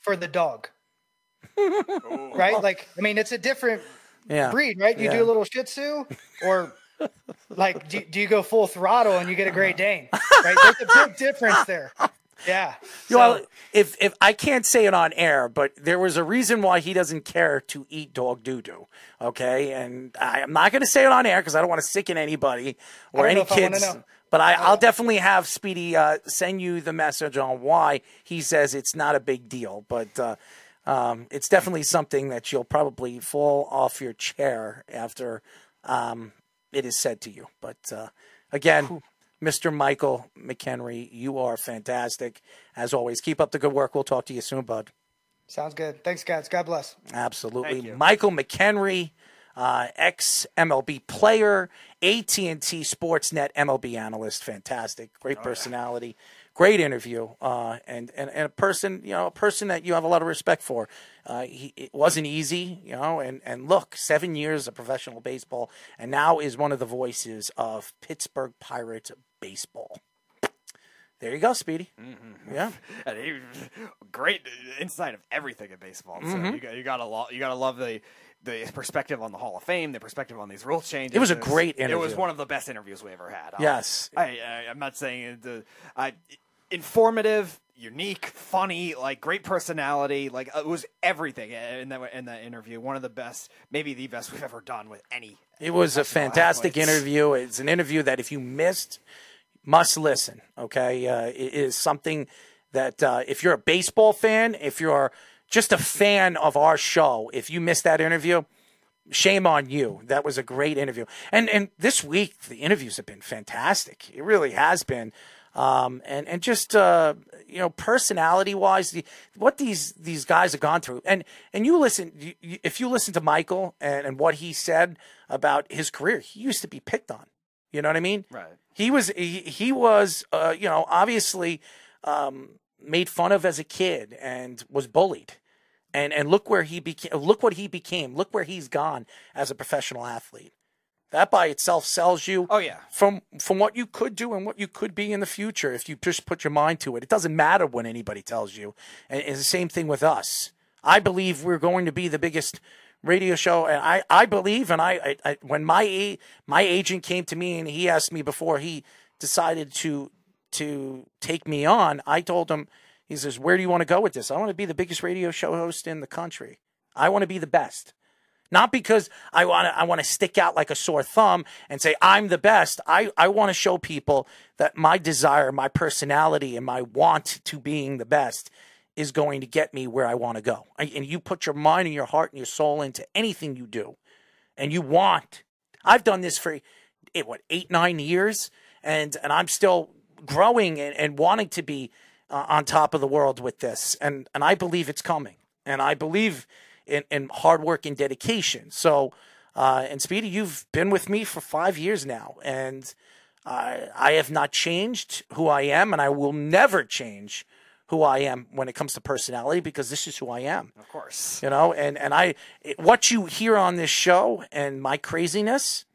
G: for the dog. <laughs> right? Like, I mean, it's a different
D: yeah.
G: breed, right? You
D: Yeah.
G: do a little Shih Tzu, or like, do, do you go full throttle and you get a Great Dane? Right? There's a big difference there. Yeah.
D: well, if if I can't say it on air, but there was a reason why he doesn't care to eat dog doo doo. Okay, and I, I'm not going to say it on air because I don't want to sicken anybody or any
G: know I
D: kids. But I, I'll definitely have Speedy uh, send you the message on why he says it's not a big deal. But uh, um, it's definitely something that you'll probably fall off your chair after um, it is said to you. But uh, again, Mr. Michael McKenry, you are fantastic. As always, keep up the good work. We'll talk to you soon, bud.
G: sounds good. Thanks, guys. God bless.
D: Absolutely. Michael McKenry, uh, ex MLB player, AT and T Sportsnet MLB analyst. Fantastic, great personality, great interview, uh, and, and and a person you know a person that you have a lot of respect for. Uh, he, it wasn't easy, you know, and and look, seven years of professional baseball, and now is one of the voices of Pittsburgh Pirates baseball. There you go, Speedy. Yeah. <laughs>
E: And he, great insight of everything in baseball. So
D: Mm-hmm.
E: you got you gotta lo- you gotta love the the perspective on the Hall of Fame, the perspective on these rule changes.
D: It was a great interview.
E: It was one of the best interviews we ever had.
D: Yes.
E: I, I I'm not saying the I informative, unique, funny, like great personality. Like it was everything in that in that interview. One of the best, maybe the best we've ever done with any.
D: It was a fantastic
E: athletes.
D: interview. It's an interview that if you missed, must listen. Okay, uh, it is something that uh, if you're a baseball fan, if you're just a fan of our show, if you missed that interview, shame on you. That was a great interview. And and this week the interviews have been fantastic. It really has been. Um, and and just uh, you know, personality wise, the, what these these guys have gone through, and and you listen, you, if you listen to Michael and, and what he said about his career, he used to be picked on. You know what I mean?
E: Right.
D: He was he, he was uh, you know obviously um, made fun of as a kid and was bullied, and and look where he became. Look what he became. Look where he's gone as a professional athlete. That by itself sells you.
E: Oh, yeah.
D: From from what you could do and what you could be in the future if you just put your mind to it. It doesn't matter what anybody tells you. And it's the same thing with us. I believe we're going to be the biggest radio show, and I, I believe, and I, I, I when my my agent came to me and he asked me before he decided to to take me on, I told him, he says, "Where do you want to go with this? I want to be the biggest radio show host in the country. I want to be the best." Not because I want to I want to stick out like a sore thumb and say I'm the best. I, I want to show people that my desire, my personality, and my want to being the best is going to get me where I want to go. And you put your mind and your heart and your soul into anything you do, and you want. I've done this for eh, what eight nine years, and and I'm still growing and, and wanting to be uh, on top of the world with this, and and I believe it's coming, and I believe in, in hard work and dedication. So, uh, and Speedy, you've been with me for five years now, and I, I have not changed who I am, and I will never change who I am when it comes to personality because this is who I am.
E: Of course.
D: You know, and, and I, what you hear on this show and my craziness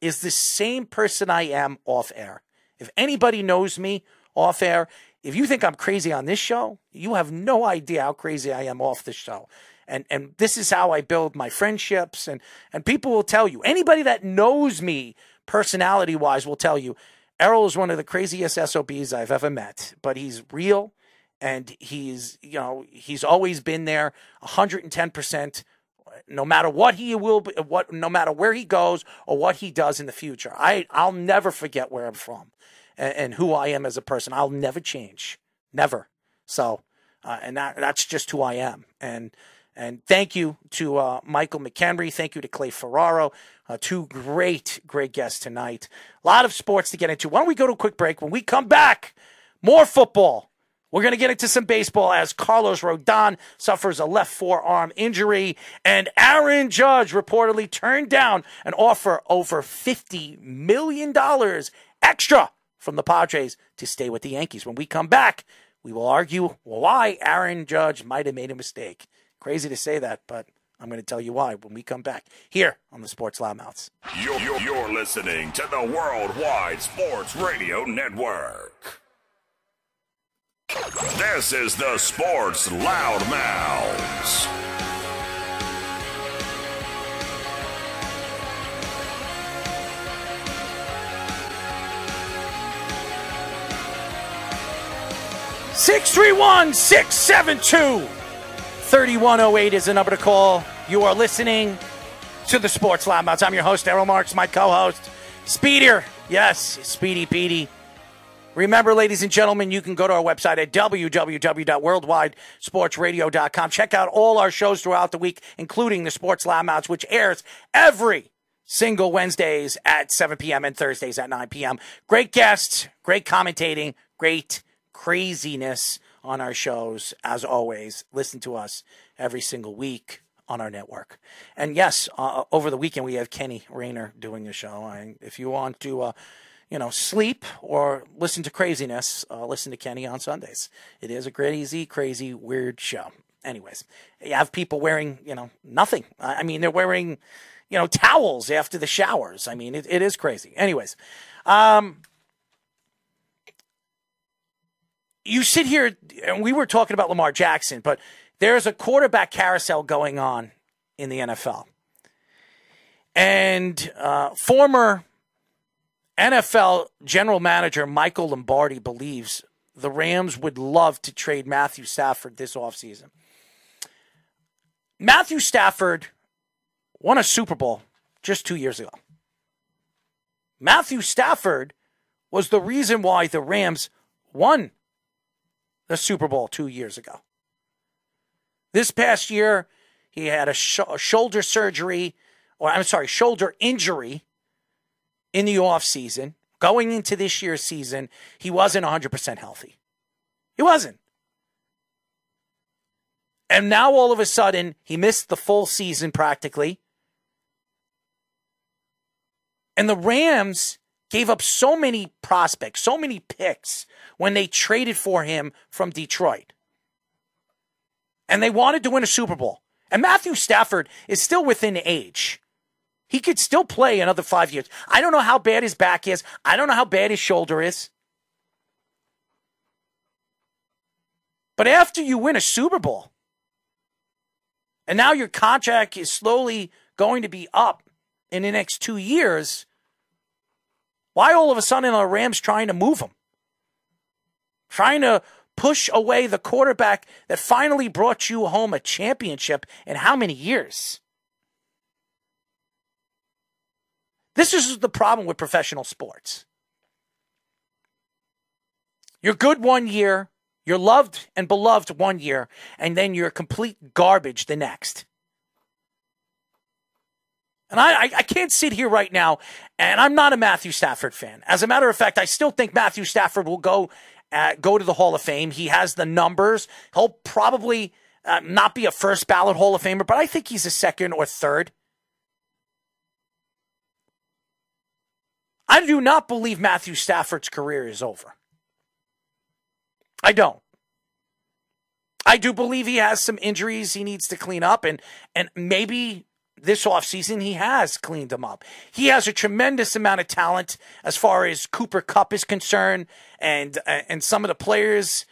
D: is the same person I am off air. If anybody knows me off air, if you think I'm crazy on this show, you have no idea how crazy I am off the show. And and this is how I build my friendships. And and people will tell you anybody that knows me personality wise will tell you Errol is one of the craziest SOBs I've ever met but he's real and he's you know he's always been there 110% no matter what he will be, what no matter where he goes or what he does in the future I I'll never forget where I'm from and, and who I am as a person I'll never change never so uh, and that that's just who I am and and thank you to uh, Michael McKenry. Thank you to Clay Ferraro. Uh, two great, great guests tonight. A lot of sports to get into. Why don't we go to a quick break? When we come back, more football. We're going to get into some baseball as Carlos Rodon suffers a left forearm injury, and Aaron Judge reportedly turned down an offer over $50 million extra from the Padres to stay with the Yankees. When we come back, we will argue why Aaron Judge might have made a mistake. Crazy to say that, but I'm going to tell you why when we come back here on the Sports Loudmouths.
A: You're, you're, you're listening to the Worldwide Sports Radio Network. This is the Sports Loudmouths.
D: Six three one six seven two 3108 is the number to call. You are listening to the Sports Loudmouths. I'm your host, Errol Marks, my co host, Speedier. Yes, Speedy Petey. Remember, ladies and gentlemen, you can go to our website at www.worldwidesportsradio.com. Check out all our shows throughout the week, including the Sports Loudmouths, which airs every single Wednesdays at 7 p.m. and Thursdays at 9 p.m. Great guests, great commentating, great craziness on our shows. As always, listen to us every single week on our network. And yes, uh, over the weekend we have Kenny Rayner doing the show. I, if you want to, uh, you know, sleep or listen to craziness, uh, listen to Kenny on Sundays. It is a crazy, crazy, weird show. Anyways, you have people wearing, you know, nothing. I mean, they're wearing, you know, towels after the showers. I mean, it, it is crazy. Anyways, um, you sit here, and we were talking about Lamar Jackson, but there's a quarterback carousel going on in the NFL. And uh, former NFL general manager Michael Lombardi believes the Rams would love to trade Matthew Stafford this offseason. Matthew Stafford won a Super Bowl just two years ago. Matthew Stafford was the reason why the Rams won the Super Bowl two years ago. This past year, he had a, sh- a shoulder surgery, or I'm sorry, shoulder injury in the off season. Going into this year's season, he wasn't 100% healthy. He wasn't. And now all of a sudden, he missed the full season practically. And the Rams gave up so many prospects, so many picks when they traded for him from Detroit. And they wanted to win a Super Bowl. And Matthew Stafford is still within age. He could still play another five years. I don't know how bad his back is. I don't know how bad his shoulder is. But after you win a Super Bowl, and now your contract is slowly going to be up in the next two years, why all of a sudden are Rams trying to move him? Trying to push away the quarterback that finally brought you home a championship in how many years? This is the problem with professional sports. You're good one year, you're loved and beloved one year, and then you're complete garbage the next. And I, I, can't sit here right now, and I'm not a Matthew Stafford fan. As a matter of fact, I still think Matthew Stafford will go uh, go to the Hall of Fame. He has the numbers. He'll probably uh, not be a first ballot Hall of Famer, but I think he's a second or third. I do not believe Matthew Stafford's career is over. I don't. I do believe he has some injuries he needs to clean up, and and maybe this offseason he has cleaned them up. He has a tremendous amount of talent as far as Cooper Kupp is concerned, and and some of the players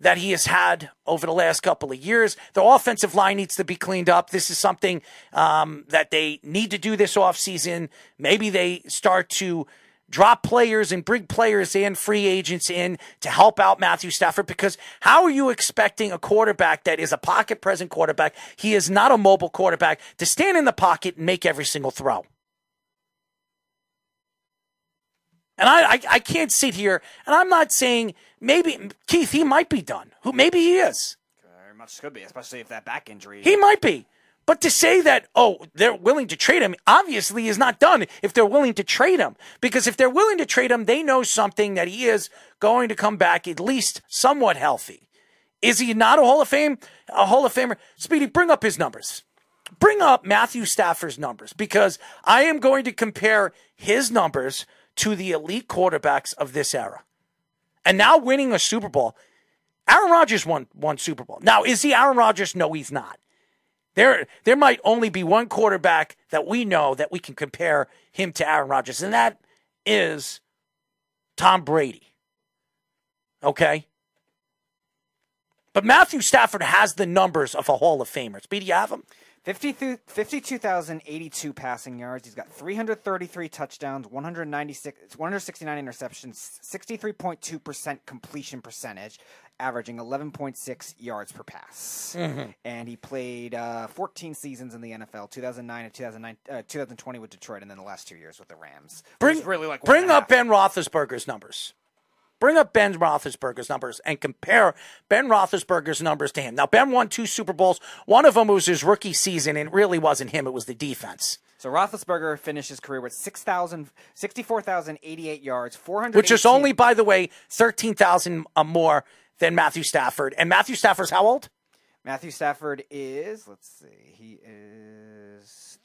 D: that he has had over the last couple of years. The offensive line needs to be cleaned up. This is something um, that they need to do this offseason. Maybe they start to drop players and bring players and free agents in to help out Matthew Stafford because how are you expecting a quarterback that is a pocket present quarterback? He is not a mobile quarterback to stand in the pocket and make every single throw. And I, I, I can't sit here, and I'm not saying maybe Keith he might be done. Who maybe he is.
E: Very much could be, especially if that back injury.
D: He might be. But to say that, oh, they're willing to trade him, obviously is not done if they're willing to trade him. Because if they're willing to trade him, they know something that he is going to come back at least somewhat healthy. Is he not a Hall of Fame? A Hall of Famer? Speedy, bring up his numbers. Bring up Matthew Stafford's numbers because I am going to compare his numbers to the elite quarterbacks of this era. And now winning a Super Bowl. Aaron Rodgers won one Super Bowl. Now, is he Aaron Rodgers? No, he's not. There, there might only be one quarterback that we know that we can compare him to Aaron Rodgers, and that is Tom Brady. Okay? But Matthew Stafford has the numbers of a Hall of Famer. Speedy, you have him?
E: 52,082 passing yards. He's got 333 touchdowns, 196, 169 interceptions, 63.2% completion percentage, averaging 11.6 yards per pass.
D: Mm-hmm.
E: And he played uh, 14 seasons in the NFL, 2009 and 2009, uh, 2020 with Detroit, and then the last two years with the Rams.
D: Bring,
E: really like
D: bring up Ben Roethlisberger's numbers. Bring up Ben Roethlisberger's numbers and compare Ben Roethlisberger's numbers to him. Now, Ben won two Super Bowls. One of them was his rookie season, and it really wasn't him, it was the defense.
E: So Roethlisberger finished his career with 6,000, 64,088 yards, 400,
D: which is only, by the way, 13,000 more than Matthew Stafford. And Matthew Stafford's how old?
E: Matthew Stafford is, let's see, he is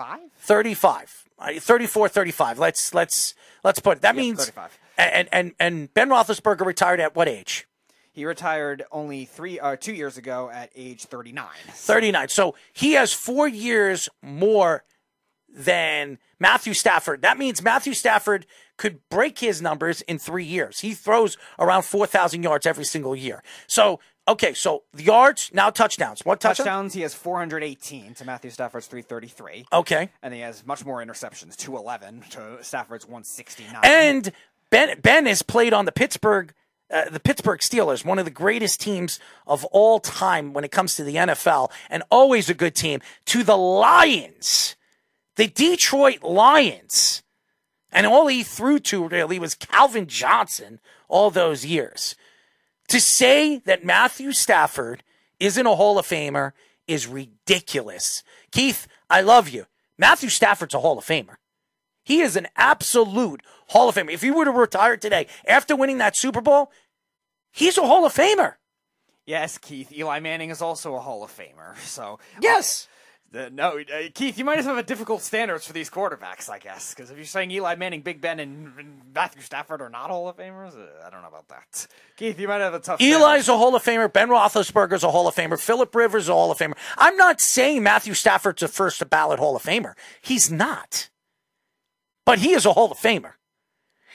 E: 35?
D: 35. 34, 35. Let's let's let's put it. That
E: Yep,
D: means
E: 35.
D: and and and Ben Roethlisberger retired at what age?
E: He retired only three, uh, two years ago at age 39.
D: 39. So he has four years more than Matthew Stafford. That means Matthew Stafford could break his numbers in three years. He throws around 4,000 yards every single year. So, okay, so the yards, now touchdowns. What touchdown?
E: Touchdowns, he has 418 to Matthew Stafford's 333.
D: Okay.
E: And he has much more interceptions, 211 to Stafford's 169.
D: And Ben Ben has played on the Pittsburgh uh, the Pittsburgh Steelers, one of the greatest teams of all time when it comes to the NFL, and always a good team, to the Lions, the Detroit Lions. And all he threw to really was Calvin Johnson all those years. To say that Matthew Stafford isn't a Hall of Famer is ridiculous. Keith, I love you. Matthew Stafford's a Hall of Famer. He is an absolute Hall of Famer. If he were to retire today after winning that Super Bowl, he's a Hall of Famer.
E: yes, Keith, Eli Manning is also a Hall of Famer. So uh,
D: Yes.
E: Uh, no, uh, Keith, you might as well have a difficult standards for these quarterbacks, I guess. Because if you're saying Eli Manning, Big Ben, and, and Matthew Stafford are not Hall of Famers, uh, I don't know about that. Keith, you might have a tough.
D: Eli's a Hall of Famer. Ben Roethlisberger's a Hall of Famer. Philip Rivers a Hall of Famer. I'm not saying Matthew Stafford's a first ballot Hall of Famer. He's not. But he is a Hall of Famer.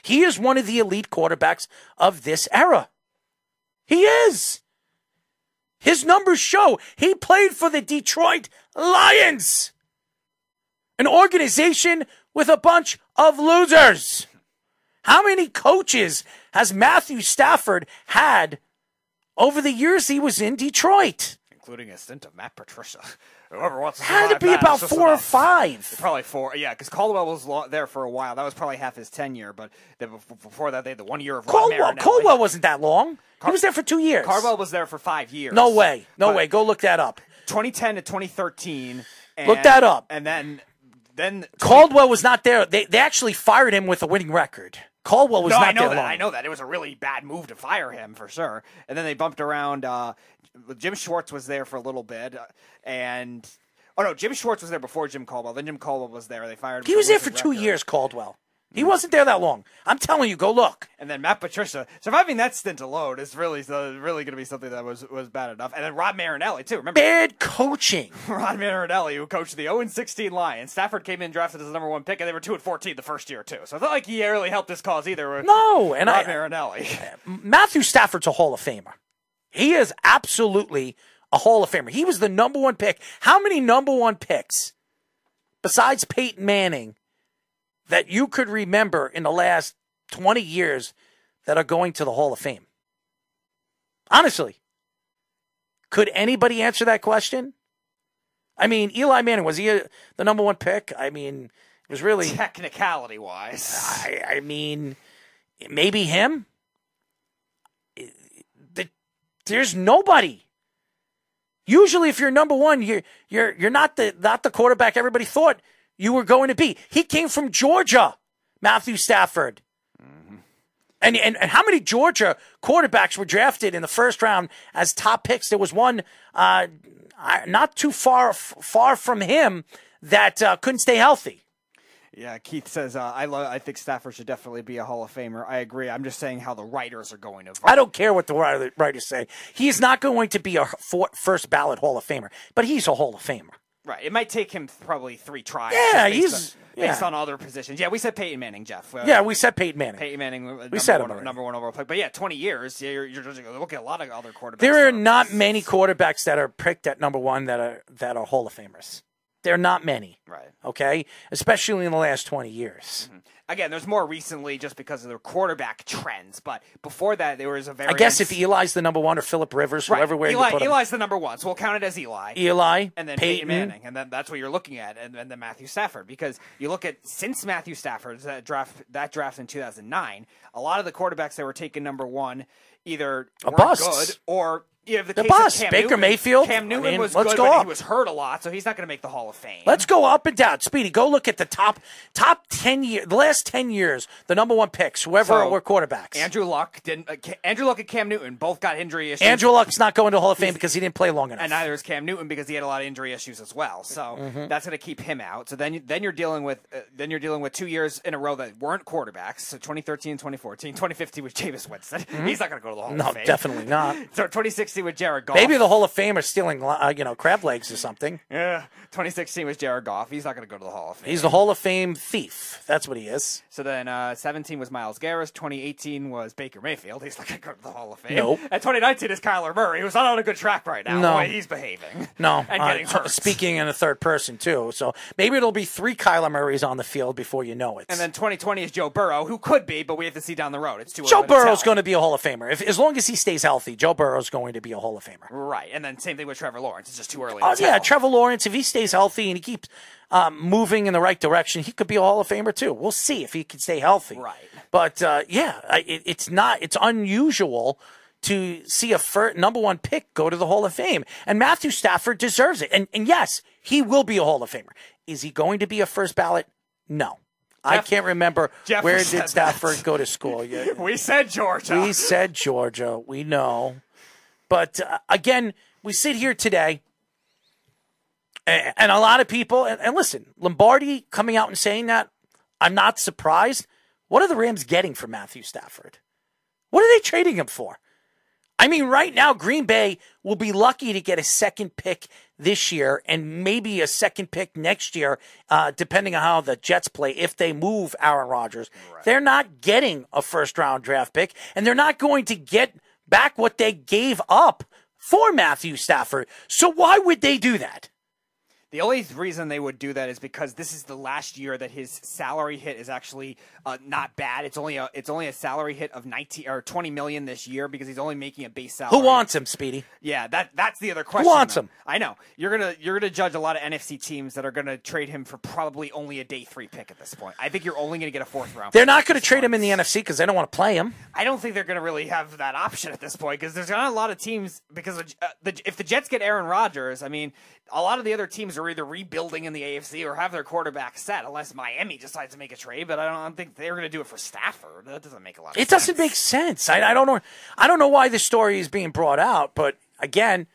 D: He is one of the elite quarterbacks of this era. He is. His numbers show he played for the Detroit Lions, an organization with a bunch of losers. How many coaches has Matthew Stafford had over the years he was in Detroit?
E: Including a stint of Matt Patricia. <laughs> Whoever wants to
D: Had to be
E: that,
D: about four or five.
E: Probably four. Yeah, because Caldwell was lo- there for a while. That was probably half his tenure. But the, before that, they had the one year of
D: Caldwell, Caldwell wasn't that long. he was there for two years.
E: Caldwell was there for five years.
D: No way. No
E: But
D: way. Go look that up.
E: 2010 to 2013. And,
D: Look that up.
E: And then, then
D: Caldwell was not there. They, they actually fired him with a winning record. Caldwell was
E: no,
D: not
E: I know
D: there
E: that.
D: long.
E: I know that. It was a really bad move to fire him for sure. And then they bumped around. Uh, Jim Schwartz was there for a little bit, uh, and oh no, Jim Schwartz was there before Jim Caldwell. Then Jim Caldwell was there. They fired. him
D: He was there for
E: losing
D: two
E: record.
D: years, Caldwell. He wasn't there that long. I'm telling you, go look.
E: And then Matt Patricia surviving that stint alone is really uh, really going to be something that was was bad enough. And then Rod Marinelli too. Remember
D: Bad coaching. <laughs>
E: Rod Marinelli, who coached the 0 16 Lions. Stafford came in drafted as the number one pick, and they were 2 and 14 the first year too. So it's not like he really helped his cause either.
D: No, and
E: Rod
D: I-
E: Marinelli. <laughs>
D: Matthew Stafford's a Hall of Famer. He is absolutely a Hall of Famer. He was the number one pick. How many number one picks, besides Peyton Manning, that you could remember in the last 20 years that are going to the Hall of Fame? Honestly, could anybody answer that question? I mean, Eli Manning, was he a, the number one pick? I mean, it was really.
E: Technicality wise.
D: I, I mean, maybe him. The, there's nobody. Usually, if you're number one, you're you're you're not the not the quarterback everybody thought you were going to be. He came from Georgia, Matthew Stafford. And, and and how many Georgia quarterbacks were drafted in the first round as top picks? There was one uh, not too far far from him that uh, couldn't stay healthy.
E: Yeah, Keith says uh, I love. I think Stafford should definitely be a Hall of Famer. I agree. I'm just saying how the writers are going to. Vote.
D: I don't care what the writers say. He is not going to be a first ballot Hall of Famer, but he's a Hall of Famer.
E: Right. It might take him probably three tries.
D: Yeah,
E: based
D: he's-
E: on, based
D: yeah.
E: on other positions. Yeah, we said Peyton Manning, Jeff. Uh,
D: yeah, we said Peyton Manning.
E: Peyton Manning. uh,
D: We said
E: number one,
D: already.
E: number one overall pick. But yeah, 20 years. Yeah, you're, you're just looking at a lot of other quarterbacks.
D: There are not many quarterbacks that are picked at number one that are that are Hall of Famers. There are not many.
E: Right.
D: Okay, especially in the last twenty years. Mm-hmm.
E: Again, there's more recently just because of their quarterback trends. But before that, there was a very.
D: I guess if Eli's the number one or Philip Rivers,
E: Right.
D: whoever
E: Eli,
D: you put him.
E: Eli's the number one, so we'll count it as Eli.
D: Eli,
E: and then
D: Peyton.
E: Peyton Manning, and then that's what you're looking at, and, and then Matthew Stafford. Because you look at since Matthew Stafford's that draft that draft in 2009, a lot of the quarterbacks that were taken number one either
D: bust.
E: good or you have the
D: The
E: case of. Cam
D: Baker
E: Newton.
D: Mayfield.
E: Cam
D: I
E: Newton
D: mean,
E: was
D: let's
E: good,
D: go
E: but
D: up.
E: he was hurt a lot, so he's not going to make the Hall of Fame.
D: Let's go up and down. Speedy, go look at the top top ten year, the last ten years, the number one picks, whoever
E: So,
D: were quarterbacks.
E: Andrew Luck didn't. Uh, Andrew Luck and Cam Newton both got injury issues.
D: Andrew Luck's not going to Hall of Fame because he didn't play long enough.
E: and neither is Cam Newton because he had a lot of injury issues as well. So
D: Mhm.
E: that's going to keep him out. So then, then you're dealing with uh, then you're dealing with two years in a row that weren't quarterbacks. So 2013, 2014, 2015 was Jameis Winston.
D: Mhm.
E: He's not going to go to the Hall
D: No,
E: of Fame.
D: No, definitely not. <laughs>
E: So 2016 with Jared Goff.
D: Maybe the Hall of Fame are stealing, uh, you know, crab legs or something. <laughs>
E: yeah. 2016 was Jared Goff. He's not going to go to the Hall of Fame.
D: He's the Hall of Fame thief. That's what he is.
E: So then, uh, 17 was Myles Garrett. 2018 was Baker Mayfield. He's not going to go to the Hall of Fame.
D: Nope.
E: And 2019 is Kyler Murray, who's not on a good track right now.
D: No.
E: The way he's behaving.
D: No, <laughs>
E: And
D: uh,
E: getting hurt.
D: speaking in the third person too. So maybe it'll be three Kyler Murrays on the field before you know it.
E: And then 2020 is Joe Burrow, who could be, but we have to see down the road. It's too
D: Joe Burrow's going to be a Hall of Famer. If, as long as he stays healthy, Joe Burrow's going to be a Hall of Famer.
E: Right, and then same thing with Trevor Lawrence. It's just too early.
D: Oh
E: to
D: yeah. Trevor Lawrence. If he stays healthy and he keeps um, moving in the right direction, he could be a Hall of Famer too. We'll see if he can stay healthy.
E: Right.
D: But uh, yeah, it, it's not. It's unusual to see a fir- number one pick go to the Hall of Fame, and Matthew Stafford deserves it. And, and yes, he will be a Hall of Famer. Is he going to be a first ballot? No. I can't remember
E: Jeff
D: where did
E: that.
D: Stafford go to school. <laughs> Yeah.
E: we said Georgia.
D: We said Georgia. We know. But uh, again, we sit here today And, and a lot of people, and, and listen, Lombardi coming out and saying that, I'm not surprised. What are the Rams getting for Matthew Stafford? What are they trading him for? I mean, right now, Green Bay will be lucky to get a second pick this year and maybe a second pick next year, uh, depending on how the Jets play. If they move Aaron Rodgers, right. they're not getting a first round draft pick, and they're not going to get back what they gave up for Matthew Stafford. So why would they do that?
E: The only reason they would do that is because this is the last year that his salary hit is actually uh, not bad. It's only a it's only a salary hit of nineteen or twenty million this year because he's only making a base salary.
D: Who wants him, Speedy?
E: Yeah, that that's the other question.
D: Who wants
E: though.
D: him?
E: I know you're gonna you're gonna judge a lot of NFC teams that are gonna trade him for probably only a day three pick at this point. I think you're only gonna get a fourth round.
D: They're not going to trade him in the NFC because they don't want to play him.
E: I don't think they're going to really have that option at this point because there's not a lot of teams because uh, the, if the Jets get Aaron Rodgers, I mean, a lot of the other teams are either rebuilding in the AFC or have their quarterback set, unless Miami decides to make a trade. But I don't, I don't think they're going to do it for Stafford. That doesn't make a lot. of
D: It
E: sense.
D: doesn't make sense. I, I don't know. I don't know why this story is being brought out, but again,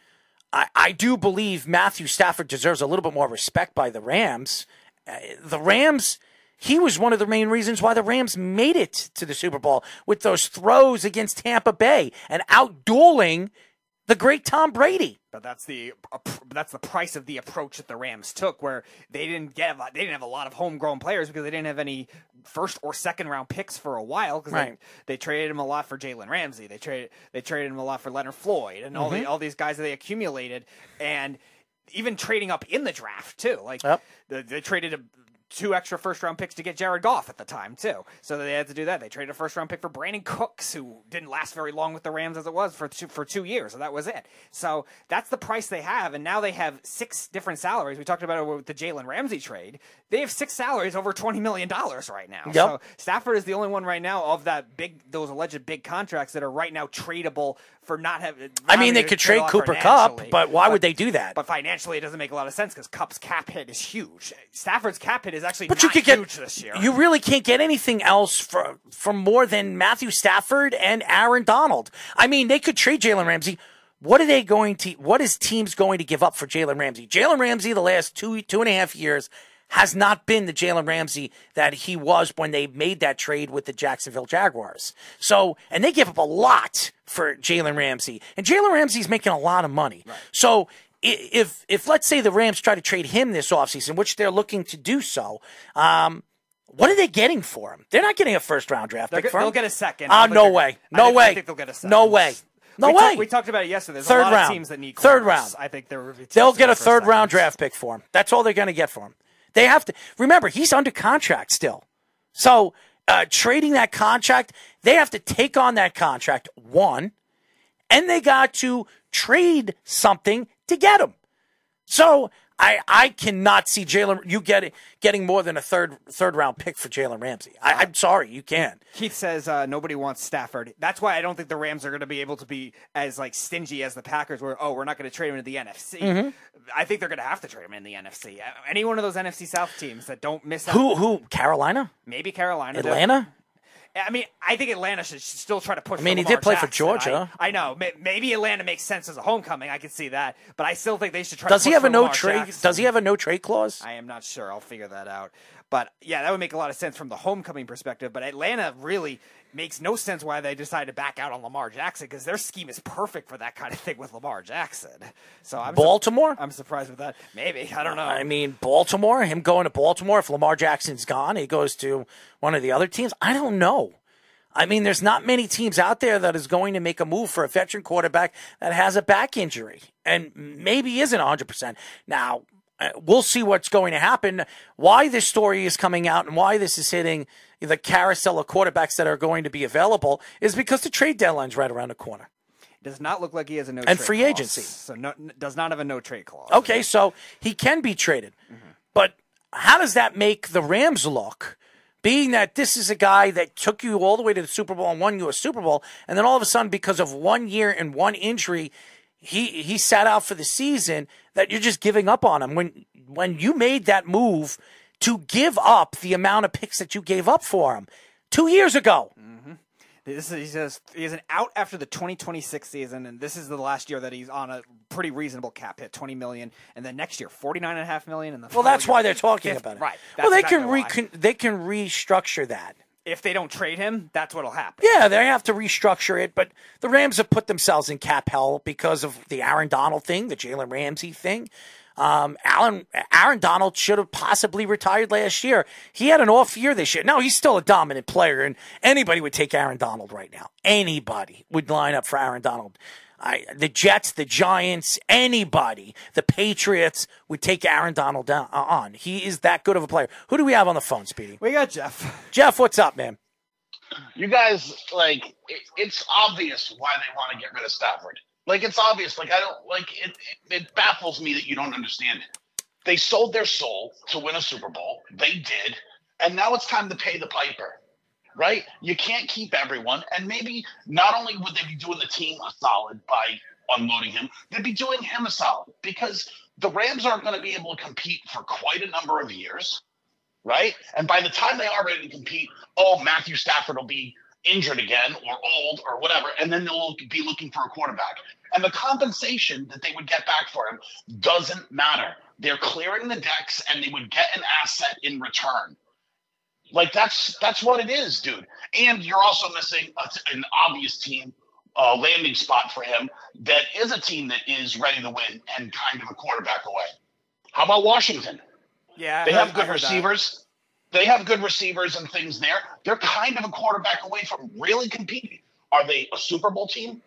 D: I, I do believe Matthew Stafford deserves a little bit more respect by the Rams. Uh, the Rams. He was one of the main reasons why the Rams made it to the Super Bowl with those throws against Tampa Bay and outdueling the great Tom Brady.
E: But that's the that's the price of the approach that the Rams took, where they didn't get they didn't have a lot of homegrown players because they didn't have any first or second round picks for a while because
D: Right.
E: they, they traded him a lot for Jalen Ramsey, they traded they traded him a lot for Leonard Floyd and all the mm-hmm. all these guys that they accumulated, and even trading up in the draft too. Like
D: Yep.
E: the, they traded a, two extra first round picks to get Jared Goff at the time too. So they had to do that. They traded a first round pick for Brandin Cooks, who didn't last very long with the Rams as it was for two, for two years. So that was it. So that's the price they have, and now they have six different salaries. We talked about it with the Jalen Ramsey trade. They have six salaries over twenty million dollars right now.
D: Yep.
E: So Stafford is the only one right now of that big those alleged big contracts that are right now tradable for not having.
D: I mean, they could trade Cooper Kupp, but why would they do that?
E: But financially, it doesn't make a lot of sense because Kupp's cap hit is huge. Stafford's cap hit is actually
D: But
E: not
D: you could get
E: this year.
D: you really can't get anything else for for more than Matthew Stafford and Aaron Donald. I mean, they could trade Jalen Ramsey. What are they going to? What is teams going to give up for Jalen Ramsey? Jalen Ramsey, the last two two and a half years, has not been the Jalen Ramsey that he was when they made that trade with the Jacksonville Jaguars. So, and they give up a lot for Jalen Ramsey, and Jalen Ramsey's making a lot of money. So. If if let's say the Rams try to trade him this offseason, which they're looking to do so, um, what are they getting for him? They're not getting a first round draft
E: They're
D: pick him.
E: they'll get a second.
D: Ah, no
E: they're-
D: way.
E: I
D: No
E: think-
D: way.
E: I think they'll get a second.
D: No way. No
E: we
D: way.
E: talked- we talked about it yesterday. There's
D: Third
E: a lot
D: round.
E: of teams that need
D: Third round.
E: I think there will be teams
D: They'll get a third round draft pick for him. That's all they're going to get for him. They have to remember he's under contract still. So uh, trading that contract, they have to take on that contract one, and they got to trade something to get him. So I I cannot see Jalen you get getting more than a third third round pick for Jalen Ramsey. I, I'm sorry, you can.
E: Keith says uh, nobody wants Stafford. That's why I don't think the Rams are going to be able to be as like stingy as the Packers were. Oh, we're not going to trade him into the NFC.
D: Mm-hmm.
E: I think they're going to have to trade him in the NFC. Any one of those NFC South teams that don't miss out.
D: Who who Carolina,
E: Maybe Carolina.
D: Atlanta?
E: I mean, I think Atlanta should should still try to push.
D: I mean, he did play for Georgia.
E: I, I know. Maybe Atlanta makes sense as a homecoming. I can see that, but I still think they should try.
D: Does
E: to
D: he have a no trade?
E: Jackson.
D: Does he have a no trade clause?
E: I am not sure. I'll figure that out. But yeah, that would make a lot of sense from the homecoming perspective. But Atlanta really makes no sense why they decided to back out on Lamar Jackson because their scheme is perfect for that kind of thing with Lamar Jackson. So I'm su-
D: Baltimore?
E: I'm surprised with that. Maybe I don't know.
D: I mean, Baltimore, him going to Baltimore, if Lamar Jackson's gone, he goes to one of the other teams. I don't know. I mean, there's not many teams out there that is going to make a move for a veteran quarterback that has a back injury and maybe isn't 100%. Now, Uh, we'll see what's going to happen. Why this story is coming out and why this is hitting the carousel of quarterbacks that are going to be available is because the trade deadline's right around the corner.
E: does not look like he has a no
D: And free
E: clause.
D: agency.
E: So no, does not have a no trade clause.
D: Okay, so he can be traded. Mm-hmm. But how does that make the Rams look? Being that this is a guy that took you all the way to the Super Bowl and won you a Super Bowl, and then all of a sudden, because of one year and one injury, he he sat out for the season. That you're just giving up on him when when you made that move to give up the amount of picks that you gave up for him two years ago. Mm-hmm.
E: This is, he says he is an out after the 2026 season, and this is the last year that he's on a pretty reasonable cap hit, 20 million, and then next year 49 and a half million. And the
D: Well, that's
E: following
D: why they're talking
E: 50.
D: about it.
E: Right.
D: well, they can re they can restructure that.
E: If they don't trade him, that's what'll happen.
D: Yeah, they have to restructure it, but the Rams have put themselves in cap hell because of the Aaron Donald thing, the Jalen Ramsey thing. Um, Alan, Aaron Donald should have possibly retired last year. He had an off year this year. No, he's still a dominant player, and anybody would take Aaron Donald right now. Anybody would line up for Aaron Donald. I, the Jets, the Giants, anybody, the Patriots would take Aaron Donald down, uh, on. He is that good of a player. Who do we have on the phone, Speedy?
E: We got Jeff. <laughs>
D: Jeff, what's up, man?
H: you guys like it, it's obvious why they want to get rid of Stafford. Like it's obvious. Like I don't like it, it. It baffles me that you don't understand it. They sold their soul to win a Super Bowl. They did, and now it's time to pay the piper. Right? You can't keep everyone, and maybe not only would they be doing the team a solid by unloading him, they'd be doing him a solid because the Rams aren't going to be able to compete for quite a number of years right? And by the time they are ready to compete, oh, Matthew Stafford will be injured again or old or whatever, and then they'll be looking for a quarterback. And the compensation that they would get back for him doesn't matter. They're clearing the decks and they would get an asset in return. Like that's that's what it is, dude. And you're also missing a, an obvious team uh, landing spot for him that is a team that is ready to win and kind of a quarterback away. How about Washington?
E: Yeah,
H: They have good
E: heard that.
H: receivers. They have good receivers and things there. They're kind of a quarterback away from really competing. Are they a Super Bowl team?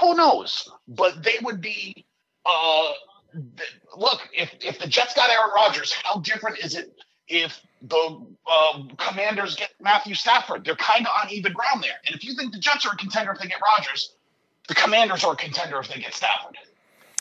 H: Who knows? But they would be. Uh, th- look, if if the Jets got Aaron Rodgers, how different is it if the uh, Commanders get Matthew Stafford? They're kind of on even ground there. And if you think the Jets are a contender if they get Rodgers, the Commanders are a contender if they get Stafford.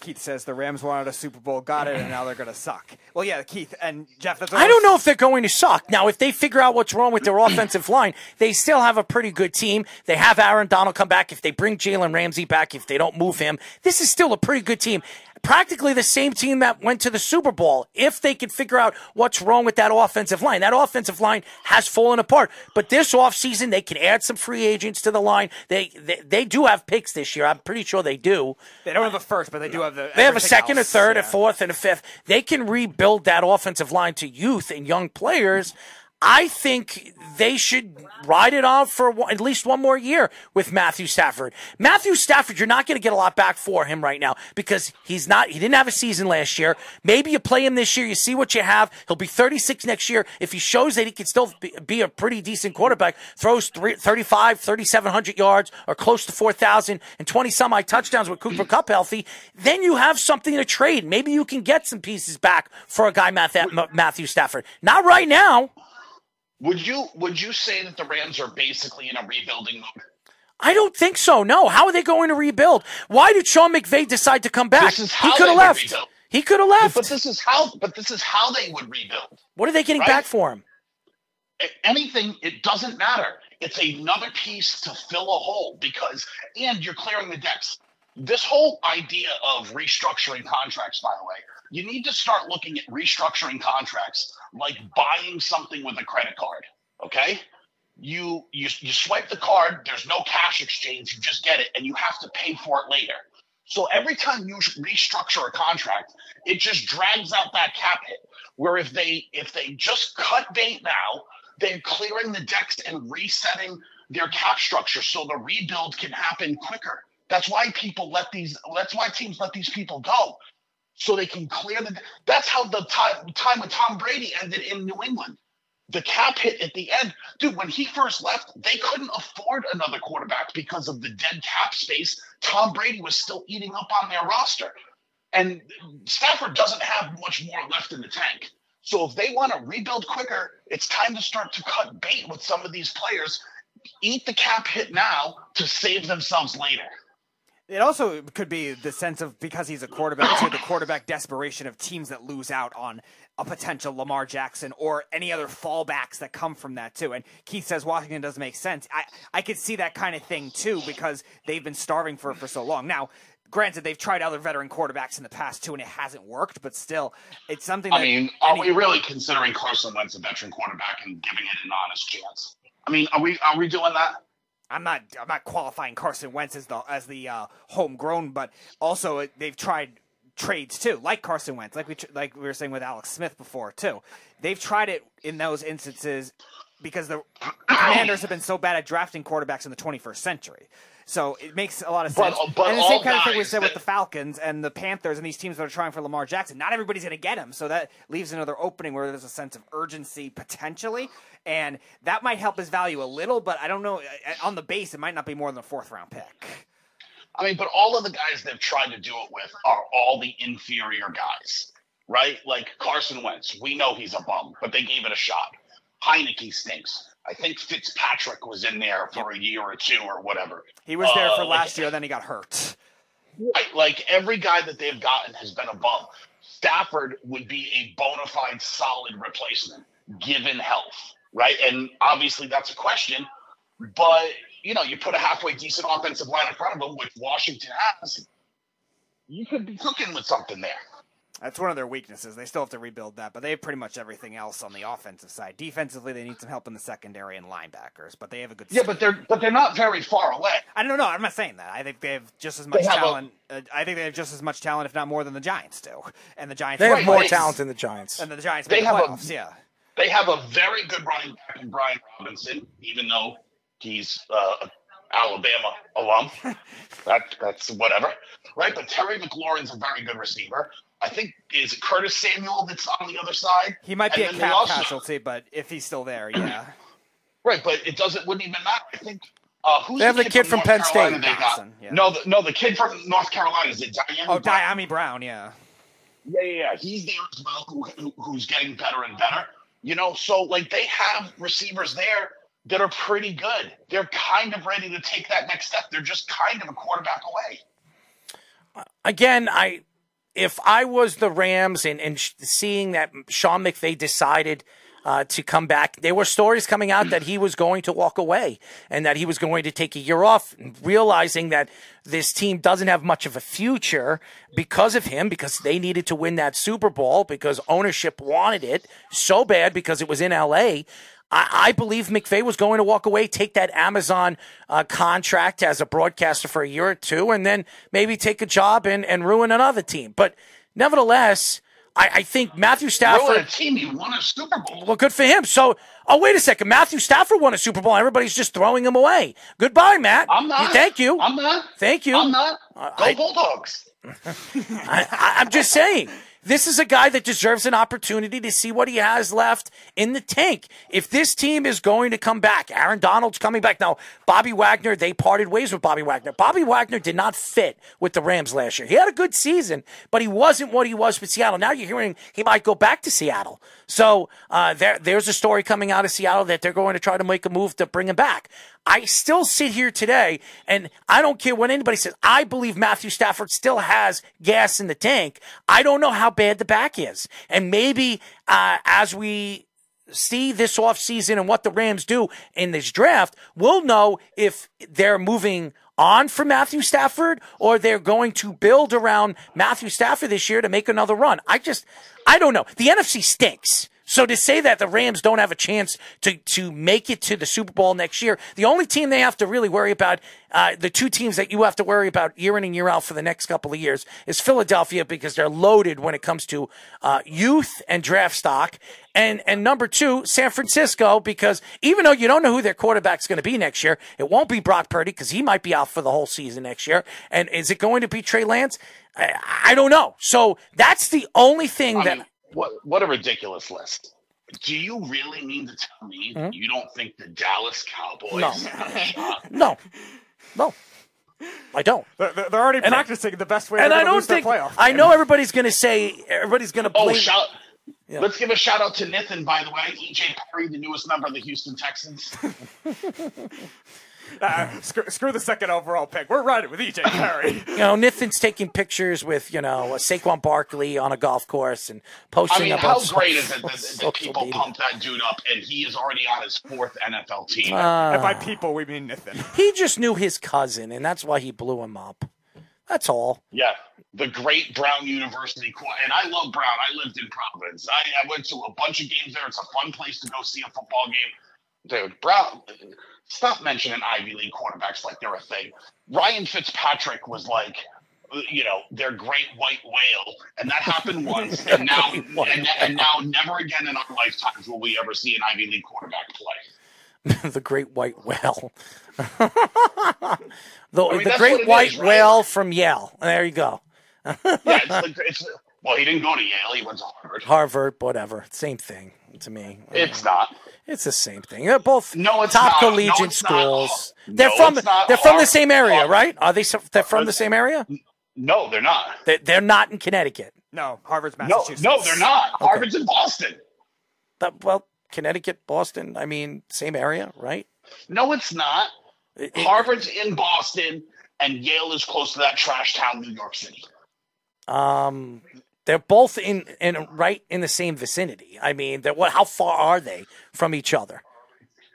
E: Keith says the Rams wanted a Super Bowl, got it, and now they're going to suck. Well, yeah, Keith and Jeff. That's
D: I don't know if they're going to suck. Now, if they figure out what's wrong with their offensive line, they still have a pretty good team. They have Aaron Donald come back. If they bring Jalen Ramsey back, if they don't move him, this is still a pretty good team. Practically the same team that went to the Super Bowl. If they can figure out what's wrong with that offensive line, that offensive line has fallen apart. But this offseason, they can add some free agents to the line. They, they they do have picks this year. I'm pretty sure they do.
E: They don't have a first, but they do have the.
D: They have a second, a
E: else,
D: third, a fourth, and a fifth. They can rebuild that offensive line to youth and young players. I think they should ride it on for at least one more year with Matthew Stafford. Matthew Stafford, you're not going to get a lot back for him right now because he's not. He didn't have a season last year. Maybe you play him this year. You see what you have. He'll be 36 next year. If he shows that he can still be, a pretty decent quarterback, throws three, 35, 3,700 yards or close to 4,000 and 20 some touchdowns with Cooper Kupp healthy, then you have something to trade. Maybe you can get some pieces back for a guy Matthew Stafford. Not right now.
H: Would you would you say that the Rams are basically in a rebuilding mode?
D: I don't think so. No. How are they going to rebuild? Why did Sean McVay decide to come back? He could have left.
H: rebuild.
D: He could have left.
H: But this is how. But this is how they would rebuild.
D: what are they getting
H: Right.
D: back for him?
H: Anything. It doesn't matter. It's another piece to fill a hole because, and you're clearing the decks. This whole idea of restructuring contracts, by the way, you need to start looking at restructuring contracts like buying something with a credit card. Okay. You, you you swipe the card. There's no cash exchange. You just get it, and you have to pay for it later. So every time you restructure a contract, it just drags out that cap hit. Where if they if they just cut bait now, they're clearing the decks and resetting their cap structure so the rebuild can happen quicker. That's why people let these. That's why teams let these people go, so they can clear the. That's how the time time with Tom Brady ended in New England. The cap hit at the end, dude. When he first left, they couldn't afford another quarterback because of the dead cap space. Tom Brady was still eating up on their roster, and Stafford doesn't have much more left in the tank. So if they want to rebuild quicker, it's time to start to cut bait with some of these players. Eat the cap hit now to save themselves later.
E: It also could be the sense of because he's a quarterback too, the quarterback desperation of teams that lose out on a potential Lamar Jackson or any other fallbacks that come from that too. And Keith says Washington doesn't make sense. I I could see that kind of thing too because they've been starving for it for so long. Now, granted, they've tried other veteran quarterbacks in the past too, and it hasn't worked. But still, it's something. That
H: I mean, are
E: any-
H: we really considering Carson Wentz a veteran quarterback and giving it an honest chance? I mean, are we are we doing that?
E: I'm not I'm not qualifying Carson Wentz as the as the uh, homegrown, but also they've tried trades too, like Carson Wentz, like we tr- like we were saying with Alex Smith before too. They've tried it in those instances because the <coughs> Commanders have been so bad at drafting quarterbacks in the 21st century. So it makes a lot of sense.
H: but
E: and the same kind of thing we said with the Falcons and the Panthers and these teams that are trying for Lamar Jackson. Not everybody's going to get him, so that leaves another opening where there's a sense of urgency potentially, and that might help his value a little. But I don't know. uh, On the base, it might not be more than a fourth round pick.
H: I mean, but all of the guys they've tried to do it with are all the inferior guys, right? Like Carson Wentz, we know he's a bum, but they gave it a shot. Heinicke stinks. I think Fitzpatrick was in there for a year or two or whatever.
E: He was there
H: Uh,
E: for
H: like-
E: last year, then he got hurt.
H: Right, like every guy that they've gotten has been a bum. Stafford would be a bona fide solid replacement given health, right? And obviously that's a question, but you know, you put a halfway decent offensive line in front of him, which Washington has, you could be cooking with something there.
E: That's one of their weaknesses. They still have to rebuild that, but they have pretty much everything else on the offensive side. Defensively, they need some help in the secondary and linebackers, but they have a good.
H: Yeah, but they're but they're not very far away.
E: I don't know. I'm not saying that. I think they have just as much
H: have a-
E: talent. uh, I think they have just as much talent, if not more, than the Giants do. And the Giants
D: They have
H: Right,
D: more
H: but-
D: talent than the Giants.
E: and the Giants
H: They
E: make the
H: have a-
E: yeah.
H: They have a very good running back in Brian Robinson, even though he's uh, Alabama alum. <laughs> that that's whatever, right? But Terry McLaurin's a very good receiver. I think is it Curtis Samuel that's on the other side.
E: He might be
H: And
E: a
H: then
E: cap
H: also-
E: casualty, but if he's still there, yeah. <clears throat>
H: Right, but it doesn't wouldn't even matter. I think uh, who's
D: They have the kid from
H: North
D: Penn
H: Carolina
D: State.
H: They
E: yeah.
H: No, the, no, the kid from North Carolina is it Diane?
E: Oh, Dyami Brown, yeah.
H: Yeah, yeah, yeah. He's there as well, who, who, who's getting better and better. You know, so like they have receivers there that are pretty good. They're kind of ready to take that next step. They're just kind of a quarterback away.
D: again, I if I was the Rams and, and seeing that Sean McVay decided uh, to come back, there were stories coming out that he was going to walk away and that he was going to take a year off, realizing that this team doesn't have much of a future because of him, because they needed to win that Super Bowl, because ownership wanted it so bad because it was in LA. I, I believe McVay was going to walk away, take that Amazon uh, contract as a broadcaster for a year or two, and then maybe take a job and, and ruin another team. But nevertheless, I, I think Matthew Stafford.
H: Ruin a team, he won a Super Bowl.
D: Well, good for him. So, oh, wait a second. Matthew Stafford won a Super Bowl. Everybody's just throwing him away. Goodbye, Matt.
H: I'm not.
D: Thank you.
H: I'm not.
D: Thank you.
H: I'm not. Go
D: I-
H: Bulldogs. <laughs>
D: I, I, I'm just saying. This is a guy that deserves an opportunity to see what he has left in the tank. If this team is going to come back, Aaron Donald's coming back. Now, Bobby Wagner, they parted ways with Bobby Wagner. Bobby Wagner did not fit with the Rams last year. He had a good season, but he wasn't what he was with Seattle. Now you're hearing he might go back to Seattle. So uh, there, there's a story coming out of Seattle that they're going to try to make a move to bring him back. I still sit here today, and I don't care what anybody says. I believe Matthew Stafford still has gas in the tank. I don't know how bad the back is. And maybe uh, as we see this offseason and what the Rams do in this draft, we'll know if they're moving on from Matthew Stafford or they're going to build around Matthew Stafford this year to make another run. I just, I don't know. The NFC stinks. So to say that the Rams don't have a chance to to make it to the Super Bowl next year, the only team they have to really worry about, uh, the two teams that you have to worry about year in and year out for the next couple of years is Philadelphia because they're loaded when it comes to uh, youth and draft stock, and and number two, San Francisco because even though you don't know who their quarterback's going to be next year, it won't be Brock Purdy because he might be out for the whole season next year, and is it going to be Trey Lance? I, I don't know. So that's the only thing
H: I
D: that.
H: mean, what what a ridiculous list. Do you really mean to tell me
D: Hmm?
H: you don't think the Dallas Cowboys
D: No.
H: have a shot? <laughs>
D: No, no, I don't.
E: They're, they're they're already
D: And I-
E: practicing the best way
D: And I
E: gonna
D: don't
E: lose
D: think. I know everybody's going to say everybody's going to
H: Oh,
D: blame.
H: shout!
D: Yeah.
H: Let's give a shout out to Nathan, by the way. EJ Perry, the newest member of the Houston Texans. <laughs>
E: Uh, screw, screw the second overall pick. We're riding with EJ Perry. <coughs>
D: you know, Nathan's taking pictures with you know uh, Saquon Barkley on a golf course and posting.
H: I
D: posting
H: mean,
D: up
H: how
D: on so-
H: great is it <laughs> that, that
D: social
H: people
D: media.
H: pump that dude up, and he is already on his fourth NFL team?
E: Uh, and by ah. people, we mean Nathan.
D: He just knew his cousin, and that's why he blew him up. That's all.
H: Yeah, the great Brown University, and I love Brown. I lived in Providence. I, I went to a bunch of games there. It's a fun place to go see a football game. dude, Brown. Stop mentioning Ivy League quarterbacks like they're a thing. Ryan Fitzpatrick was like, you know, their great white whale, and that happened <laughs> once, and now, and, and now, never again in our lifetimes will we ever see an Ivy League quarterback play. <laughs>
D: the great white whale. <laughs> the
H: I mean,
D: the great white
H: is, right?
D: whale from Yale. There you go.
H: Yeah, it's, like, it's well, he didn't go to Yale; he went to Harvard.
D: Harvard, whatever. Same thing to me.
H: It's not.
D: It's the same thing. They're both
H: No, it's
D: top
H: not. No,
D: collegiate
H: it's not.
D: schools. They're
H: No,
D: from they're from the same area,
H: Har-
D: right? Are they? They're from the same area.
H: No, they're not.
D: They, they're not in Connecticut.
E: No, Harvard's Massachusetts.
H: no, they're not. Harvard's in Boston.
D: But, well, Connecticut, Boston. I mean, same area, right?
H: No, it's not.
D: It- it-
H: Harvard's in Boston, and Yale is close to that trash town, New York City.
D: Um, they're both in in right in the same vicinity. I mean, what? How far are they from each other?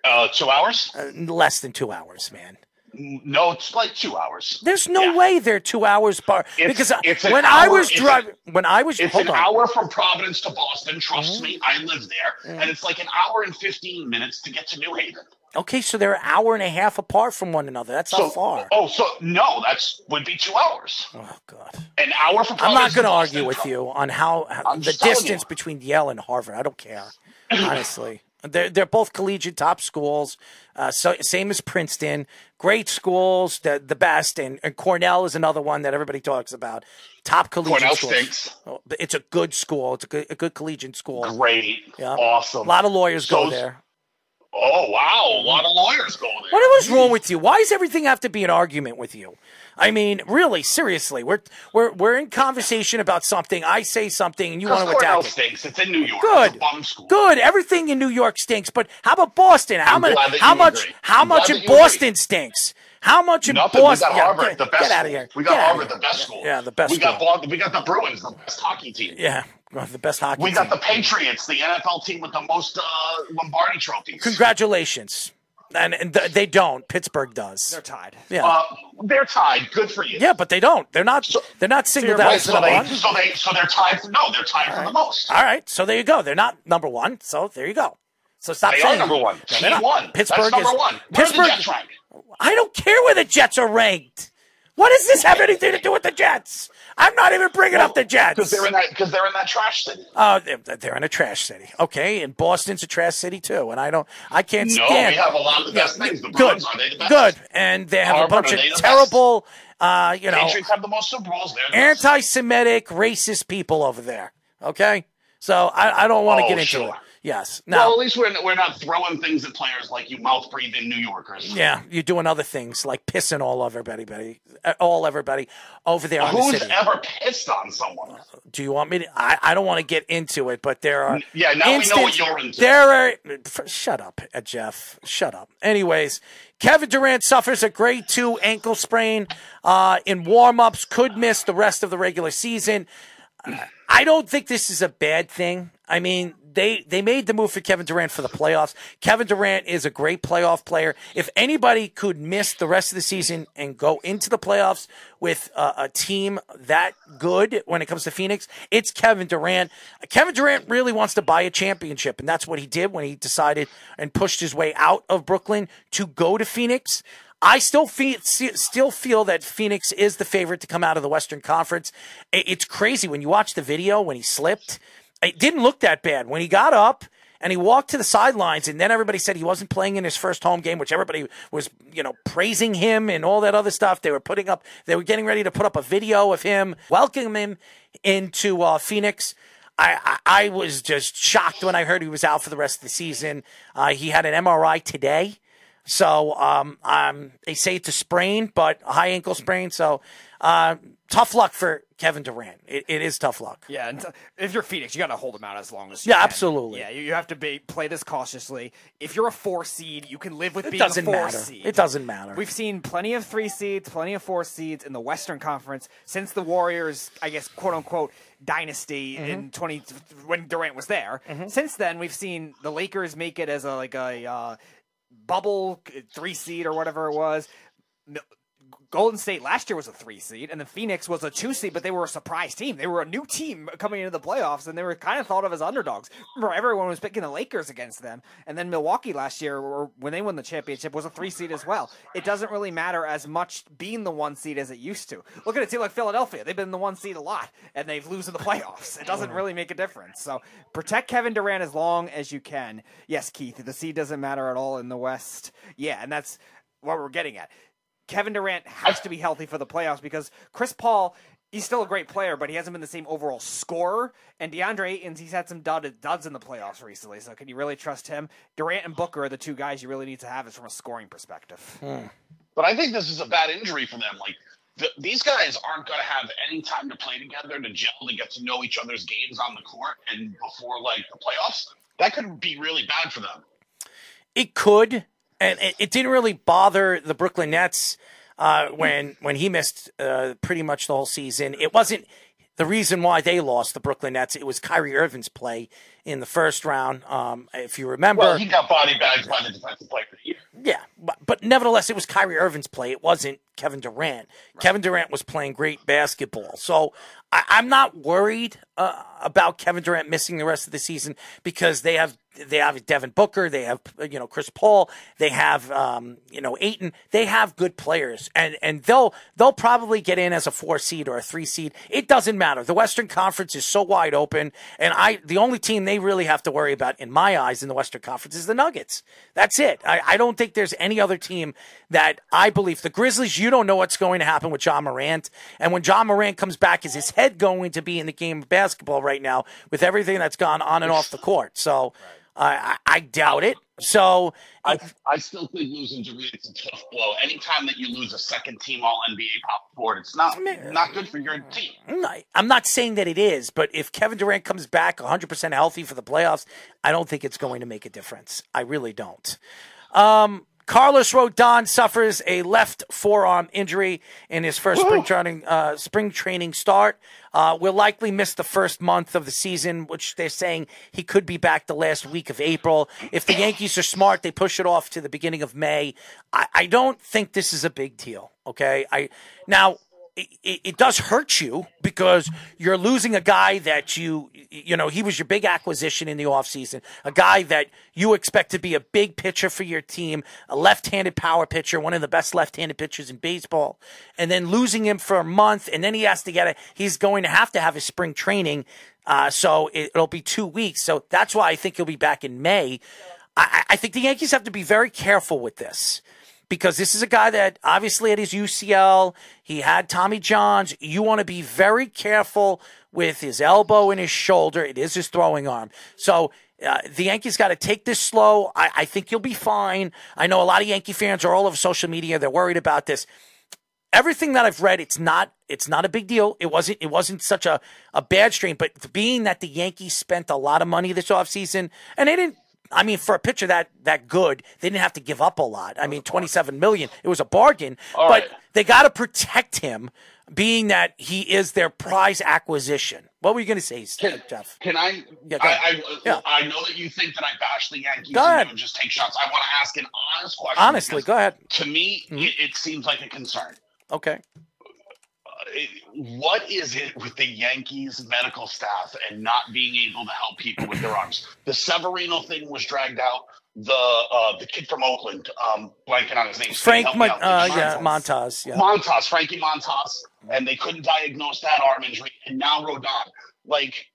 H: Uh, two hours?
D: Uh, less than two hours, man.
H: No, it's like two hours.
D: There's no
H: Yeah.
D: way they're two hours apart. Because
H: it's
D: when I was
H: a-
D: driving, when I was
H: It's an
D: on.
H: hour from Providence to Boston. Trust
D: Mm-hmm.
H: me, I live there, and it's like an hour and fifteen minutes to get to New Haven.
D: Okay, so they're an hour and a half apart from one another. That's
H: So,
D: not far.
H: oh, so no, that's would be two hours.
D: Oh God.
H: An hour from.
D: I'm not going to argue with you on how, how the distance between Yale and Harvard. I don't care, <laughs> honestly. They're they're both collegiate top schools. Uh, so same as Princeton, great schools, the the best, and, and Cornell is another one that everybody talks about. Top collegiate
H: Cornell
D: schools.
H: stinks.
D: Oh, It's a good school. It's a good, a good collegiate school.
H: Great,
D: Yeah.
H: awesome.
D: A lot of lawyers go there.
H: Oh wow, a lot of lawyers go there.
D: What was wrong with you? Why does everything have to be an argument with you? I mean, really, seriously, we're we're we're in conversation about something. I say something, and you want to
H: Cornell
D: attack it.
H: stinks. It's in New York.
D: Good.
H: It's a bum school.
D: Good. Everything in New York stinks, but how about Boston? How much? How much?
H: agree.
D: How
H: I'm
D: much in Boston stinks? How much in
H: Nothing.
D: Boston?
H: We got
D: Yeah, get,
H: the best.
D: Get out of here.
H: We got Harvard, the best school.
D: Yeah, the best
H: We got. Boston, We got the Bruins, the best hockey team.
D: Yeah, the best hockey.
H: We got
D: team.
H: the Patriots, the NFL team with the most uh, Lombardi trophies.
D: Congratulations. And, and th- they don't. Pittsburgh does.
E: They're tied.
D: Yeah.
H: Uh, they're tied. Good for you.
D: yeah, but they don't. They're not. they're not singled out
H: Right, so they, so they, so they're tied. For, no, they're tied for the most.
D: All right, so there you go. They're not number one. So there you go. So stop
H: They
D: saying
H: are number one.
D: No, they're not.
H: one.
D: Pittsburgh
H: That's number
D: is
H: one. Where
D: Pittsburgh.
H: are the Jets rank?
D: I don't care where the Jets are ranked. What does this have anything to do with the Jets? I'm not even bringing up the Jets.
H: Because they're in that. Because they're in that trash city.
D: Oh, they're, they're in a trash city. Okay, and Boston's a trash city too. And I don't, I can't
H: No,
D: stand.
H: we have a lot of the best things. The
D: good,
H: are they the
D: good, and they have
H: Harvard,
D: a bunch of
H: they the best?
D: terrible, uh, you know,
H: Patriots have the most Super Bowls. The
D: anti-Semitic, racist people over there. Okay, so I, I don't want to
H: Oh,
D: get into
H: sure.
D: it. Yes,
H: Well, at least we're we're not throwing things at players like you mouth breathing New Yorkers.
D: yeah, you're doing other things like pissing all over everybody, uh, all everybody over there in the
H: Who's
D: city.
H: ever pissed on someone?
D: Do you want me to? I, I don't want to get into it, but there are.
H: Yeah, now we know what you're into.
D: There are. Shut up, uh, Jeff. Shut up. Anyways, Kevin Durant suffers a grade two ankle sprain uh, in warm-ups. Could miss the rest of the regular season. I don't think this is a bad thing. I mean, they they made the move for Kevin Durant for the playoffs. Kevin Durant is a great playoff player. If anybody could miss the rest of the season and go into the playoffs with a, a team that good when it comes to Phoenix, it's Kevin Durant. Kevin Durant really wants to buy a championship, and that's what he did when he decided and pushed his way out of Brooklyn to go to Phoenix. I still feel still feel that Phoenix is the favorite to come out of the Western Conference. It's crazy when you watch the video when he slipped. It didn't look that bad when he got up and he walked to the sidelines, and then everybody said he wasn't playing in his first home game, which everybody was you know praising him and all that other stuff. They were putting up, they were getting ready to put up a video of him welcoming him into uh, Phoenix. I, I, I was just shocked when I heard he was out for the rest of the season. Uh, he had an MRI today. So um, um, they say it's a sprain, but a high ankle sprain. So uh, tough luck for Kevin Durant. It, it is tough luck.
E: Yeah, and if you're Phoenix, you got to hold them out as long as you
D: Yeah,
E: can.
D: absolutely.
E: Yeah, you, you have to be play this cautiously. If you're a four seed, you can live with
D: It
E: being a four
D: matter.
E: seed.
D: It doesn't matter.
E: We've seen plenty of three seeds, plenty of four seeds in the Western Conference since the Warriors, I guess, quote unquote, dynasty
D: Mm-hmm.
E: in twenty when Durant was there. Since then, we've seen the Lakers make it as a like a uh, bubble uh, three seed or whatever it was. Golden State last year was a three seed, and the Phoenix was a two seed, but they were a surprise team. They were a new team coming into the playoffs, and they were kind of thought of as underdogs. Remember, everyone was picking the Lakers against them, and then Milwaukee last year, or when they won the championship, was a three seed as well. It doesn't really matter as much being the one seed as it used to. Look at a team like Philadelphia; they've been the one seed a lot, and they've lose in the <laughs> playoffs. It doesn't really make a difference. So protect Kevin Durant as long as you can. Yes, Keith, the seed doesn't matter at all in the West. Yeah, and that's what we're getting at. Kevin Durant has to be healthy for the playoffs because Chris Paul, he's still a great player, but he hasn't been the same overall scorer. And DeAndre Ayton's, he's had some dud, duds in the playoffs recently. So can you really trust him? Durant and Booker are the two guys you really need to have is from a scoring perspective.
D: Hmm.
H: But I think this is a bad injury for them. Like the, these guys aren't going to have any time to play together, to gel, to get to know each other's games on the court, and before like the playoffs, that could be really bad for them.
D: It could, and it, it didn't really bother the Brooklyn Nets uh, when when he missed uh, pretty much the whole season. It wasn't the reason why they lost the Brooklyn Nets. It was Kyrie Irving's play in the first round. Um, if you remember,
H: well, he got body bagged by the defensive player of the year.
D: Yeah, but, but nevertheless, it was Kyrie Irving's play. It wasn't Kevin Durant. Right. Kevin Durant was playing great basketball. So I, am not worried uh, about Kevin Durant missing the rest of the season because they have they have Devin Booker, they have you know Chris Paul, they have um, you know Ayton. They have good players, and and they'll they'll probably get in as a four seed or a three seed. It doesn't matter. The Western Conference is so wide open, and I the only team they really have to worry about, in my eyes, in the Western Conference is the Nuggets. That's it. I, I don't think there's any other team that I believe the Grizzlies. You don't know what's going to happen with Ja Morant, and when Ja Morant comes back, is his head going to be in the game of basketball right now with everything that's gone on and off the court? So. Right. I, I doubt it. So
H: I, I still think losing Durant is a tough blow. Anytime that you lose a second team All NBA power forward, it's not not good for your team.
D: I'm not saying that it is, but if Kevin Durant comes back 100 percent healthy for the playoffs, I don't think it's going to make a difference. I really don't. Um, Carlos Rodon suffers a left forearm injury in his first spring training, uh, spring training start. Uh, will likely miss the first month of the season, which they're saying he could be back the last week of April. If the Yankees are smart, they push it off to the beginning of May. I, I don't think this is a big deal. Okay, I now it, it, does hurt you because you're losing a guy that you, you know, he was your big acquisition in the offseason, a guy that you expect to be a big pitcher for your team, a left handed power pitcher, one of the best left handed pitchers in baseball, and then losing him for a month, and then he has to get it. He's going to have to have his spring training. Uh, so it, will be two weeks. So that's why I think he'll be back in May. I, I think the Yankees have to be very careful with this because this is a guy that obviously at his UCL, he had Tommy John's. You want to be very careful with his elbow and his shoulder. It is his throwing arm. So uh, the Yankees got to take this slow. I, I think you'll be fine. I know a lot of Yankee fans are all over social media. They're worried about this. Everything that I've read, it's not it's not a big deal. It wasn't it wasn't such a, a bad strain, but being that the Yankees spent a lot of money this offseason, and they didn't I mean, for a pitcher that that good, they didn't have to give up a lot. I mean, twenty seven million. It was a bargain, All but right. they got to protect him, being that he is their prize acquisition. What were you going to say,
H: can,
D: Jeff?
H: Can I? Yeah, I, I,
D: yeah.
H: I, know that you think that I bash the Yankees
D: go ahead.
H: and just take shots. I want to ask an honest question.
D: Honestly, go ahead.
H: To me, mm-hmm. it, it seems like a concern.
D: Okay
H: what is it with the Yankees medical staff and not being able to help people with their arms? The Severino thing was dragged out. The uh, the kid from Oakland, um, blanking on his name,
D: Frank, uh, yeah, Montas, yeah,
H: Montas, Frankie Montas, and they couldn't diagnose that arm injury, and now Rodon. Like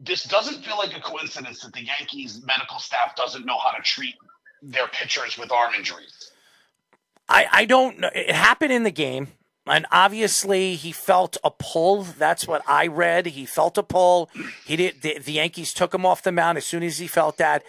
H: this doesn't feel like a coincidence that the Yankees medical staff doesn't know how to treat their pitchers with arm injuries.
D: I, I don't know. It happened in the game. And obviously, he felt a pull. That's what I read. He felt a pull. He did. The, the Yankees took him off the mound as soon as he felt that.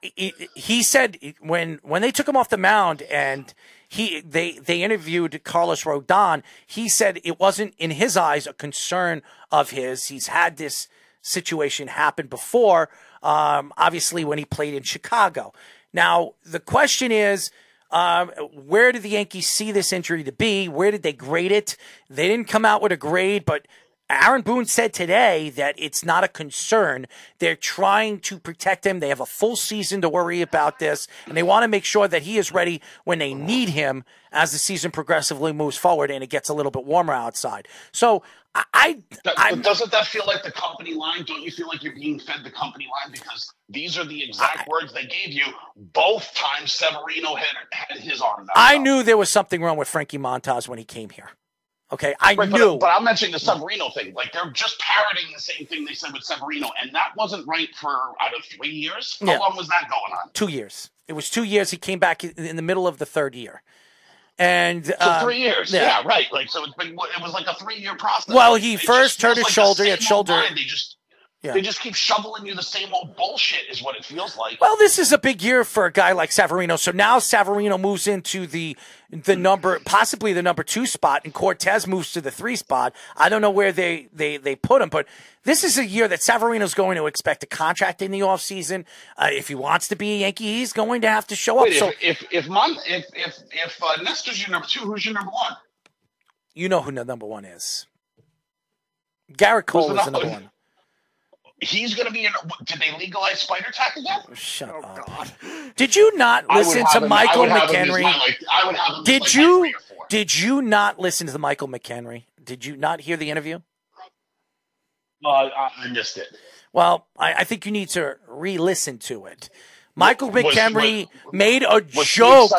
D: He, he said when when they took him off the mound and he they they interviewed Carlos Rodon. He said it wasn't in his eyes a concern of his. He's had this situation happen before. Um, obviously, when he played in Chicago. Now the question is um, where did the Yankees see this injury to be? Where did they grade it? They didn't come out with a grade, but Aaron Boone said today that it's not a concern. They're trying to protect him. They have a full season to worry about this, and they want to make sure that he is ready when they need him as the season progressively moves forward and it gets a little bit warmer outside. So I, I
H: doesn't that feel like the company line? Don't you feel like you're being fed the company line because these are the exact words they gave you both times Severino had, had his arm.
D: I knew there was something wrong with Frankie Montas when he came here. Okay, I
H: Right,
D: knew.
H: but, but I'm mentioning the Severino thing. Like they're just parroting the same thing they said with Severino, and that wasn't right for out of three years. How
D: Yeah.
H: long was that going on?
D: two years. It was two years. He came back in in the middle of the third year, and um,
H: three years, yeah. right. Like so, it's been it was like a three year process.
D: Well, he
H: It
D: first hurt his
H: like
D: shoulder, he had shoulder-.
H: They just
D: Yeah.
H: they just keep shoveling you the same old bullshit. Is what it feels like.
D: Well, this is a big year for a guy like Severino. So now Severino moves into the the number, possibly the number two spot, and Cortez moves to the three spot. I don't know where they they they put him, but this is a year that Severino's going to expect a contract in the offseason. Uh, if he wants to be a Yankee, he's going to have to show up.
H: Wait,
D: so
H: if if if Mon, if if if uh, Nestor's your number two, who's your number one?
D: you know who the number one is. Gerrit Cole is
H: the
D: number- one.
H: He's going to be in. Did they legalize spider tack again?
D: Shut up. God. Did you not listen to
H: him-
D: Michael
H: would have him as
D: McKenry?
H: my, like, I would have him
D: Did
H: like,
D: you
H: three or four.
D: did you not listen to the Michael McKenry? Did you not hear the interview?
H: Uh, I, I missed it.
D: Well, I, I think you need to re-listen to it. Michael
H: Was-
D: McKenry
H: was-
D: made a joke.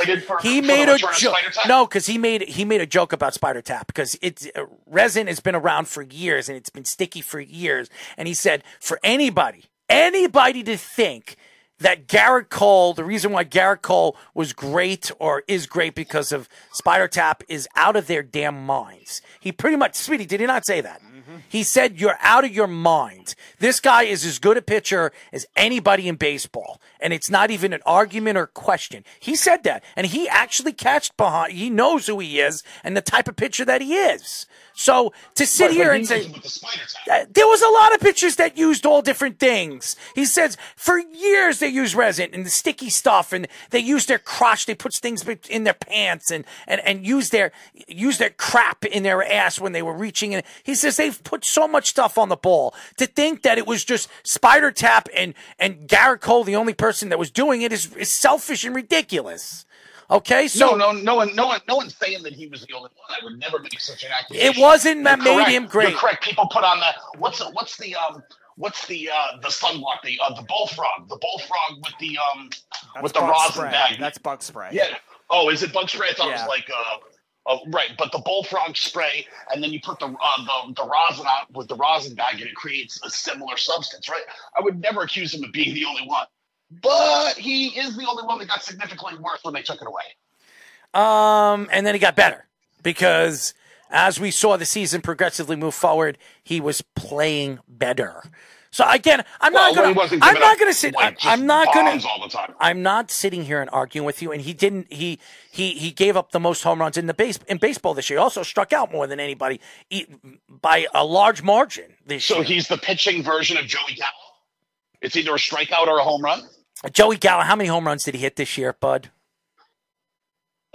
D: he made a joke. No, because he made he made a joke about Spider Tack because it's uh, resin has been around for years and it's been sticky for years. And he said for anybody, anybody to think that Gerrit Cole, the reason why Gerrit Cole was great or is great because of Spider Tack is out of their damn minds. He pretty much, sweetie, did he not say that? He said, You're out of your mind. This guy is as good a pitcher as anybody in baseball. And it's not even an argument or question. He said that. And he actually catched behind, he knows who he is and the type of pitcher that he is. So to sit
H: Right,
D: here and say,
H: the spider tack.
D: there was a lot of pitchers that used all different things. He says for years they used resin and the sticky stuff, and they used their crotch. They put things in their pants and and and use their use their crap in their ass when they were reaching. And he says they've put so much stuff on the ball. To think that it was just Spider Tack and and Gerrit Cole, the only person that was doing it, is, is selfish and ridiculous. Okay, so
H: no, no, no one, no one, no one's saying that he was the only one. I would never make such an accusation.
D: It wasn't that
H: You're
D: made
H: correct.
D: him great.
H: You're correct. People put on that. What's the, what's the um what's the uh the sunblock the uh, the bullfrog the bullfrog with the um with the
E: bug
H: rosin
E: spray.
H: bag.
E: That's bug spray.
H: Yeah. Oh, is it bug spray? I thought it was like uh. Oh, right, but the bullfrog spray, and then you put the uh, the the rosin out with the rosin bag, and it creates a similar substance, right? I would never accuse him of being the only one, but he is the only one that got significantly worse when they took it away.
D: Um, and then he got better because as we saw the season progressively move forward, he was playing better. So again, I'm
H: Well,
D: not gonna. I'm not gonna sit.
H: like,
D: I'm, not gonna.
H: all the time.
D: I'm not sitting here and arguing with you. And he didn't. He he he gave up the most home runs in the base in baseball this year. He also struck out more than anybody by a large margin this
H: So
D: year.
H: So he's the pitching version of Joey Gallo. It's either a strikeout or a home run.
D: Joey Gallo, how many home runs did he hit this year, Bud?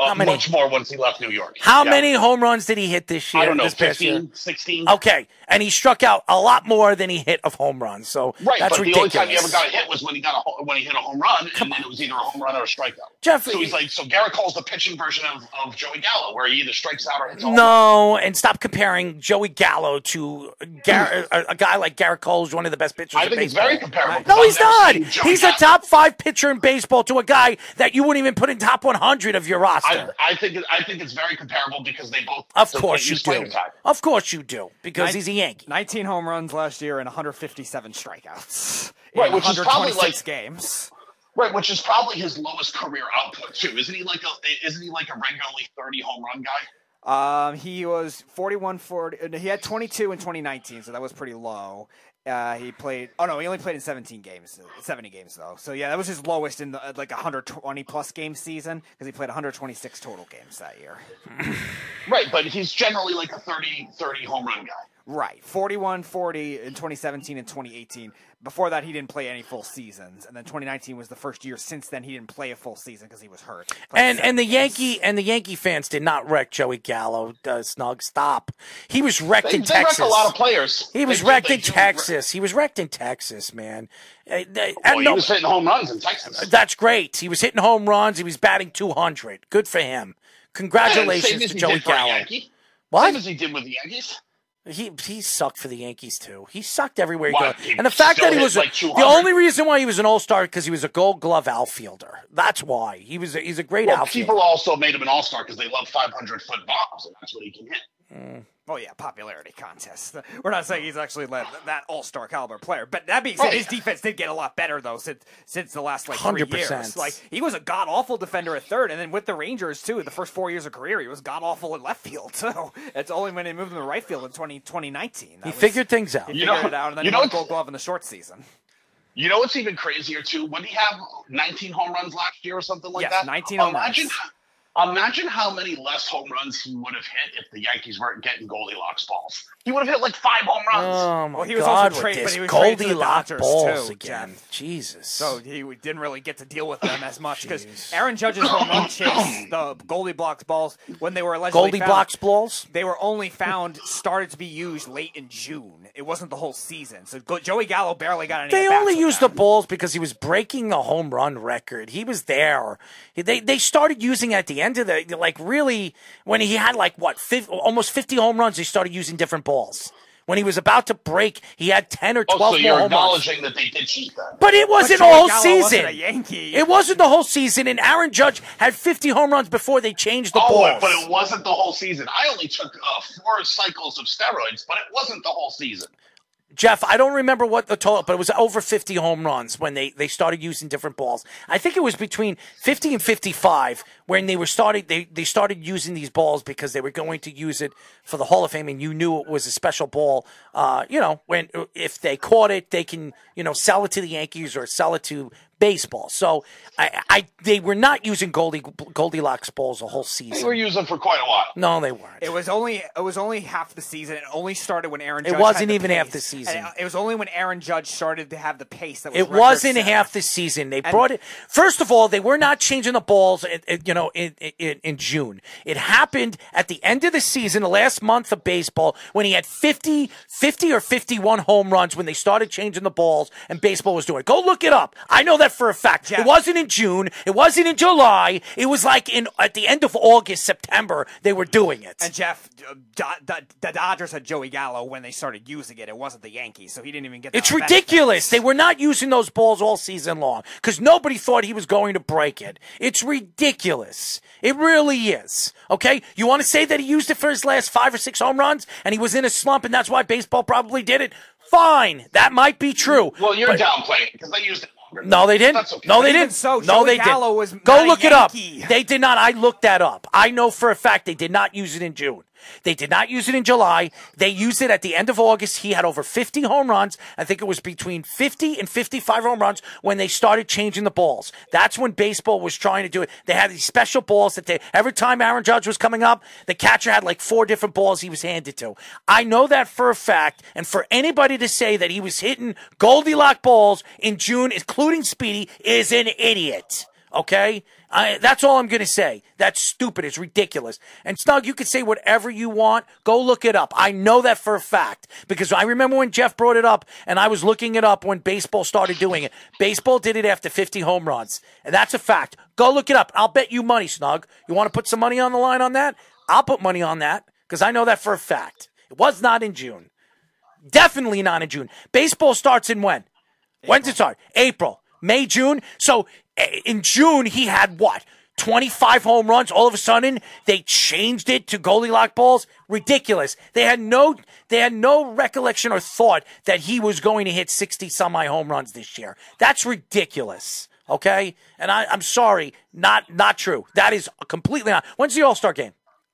H: Uh,
D: How many?
H: Much more once he left New York.
D: How
H: Yeah.
D: many home runs did he hit this year?
H: I don't know,
D: this
H: 15, 16.
D: Okay, and he struck out a lot more than he hit of home runs. So
H: Right,
D: that's
H: but
D: ridiculous.
H: the only time he ever got a hit was when he got a when he hit a home run, and then it was either a home run or a strikeout.
D: Jeff-
H: so he's like, so Gerrit Cole's the pitching version of, of Joey Gallo, where he either strikes out or hits a home run.
D: no, and stop comparing Joey Gallo to Gar- a, a guy like Garrett Cole, who's one of the best pitchers.
H: I think
D: baseball.
H: very comparable.
D: No, he's not. He's a top five pitcher in baseball to a guy that you wouldn't even put in top 100 of your roster.
H: I, I think I think it's very comparable because they both.
D: of course you do.
H: tack.
D: Of course you do, because
E: Nin-
D: he's a Yankee.
E: 19 home runs last year and 157 strikeouts.
H: Right,
E: in
H: which is probably like-
E: games.
H: Right, which is probably his lowest career output too. Isn't he like a isn't he like a regularly thirty home run guy?
E: Um, he was 41 40. uh, He had 22 in 2019, so that was pretty low. Uh, he played. Oh no, he only played in 17 games, uh, 70 games though. So yeah, that was his lowest in the, uh, like a 120 plus game season because he played 126 total games that year.
H: Right, but he's generally like a 30, 30 home run guy.
E: Right, 41 40 in 2017 and 2018. Before that, he didn't play any full seasons, and then 2019 was the first year since then he didn't play a full season because he was hurt.
D: And and the. Yankee and the Yankee fans did not wreck Joey Gallo. Uh, Snug, stop. He was wrecked
H: They,
D: in
H: they wreck
D: Texas.
H: a lot of players.
D: He was
H: They
D: wrecked
H: they
D: in
H: do
D: Texas. He was wrecked in Texas, man. Uh, they-
H: Well,
D: and
H: he
D: no-
H: was hitting home runs in Texas.
D: that's great. He was hitting home runs. He was batting 200. Good for him. Congratulations
H: as
D: to Joey
H: did for a
D: Gallo. What?
H: Same as he did with the Yankees.
D: He he sucked for the Yankees too. He sucked everywhere he
H: What?
D: goes.
H: He
D: And the fact that he was
H: like
D: the only reason why he was an All Star because he was a Gold Glove outfielder. That's why he was. A, he's a great
H: Well,
D: outfielder.
H: people also made him an all star because they love 500 foot bombs, and that's what he can hit.
E: Oh yeah, popularity contest. We're not saying he's actually led that all-star caliber player, but that being oh, said,
H: Right.
E: his defense did get a lot better though since since the last like three
D: 100%.
E: years. Like he was a god awful defender at third, and then with the Rangers too, the first four years of career, he was god awful in left field. <laughs> So it's only when they moved him to right field in 20, 2019. That
D: he
E: was-
D: figured things out.
E: He
H: You
E: figured
H: know-
E: it out, and then
H: you
E: he
H: know
E: won
H: what's-
E: Gold Glove in the short season.
H: You know what's even crazier too? When he have 19 home runs last year or something like
E: Yes,
H: that?
E: 19 home runs.
H: Imagine how many less home runs he would have hit if the Yankees weren't getting Goldilocks balls. He would have hit like five home runs.
D: Oh my
E: Well, he was also
D: God!
E: traded-
D: with
E: but
D: this
E: he was traded to the
D: Goldilocks balls
E: too,
D: again.
E: Jeff.
D: Jesus.
E: So he didn't really get to deal with them as much because Aaron Judge's <coughs> home run chase, the Goldie Blocks balls, when they were allegedly
D: Goldie
E: found,
D: balls.
E: they were only found started to be used late in June. It wasn't the whole season. So Joey Gallo barely got any.
D: They only used
E: them.
D: the balls because he was breaking the home run record. He was there. They they started using at the end of the like really when he had like what 50, almost fifty home runs. They started using different balls. When he was about to break, he had ten or
H: Oh,
D: twelve
H: so
D: more
H: you're
D: home runs.
H: acknowledging that they did cheat then?
D: But it wasn't
E: Joey
D: a whole
E: Gallo
D: season.
E: wasn't a Yankee.
D: It wasn't the whole season, and Aaron Judge had 50 home runs before they changed the
H: Oh,
D: balls.
H: but it wasn't the whole season. I only took uh, four cycles of steroids, but it wasn't the whole season.
D: Jeff, I don't remember what the total, but it was over 50 home runs when they, they started using different balls. I think it was between 50 and 55 when they were started they, they started using these balls because they were going to use it for the Hall of Fame and you knew it was a special ball. Uh, you know, when if they caught it, they can, you know, sell it to the Yankees or sell it to baseball. So I, I they were not using Goldie Goldilocks balls the whole season.
H: They were using for quite a while.
D: No, they weren't.
E: It was only it was only half the season. It only started when Aaron.
D: It wasn't
E: had the
D: even half the season.
E: And it was only when Aaron Judge started to have the pace that was.
D: It wasn't
E: setting.
D: half the season. They brought it. First of all, they were not changing the balls. At, at, you know, in, in in June, it happened at the end of the season, the last month of baseball, when he had 50, 50 or fifty-one home runs. When they started changing the balls, and baseball was doing it. Go look it up. I know that for a fact.
E: Jeff.
D: It wasn't in June. It wasn't in July. It was like in at the end of August, September. They were doing it.
E: And Jeff, uh, Do- Do- the Dodgers had Joey Gallo when they started using it. It wasn't the Yankees, so he didn't even get.
D: It's ridiculous. They were not using those balls all season long because nobody thought he was going to break it. It's ridiculous. It really is. Okay? You want to say that he used it for his last five or six home runs and he was in a slump and that's why baseball probably did it? Fine. That might be true.
H: Well, you're
D: But-
H: downplaying it because they used it longer.
D: No, they didn't.
H: Okay.
D: No, they didn't.
E: so,
D: no, they
E: Gallo
D: didn't.
E: was
D: Go
E: not a
D: look it up. They did not. I looked that up. I know for a fact they did not use it in June. They did not use it in July. They used it at the end of August. He had over 50 home runs. I think it was between 50 and 55 home runs when they started changing the balls. That's when baseball was trying to do it. They had these special balls that they, every time Aaron Judge was coming up, the catcher had like four different balls he was handed to. I know that for a fact. And for anybody to say that he was hitting Goldilocks balls in June, including Speedy, is an idiot. Okay? I, that's all I'm going to say. That's stupid. It's ridiculous. And Snug, you can say whatever you want. Go look it up. I know that for a fact because I remember when Jeff brought it up and I was looking it up when baseball started doing it. Baseball did it after 50 home runs. And that's a fact. Go look it up. I'll bet you money, Snug. You want to put some money on the line on that? I'll put money on that because I know that for a fact. It was not in June. Definitely not in June. Baseball starts in when? When's it start? April, May, June. So eh, in June, he had what? 25 home runs. All of a sudden, they changed it to Goldilocks balls. Ridiculous. They had no, they had no recollection or thought that he was going to hit 60 some home runs this year. That's ridiculous. Okay. And I, I'm sorry. Not, not true. That is completely not. When's the All Star game?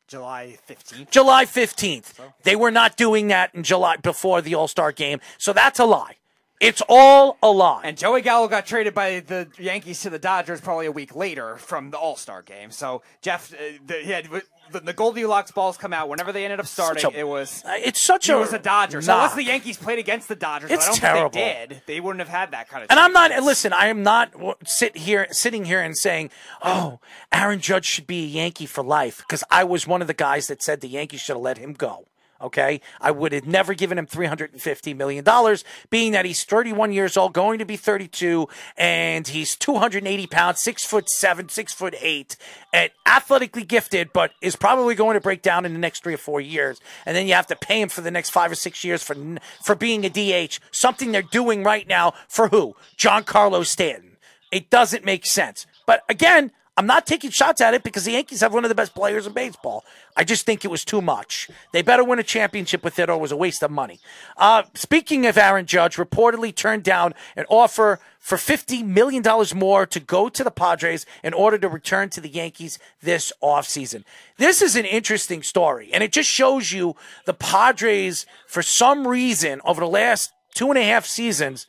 E: July fifteenth.
D: July 15th. They were not doing that in July before the All Star game. So that's a lie. It's all a lie.
E: And Joey Gallo got traded by the Yankees to the Dodgers probably a week later from the All Star game. So Jeff, uh, the, he had, the, the Goldilocks balls come out whenever they ended up starting.
D: A-
E: it was
D: it's such a it
E: was a Dodger. So unless the Yankees played against the Dodgers,
D: It's
E: but I don't
D: terrible.
E: think they did. They wouldn't have had that kind of.
D: And I'm not. Listen, I am not sit here, sitting here and saying, "Oh, Aaron Judge should be a Yankee for life," because I was one of the guys that said the Yankees should have let him go. Okay, I would have never given him 350 million dollars, being that he's 31 years old, going to be 32, and he's 280 pounds, six foot seven, six foot eight, and athletically gifted, but is probably going to break down in the next three or four years, and then you have to pay him for the next five or six years for for being a DH, something they're doing right now for who? Giancarlo Stanton. It doesn't make sense. But again, I'm not taking shots at it because the Yankees have one of the best players in baseball. I just think it was too much. They better win a championship with it or it was a waste of money. Uh, speaking of Aaron Judge, reportedly turned down an offer for $50 million more to go to the Padres in order to return to the Yankees this offseason. This is an interesting story, and it just shows you the Padres, for some reason, over the last two and a half seasons,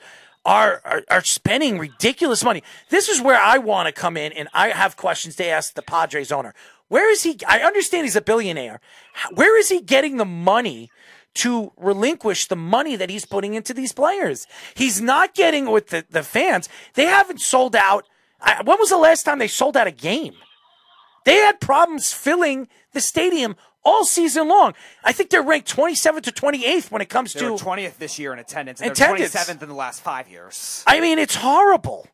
D: are, are are spending ridiculous money. This is where I want to come in, and I have questions to ask the Padres owner. Where is he? I understand he's a billionaire. Where is he getting the money to relinquish the money that he's putting into these players? He's not getting with the, the fans. They haven't sold out. I, when was the last time they sold out a game? They had problems filling the stadium all season long. I think they're ranked 27th to 28th when it comes
E: They
D: to
E: 20th this year in attendance, and
D: Attendance.
E: 27th in the last five years.
D: I mean, it's horrible.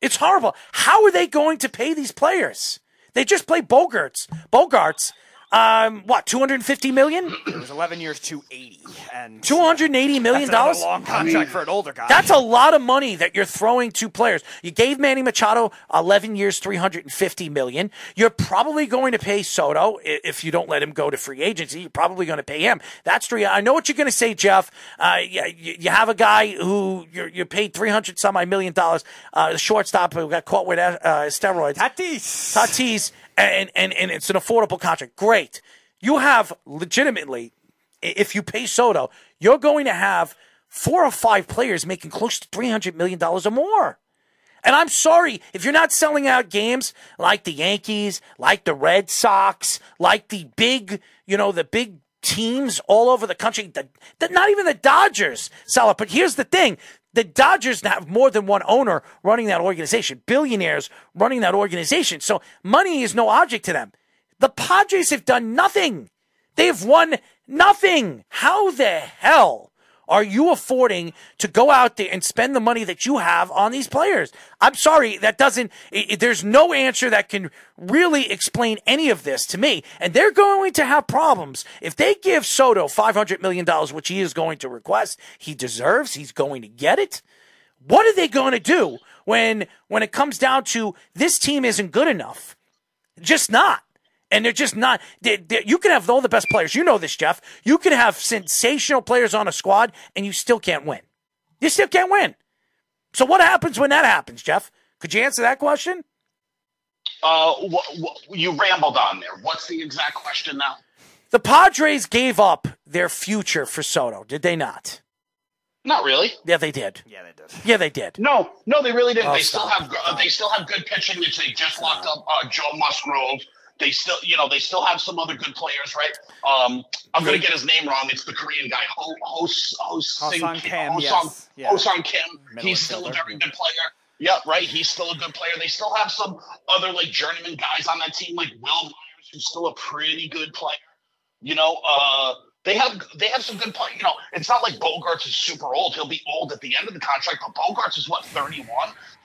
D: It's horrible. How are they going to pay these players? They just play Bogaerts. Bogaerts. Um, what? Two hundred and fifty million?
E: It was 11 years, 280, and
D: Two hundred and eighty million
E: that's another
D: dollars.
E: long contract for an older guy.
D: That's a lot of money that you're throwing to players. You gave Manny Machado 11 years, 350 million. You're probably going to pay Soto if you don't let him go to free agency. You're probably going to pay him. That's three. I know what you're going to say, Jeff. Uh, you, you have a guy who you're, you're paid 300 some odd million dollars. Uh, the shortstop who got caught with uh, steroids.
E: Tatis.
D: Tatis, and, and, and it's an affordable contract. Great. You have legitimately, if you pay Soto, you're going to have four or five players making close to $300 million or more. And I'm sorry if you're not selling out games like the Yankees, like the Red Sox, like the big, you know, the big teams all over the country. The, the, not even the Dodgers sell it. But here's the thing. The Dodgers have more than one owner running that organization, billionaires running that organization. So money is no object to them. The Padres have done nothing. They've won nothing. How the hell are you affording to go out there and spend the money that you have on these players? I'm sorry, that doesn't, i i- there's no answer that can really explain any of this to me. And they're going to have problems. If they give Soto $500 million, which he is going to request, he deserves, he's going to get it. What are they going to do when, when it comes down to this team isn't good enough? Just not. And they're just not. They, they, you can have all the best players. You know this, Jeff. You can have sensational players on a squad, and you still can't win. You still can't win. So what happens when that happens, Jeff? Could you answer that question?
H: Uh, wh- wh- you rambled on there. What's the exact question now?
D: The Padres gave up their future for Soto, did they not?
H: Not really.
D: Yeah, they did.
E: Yeah, they did.
D: Yeah, they did.
H: No, no, they really didn't.
D: Oh,
H: they still have uh, they still have good pitching. It's, they just locked up uh, Joe Musgrove. They still, you know, they still have some other good players, right? Um, I'm gonna get his name wrong. It's the Korean guy, Ho Ho Ho Sing
E: Kim, yes, yeah.
H: Ho-sung Kim.
E: Middle
H: He's still a very good player. Yep, right. He's still a good player. They still have some other like journeyman guys on that team, like Wil Myers, who's still a pretty good player. You know, uh, they have they have some good play. You know, it's not like Bogaerts is super old. He'll be old at the end of the contract, but Bogaerts is what 31,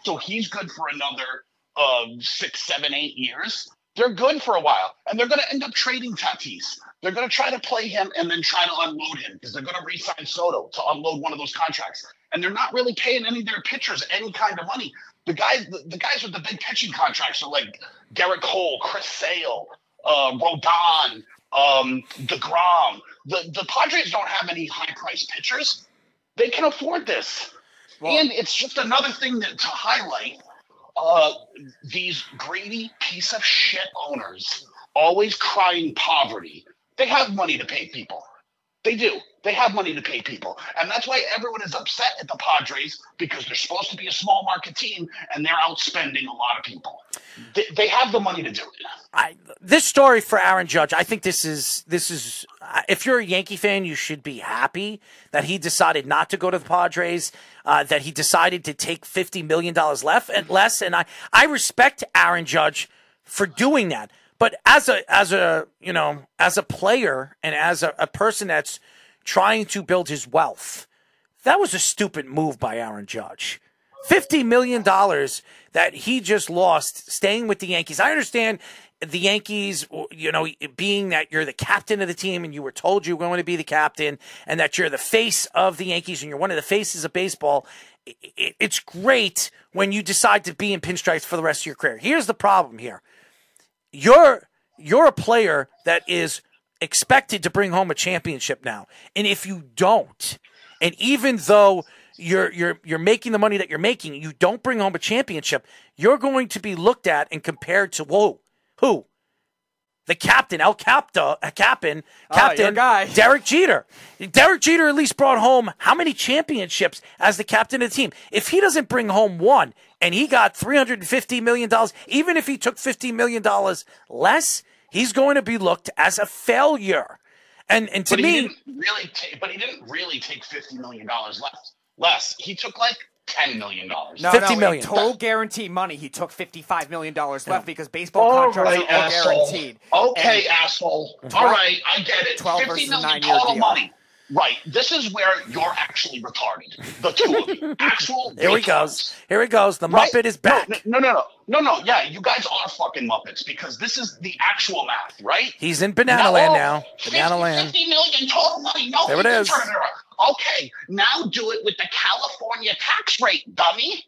H: so he's good for another um, six, seven, eight years. They're good for a while, and they're going to end up trading Tatis. They're going to try to play him and then try to unload him because they're going to re-sign Soto to unload one of those contracts. And they're not really paying any of their pitchers any kind of money. The guys, the, the guys with the big pitching contracts are like Gerrit Cole, Chris Sale, uh, Rodon, um, Degrom. The the Padres don't have any high priced pitchers. They can afford this, and it's just another thing that, to highlight uh, these greedy piece of shit owners always crying poverty. They have money to pay people. They do. They have money to pay people. And that's why everyone is upset at the Padres because they're supposed to be a small market team and they're outspending a lot of people. They, they have the money to do it.
D: I, this story for Aaron Judge, I think this is this is. If you're a Yankee fan, you should be happy that he decided not to go to the Padres. Uh, that he decided to take fifty million dollars left and less, and I I respect Aaron Judge for doing that. But as a as a you know as a player and as a, a person that's trying to build his wealth, that was a stupid move by Aaron Judge. Fifty million dollars that he just lost staying with the Yankees. I understand the Yankees, you know, being that you're the captain of the team and you were told you were going to be the captain and that you're the face of the Yankees and you're one of the faces of baseball. It's great when you decide to be in pinstripes for the rest of your career. Here's the problem here. You're you're a player that is expected to bring home a championship now. And if you don't, and even though you're you're you're making the money that you're making, you don't bring home a championship, you're going to be looked at and compared to whoa, who? The captain, El Capta, uh, Captain,
E: your
D: Captain,
E: guy. <laughs>
D: Derek Jeter. Derek Jeter at least brought home how many championships as the captain of the team? If he doesn't bring home one and he got $350 million, even if he took $50 million less, he's going to be looked as a failure. And, and to
H: but he
D: me,
H: didn't really take. But he didn't really take fifty million dollars less. Less. He took like ten million dollars.
E: No, no, in total guarantee money. He took fifty-five million dollars left because baseball
H: All
E: contracts
H: right,
E: are all guaranteed.
H: Okay,
E: And-
H: asshole.
E: Twelve-
H: All right, I get it.
E: 12
H: Fifty
E: versus
H: million
E: nine-year
H: total
E: deal.
H: money. Right. This is where you're actually retarded. The two of you. <laughs> Actual.
D: here he goes. Here he goes. The
H: Right?
D: Muppet is back.
H: No, no, no, no, no, no. Yeah, you guys are fucking muppets because this is the actual math, right?
D: He's in Banana Land
H: oh,
D: now. Banana
H: 50,
D: Land.
H: 50 million total money. No,
D: There
H: it is.
D: it
H: can
D: is.
H: turn it around. Okay, now do it with the California tax rate, dummy.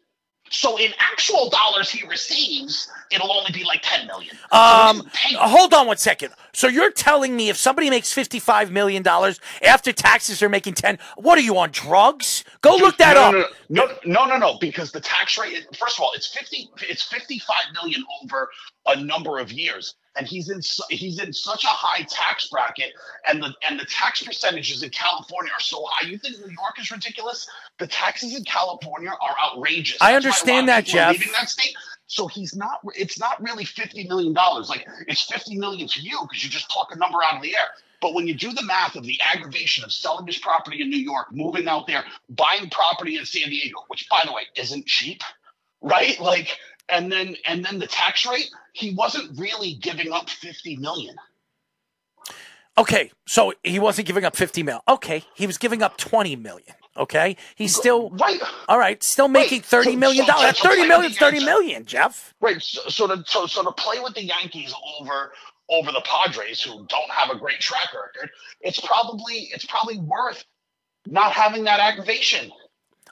H: So in actual dollars he receives, it'll only be like ten million.
D: Um, hold on one second. So you're telling me if somebody makes fifty-five million dollars after taxes, they're making ten? What are you on drugs? Go look that
H: no,
D: up.
H: No no, no, no, no, no, because the tax rate. First of all, it's fifty. It's fifty-five million over a number of years, and he's in. su- He's in such a high tax bracket, and the and the tax percentages in California are so high. You think New York is ridiculous? The taxes in California are outrageous.
D: I
H: That's why a lot
D: understand that, Jeff.
H: leaving that state. So he's not. It's not really fifty million dollars. Like it's fifty million to you because you just talk a number out of the air. But when you do the math of the aggravation of selling his property in New York, moving out there, buying property in San Diego, which by the way isn't cheap, right? Like, and then and then the tax rate, he wasn't really giving up fifty million.
D: Okay, so he wasn't giving up fifty mil. Okay, he was giving up twenty million. Okay, he's still
H: right.
D: All right, still making thirty million
H: so-
D: dollars.
H: so
D: Thirty million, thirty million, Jeff.
H: Right. So, so to so, so to play with the Yankees over over the Padres, who don't have a great track record, it's probably it's probably worth not having that aggravation.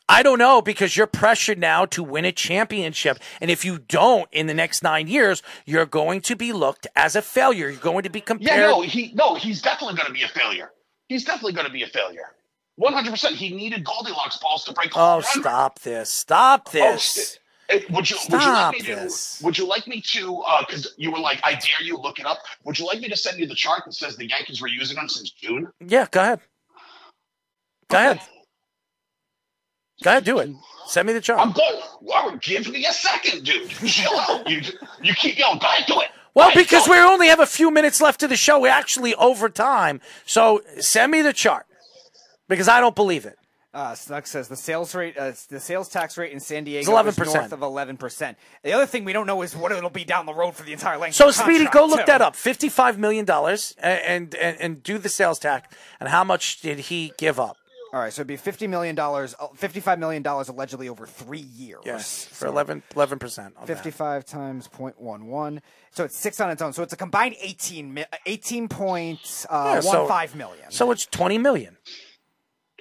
D: I don't know because you're pressured now to win a championship. And if you don't in the next nine years, you're going to be looked as a failure. You're going to be compared.
H: Yeah, no, he no, he's definitely going to be a failure. He's definitely going to be a failure. One hundred percent. He needed Goldilocks balls to break.
D: oh, stop this. Stop
H: Oh,
D: this.
H: eh, Would you would you
D: Stop
H: like me
D: this.
H: to would you like me to because you were like I dare you look it up. Would you like me to send you the chart that says the Yankees were using them since June?
D: yeah, go ahead. Go ahead. Go ahead, do it. Send me the chart.
H: I'm good. Well, give me a second, dude. Chill <laughs> out. You you keep going. Go ahead, do it.
D: Well,
H: Go ahead,
D: because
H: do
D: we only have a few minutes left to the show, we're actually over time. So send me the chart because I don't believe it.
E: Uh, Snug says the sales rate, uh, the sales tax rate in San Diego is
D: 11%.
E: north of eleven percent. The other thing we don't know is what it'll be down the road for the entire length.
D: So
E: of
D: Speedy, go look
E: too.
D: that up. Fifty-five million dollars, and, and and do the sales tax. And how much did he give up?
E: All right, so it'd be fifty million dollars, fifty-five million dollars allegedly over three years.
D: Yes, for
E: So
D: 11 percent.
E: Fifty-five times 0.11, so it's six on its own. So it's a combined 18, 18 point uh,
D: Yeah, so-
E: one.
D: So it's twenty million.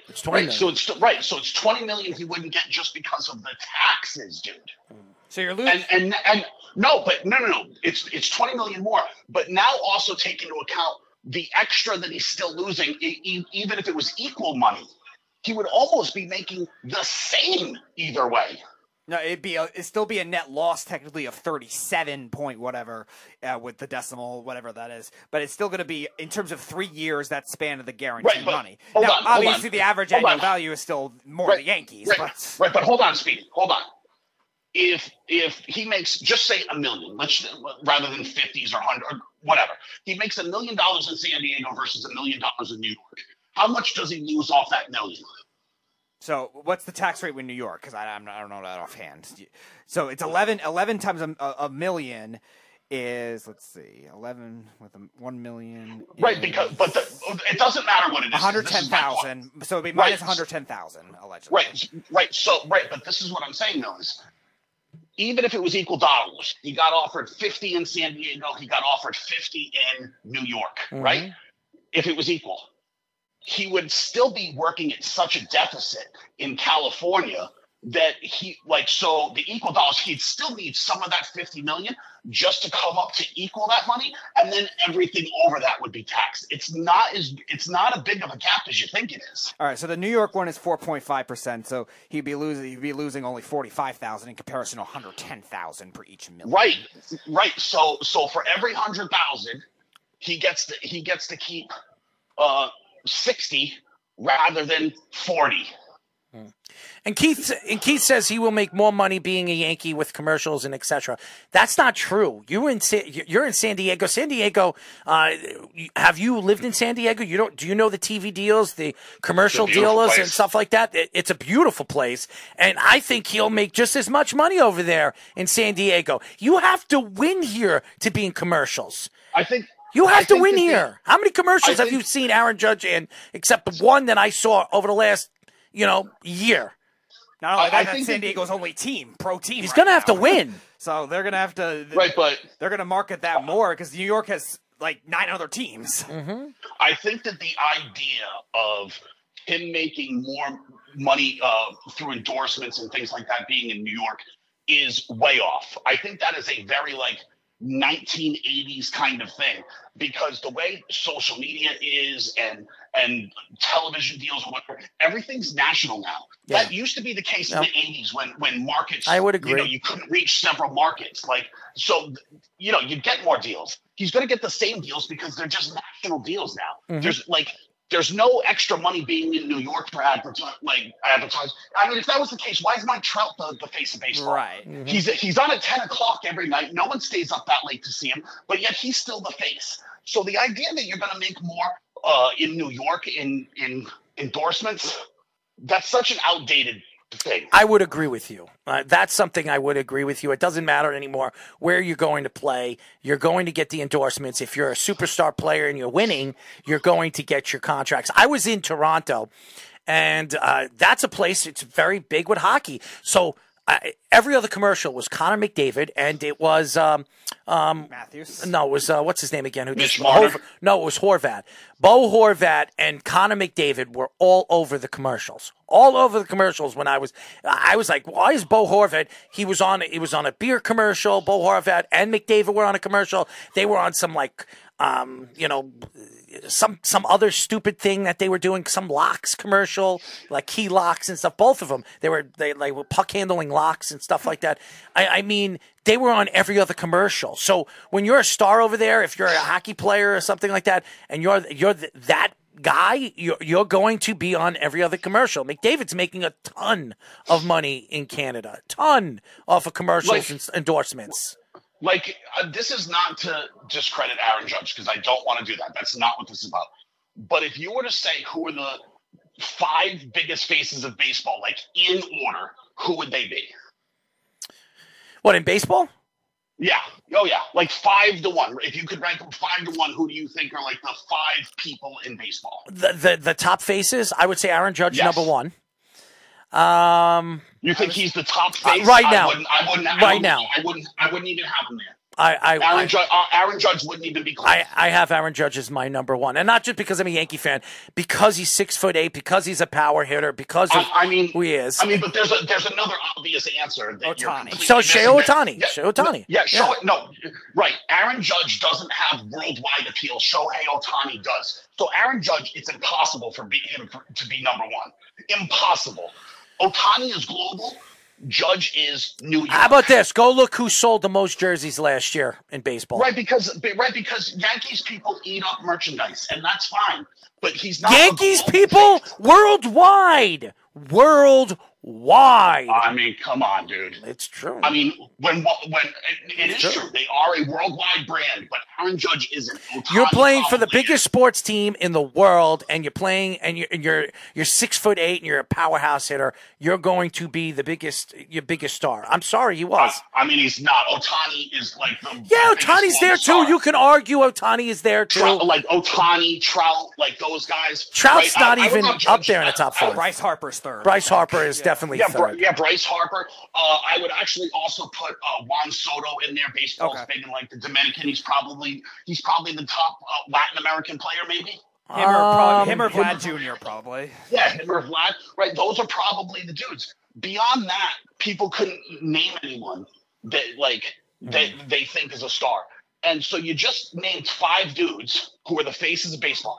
D: It's twenty
H: Right,
D: million.
H: so it's right. So it's twenty million he wouldn't get just because of the taxes, dude.
E: So you're losing.
H: And and and no, but no, no, no. It's it's twenty million more. But now also take into account the extra that he's still losing, even if it was equal money, he would almost be making the same either way.
E: No, it'd be a, it'd still be a net loss technically of thirty-seven point whatever uh, with the decimal whatever that is, but it's still going to be in terms of three years that span of the guaranteed
H: Right,
E: money. Now,
H: on,
E: obviously, the average
H: Hold
E: annual
H: on.
E: value is still more
H: Right,
E: the Yankees,
H: right,
E: but
H: right, but hold on, Speedy, hold on. If if he makes just say a million, let's rather than fifties or hundred or whatever, he makes a million dollars in San Diego versus a million dollars in New York. How much does he lose off that million?
E: So what's the tax rate in New York? Because I, I'm I don't know that offhand. So it's 11, 11 times a, a, million is let's see, eleven with a one million.
H: Right, because but the, it doesn't matter what it is.
E: one hundred ten
H: is my point.
E: thousand. So it'd be
H: Right.
E: minus one hundred ten thousand allegedly.
H: Right, right. So, right, but this is what I'm saying though is, even if it was equal dollars, he got offered 50 in San Diego, he got offered 50 in New York, mm-hmm. right? If it was equal, he would still be working at such a deficit in California that he like so the equal dollars he'd still need some of that 50 million just to come up to equal that money and then everything over that would be taxed it's not as it's not a big of a gap as you think it is
E: All right, so the New York one is four point five percent. So he'd be losing he'd be losing only forty five thousand in comparison to one hundred ten thousand per each million.
H: Right, right. So so for every hundred thousand, he gets to he gets to keep uh sixty rather than forty.
D: And Keith and Keith says he will make more money being a Yankee with commercials and etc. That's not true. You in you're in San Diego. San Diego. Uh, have you lived in San Diego? You don't. Do you know the TV deals, the commercial
H: beautiful
D: dealers, and stuff like that? It- it's a beautiful place, and I think he'll make just as much money over there in San Diego. You have to win here to be in commercials.
H: I think
D: You
H: I
D: have to win
H: that the-
D: here. How many commercials
H: I
D: have you seen Aaron Judge in, except the one that I saw over the last, you know, year?
E: Not only
H: I-
E: that,
H: I
E: that's
H: think
E: San
H: that-
E: Diego's only team, pro team.
D: He's
E: right
D: gonna have to win. <laughs>
E: So they're gonna have to.
H: Right, but
E: they're gonna market that more because New York has like nine other teams.
D: Mm-hmm.
H: I think that the idea of him making more money uh, through endorsements and things like that being in New York is way off. I think that is a very like 1980s kind of thing. Because the way social media is and and television deals whatever everything's national now.
D: Yeah.
H: that used to be the case in the 80s when when markets
D: I would agree.
H: you know you couldn't reach several markets. Like so you know you'd get more deals. He's going to get the same deals because they're just national deals now.
D: Mhm.
H: there's like there's no extra money being in New York for advertise like advertise. I mean, if that was the case, why is Mike Trout the, the face of baseball?
E: Right.
D: Mm-hmm.
H: He's he's on at ten o'clock every night. No one stays up that late to see him, but yet he's still the face. So the idea that you're going to make more uh, in New York in in endorsements, that's such an outdated thing.
D: I would agree with you. Uh, that's something I would agree with you. It doesn't matter anymore where you're going to play. You're going to get the endorsements. If you're a superstar player and you're winning, you're going to get your contracts. I was in Toronto, and uh, that's a place. It's very big with hockey. So. Uh, every other commercial was Connor McDavid, and it was um, um,
E: Matthews.
D: no, it was uh, what's his name again? Who
H: Mitch
D: did-
H: Marner?
D: No, it was Horvat. Bo Horvat and Connor McDavid were all over the commercials. All over the commercials when I was I was like, why is Bo Horvat? He was on he was on a beer commercial. Bo Horvat and McDavid were on a commercial. They were on some like um, you know, some some other stupid thing that they were doing, some locks commercial, like key locks and stuff. Both of them, they were they like were puck handling locks and stuff like that. I, I mean, they were on every other commercial. So when you're a star over there, if you're a hockey player or something like that, and you're you're th- that guy, you're you're going to be on every other commercial. McDavid's making a ton of money in Canada, ton off of commercials
H: Like-
D: and endorsements.
H: Like uh, this is not to discredit Aaron Judge because I don't want to do that. That's not what this is about. But if you were to say who are the five biggest faces of baseball, like in order, who would they be?
D: What in baseball?
H: Yeah. Oh, yeah. Like five to one. If you could rank them five to one, who do you think are like the five people in baseball?
D: The the, the top faces, I would say Aaron Judge
H: Yes.
D: number one. Um,
H: You think he's the top
D: Uh,
H: face?
D: right
H: I
D: now.
H: wouldn't, I wouldn't, I
D: Right
H: wouldn't-
D: now.
H: I wouldn't. I wouldn't even have him there.
D: I I,
H: Aaron,
D: I,
H: Judge, uh, Aaron Judge wouldn't even be close.
D: I, I have Aaron Judge as my number one, and not just because I'm a Yankee fan, because he's six foot eight, because he's a power hitter, because of
H: I, I mean,
D: who he is.
H: I mean, but there's a there's another obvious answer. That you're
E: Ohtani.
H: completely
D: So Shohei
H: missing there.
D: Ohtani. Shohei Ohtani.
H: Yeah,
D: Yeah.
H: Shohei, no, right. Aaron Judge doesn't have worldwide appeal. Shohei Ohtani does. So Aaron Judge, it's impossible for him to be number one. Impossible. Ohtani is global. Judge is New York.
D: How about this? Go look who sold the most jerseys last year in baseball.
H: Right, because right because Yankees people eat up merchandise, and that's fine. But he's not.
D: Yankees people
H: worldwide,
D: worldwide, worldwide.
H: I mean, come on, dude.
D: It's true.
H: I mean, when when it, it is true. they are a worldwide brand, but Aaron Judge isn't.
D: You're playing for the
H: probably
D: biggest sports team in the world, and you're playing, and you're and you're you're six foot eight, and you're a powerhouse hitter. You're going to be the biggest, your biggest star. I'm sorry, he was.
H: I mean, he's not. Ohtani is like the
D: yeah, Ohtani's there
H: star.
D: too. You can argue Ohtani is there too.
H: Trout, like Ohtani, Trout, like those guys.
D: Trout's
H: right?
D: not
H: I- I
D: even
H: not
D: up there in the top
H: I would-
D: five.
E: Bryce Harper's third.
D: Bryce Harper is definitely
H: Yeah, Bry-
D: third.
H: yeah, Bryce Harper. Uh, I would actually also put uh, Juan Soto in there. Baseball's
E: Okay.
H: big in like the Dominican. He's probably he's probably the top uh, Latin American player, maybe.
E: Him or, probably,
D: Um,
E: him or Vlad Jr. Probably.
H: Yeah, him or Vlad. Right, those are probably the dudes. Beyond that, people couldn't name anyone that like that
D: Hmm.
H: they think is a star. And so you just named five dudes who are the faces of baseball.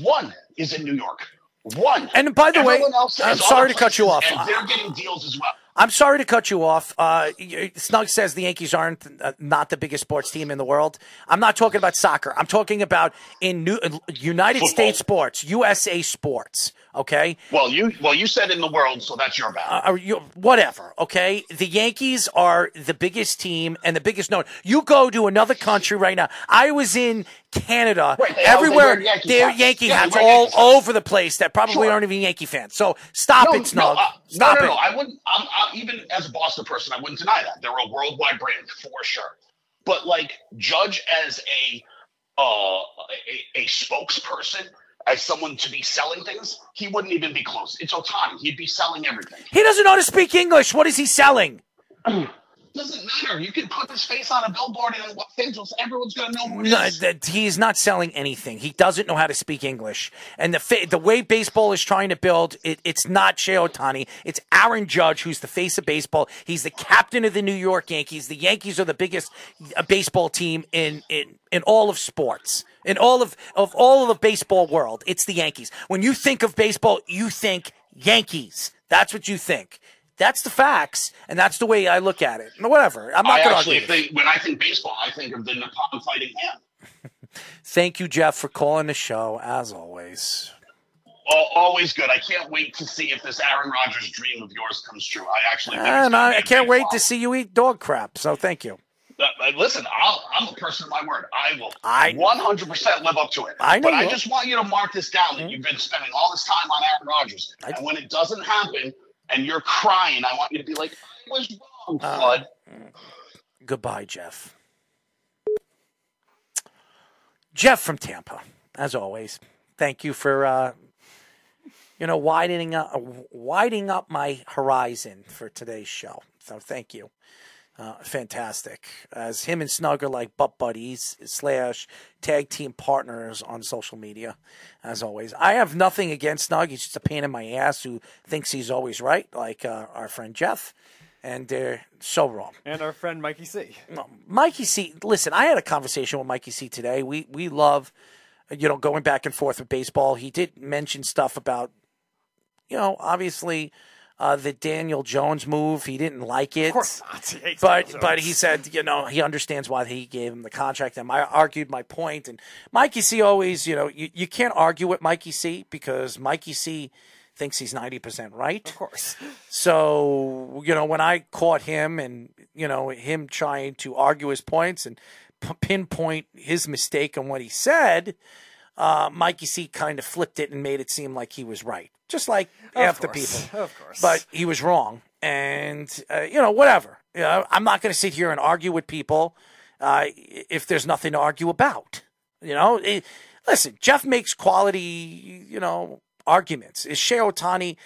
H: One is in New York. One.
D: And by the way,
H: Everyone else
D: I'm sorry to cut you off.
H: They're getting deals as well.
D: I'm sorry to cut you off. Uh, Snug says the Yankees aren't uh, not the biggest sports team in the world. I'm not talking about soccer. I'm talking about in New, United
H: Football.
D: States sports, USA sports. Okay,
H: Well, you well you said in the world, so that's your bad.
D: uh, you, whatever. Okay, the Yankees are the biggest team and the biggest known. You go to another country right now. I was in Canada.
H: Right, they they
D: Everywhere
H: wear Yankee
D: they're
H: hats.
D: Yankee
H: Yeah,
D: hats all
H: Yankee
D: over the place that probably
H: Sure.
D: aren't even Yankee fans. So stop
H: no,
D: it, Snug.
H: No, uh,
D: stop
H: no, no,
D: it.
H: no. I wouldn't. I'm, I'm, even as a Boston person, I wouldn't deny that they're a worldwide brand for sure. But like Judge as a uh, a, a spokesperson, as someone to be selling things, he wouldn't even be close. It's Ohtani. He'd be selling everything.
D: He doesn't know how to speak English. What is he selling? <clears throat>
H: Doesn't matter. You can put his face on a billboard in Los Angeles. Everyone's gonna know who
D: No,
H: is.
D: he's not selling anything. He doesn't know how to speak English. And the the way baseball is trying to build, it, it's not Shea Ohtani. It's Aaron Judge, who's the face of baseball. He's the captain of the New York Yankees. The Yankees are the biggest uh, baseball team in, in, in all of sports. In all of, of all of the baseball world, it's the Yankees. When you think of baseball, you think Yankees. That's what you think. That's the facts, and that's the way I look at it. Whatever. I'm not going to
H: actually
D: argue.
H: think when I think baseball, I think of the Nippon fighting ham. <laughs>
D: Thank you, Jeff, for calling the show, as always.
H: Al- Always good. I can't wait to see if this Aaron Rodgers dream of yours comes true. I actually
D: And I, I can't wait to see you eat dog crap. So thank you.
H: Uh, uh, listen, I'll, I'm a person of my word. I will
D: I-
H: 100% live up to it.
D: I know
H: But I
D: will.
H: just want you to mark this down that you've been spending all this time on Aaron Rodgers.
D: I-
H: and when it doesn't happen and you're crying, I want you to be like, I was wrong,
D: Uh,
H: Flood.
D: Goodbye, Jeff. Jeff from Tampa, as always. Thank you for uh, you know widening up, widening up my horizon for today's show. So thank you. Uh, fantastic. As him and Snug are like butt buddies slash tag team partners on social media, as always. I have nothing against Snug. He's just a pain in my ass who thinks he's always right, like uh, our friend Jeff. And they're so wrong.
E: And our friend Mikey C.
D: No, Mikey C. Listen, I had a conversation with Mikey C. today. We we love, you know, going back and forth with baseball. He did mention stuff about, you know, obviously, uh, the Daniel Jones move. He didn't like it.
E: Of course not. <laughs> He
D: But but he said, you know, he understands why he gave him the contract. And I argued my point. And Mikey C. always, you know, you, you can't argue with Mikey C. because Mikey C. thinks he's ninety percent right.
E: Of course. <laughs>
D: So, you know, when I caught him and, you know, him trying to argue his points and p- pinpoint his mistake on what he said, uh, Mikey C kind of flipped it and made it seem like he was right. Just like
E: Of
D: half the
E: course.
D: people.
E: Of course.
D: But he was wrong. And, uh, you know, whatever. You know, I'm not going to sit here and argue with people uh, if there's nothing to argue about. You know, it, listen, Jeff makes quality, you know, arguments. Is Shea Ohtani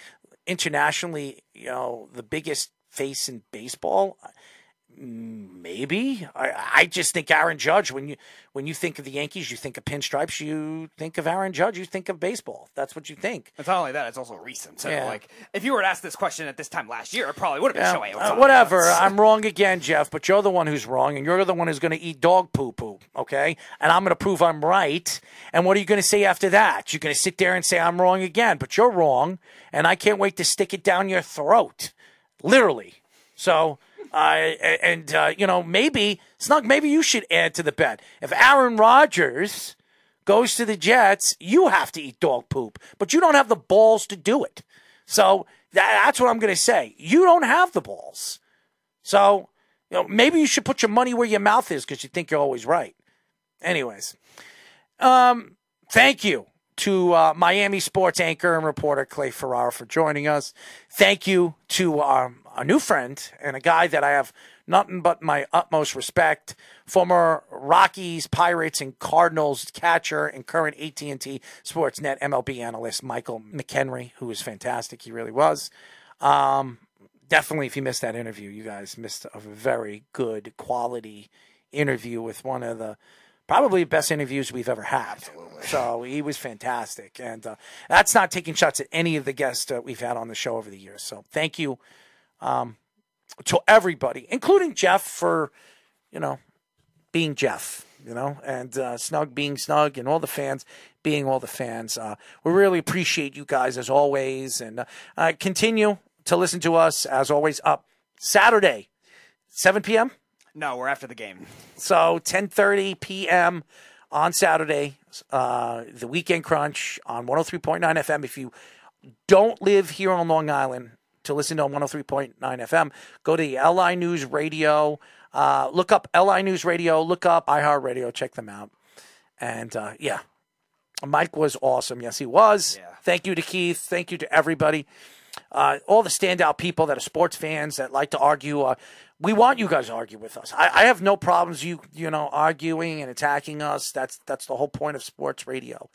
D: internationally, you know, the biggest face in baseball? Maybe. I, I just think Aaron Judge. When you when you think of the Yankees, you think of pinstripes. You think of Aaron Judge. You think of baseball. That's what you think.
E: It's not only that; it's also recent. So,
D: Yeah.
E: like, if you were to ask this question at this time last year, it probably would have been
D: Yeah,
E: Shohei
D: uh, whatever. I'm wrong again, Jeff, but you're the one who's wrong, and you're the one who's going to eat dog poo poo, okay? And I'm going to prove I'm right. And what are you going to say after that? You're going to sit there and say I'm wrong again, but you're wrong, and I can't wait to stick it down your throat. Literally. So, uh, and uh, you know, maybe Snug, maybe you should add to the bet. If Aaron Rodgers goes to the Jets, you have to eat dog poop, but you don't have the balls to do it. So that, that's what I'm going to say. You don't have the balls. So, you know, maybe you should put your money where your mouth is because you think you're always right. Anyways, um, thank you to uh, Miami sports anchor and reporter Clay Ferrara for joining us. Thank you to um, a new friend and a guy that I have nothing but my utmost respect, former Rockies, Pirates, and Cardinals catcher and current AT&T Sportsnet MLB analyst Michael McKenry, who is fantastic. He really was. Um, definitely, if you missed that interview, you guys missed a very good quality interview with one of the probably best interviews we've ever had. Absolutely. So he was fantastic, and uh, that's not taking shots at any of the guests uh, we've had on the show over the years. So thank you um, to everybody, including Jeff for you know being Jeff. You know, and uh, Snug being Snug, and all the fans being all the fans. Uh, we really appreciate you guys as always, and uh, continue to listen to us as always. Up Saturday, 7 p.m.
E: No, we're after the game.
D: So 10:30 p.m. on Saturday, uh, the weekend crunch on 103.9 FM. If you don't live here on Long Island to listen to on 103.9 FM, go to LI News Radio. Uh, look up LI News Radio. Look up iHeartRadio. Check them out. And uh, yeah, Mike was awesome. Yes, he was.
E: Yeah.
D: Thank you to Keith. Thank you to everybody. Uh, all the standout people that are sports fans that like to argue. Uh, we want you guys to argue with us. I, I, have no problems you you know arguing and attacking us. That's that's the whole point of sports radio,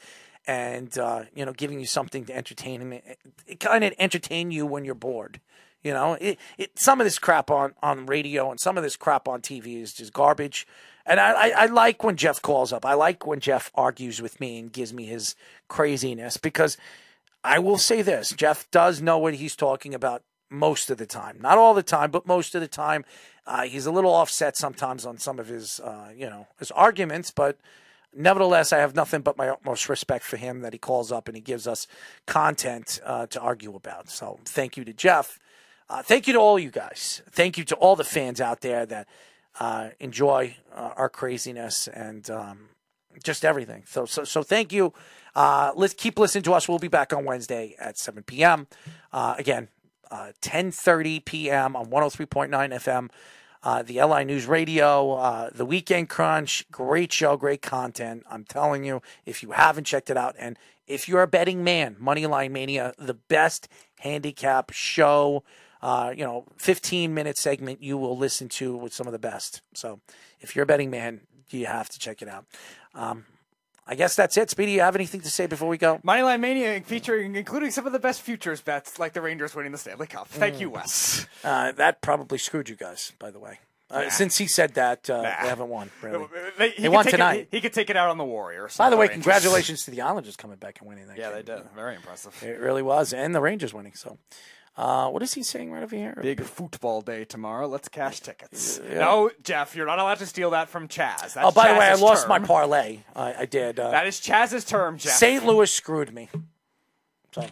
D: and uh, you know giving you something to entertain it, it kind of entertain you when you're bored. You know, it, it some of this crap on on radio and some of this crap on TV is just garbage. And I, I, I like when Jeff calls up. I like when Jeff argues with me and gives me his craziness because I will say this: Jeff does know what he's talking about most of the time. Not all the time, but most of the time. Uh, he's a little offset sometimes on some of his, uh, you know, his arguments, but nevertheless, I have nothing but my utmost respect for him that he calls up and he gives us content uh, to argue about. So thank you to Jeff. Uh, thank you to all you guys. Thank you to all the fans out there that uh, enjoy uh, our craziness and um, just everything. So, so, so thank you. let's keep listening to us. We'll be back on Wednesday at 7 p.m. again, uh, 10:30 p.m. on 103.9 FM. Uh, the LI News Radio, uh, the Weekend Crunch, great show, great content. I'm telling you, if you haven't checked it out, and if you're a betting man, Moneyline Mania, the best handicap show, uh, you know, 15 minute segment you will listen to with some of the best. So if you're a betting man, you have to check it out. Um, I guess that's it. Speedy, you have anything to say before we go?
E: Moneyline Mania featuring including some of the best futures bets, like the Rangers winning the Stanley Cup. Thank
D: Mm.
E: you, Wes.
D: Uh, that probably screwed you guys, by the way. Uh,
E: Nah.
D: Since he said that, uh,
E: Nah.
D: they haven't won. Really.
E: They,
D: They won
E: take it-
D: tonight.
E: he, he could take it out on the Warriors.
D: By the way, congratulations to the Islanders coming back and winning that
E: Yeah,
D: game.
E: they did. Very impressive.
D: It really was, and the Rangers winning. So, uh, what is he saying right over here?
E: Big football day tomorrow. Let's cash tickets.
D: Yeah.
E: No, Jeff, you're not allowed to steal that from Chaz. That's
D: oh, by the way, I
E: Chaz's
D: lost my parlay. I, I did. Uh,
E: That is Chaz's term, Jeff.
D: St. Louis screwed me. So,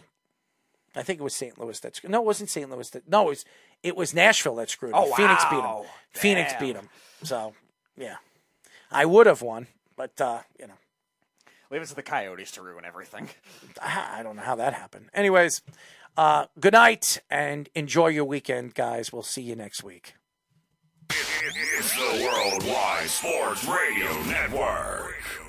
D: I think it was St. Louis that. Screwed. No, it wasn't St. Louis that. No, it was it was Nashville that screwed me.
E: Oh, wow.
D: Phoenix beat them.
E: wow.
D: Phoenix beat them. So, yeah, I would have won, but uh, you know.
E: Leave it to the Coyotes to ruin everything.
D: I don't know how that happened. Anyways, uh, good night and enjoy your weekend, guys. We'll see you next week.
A: It's the Worldwide Sports Radio Network.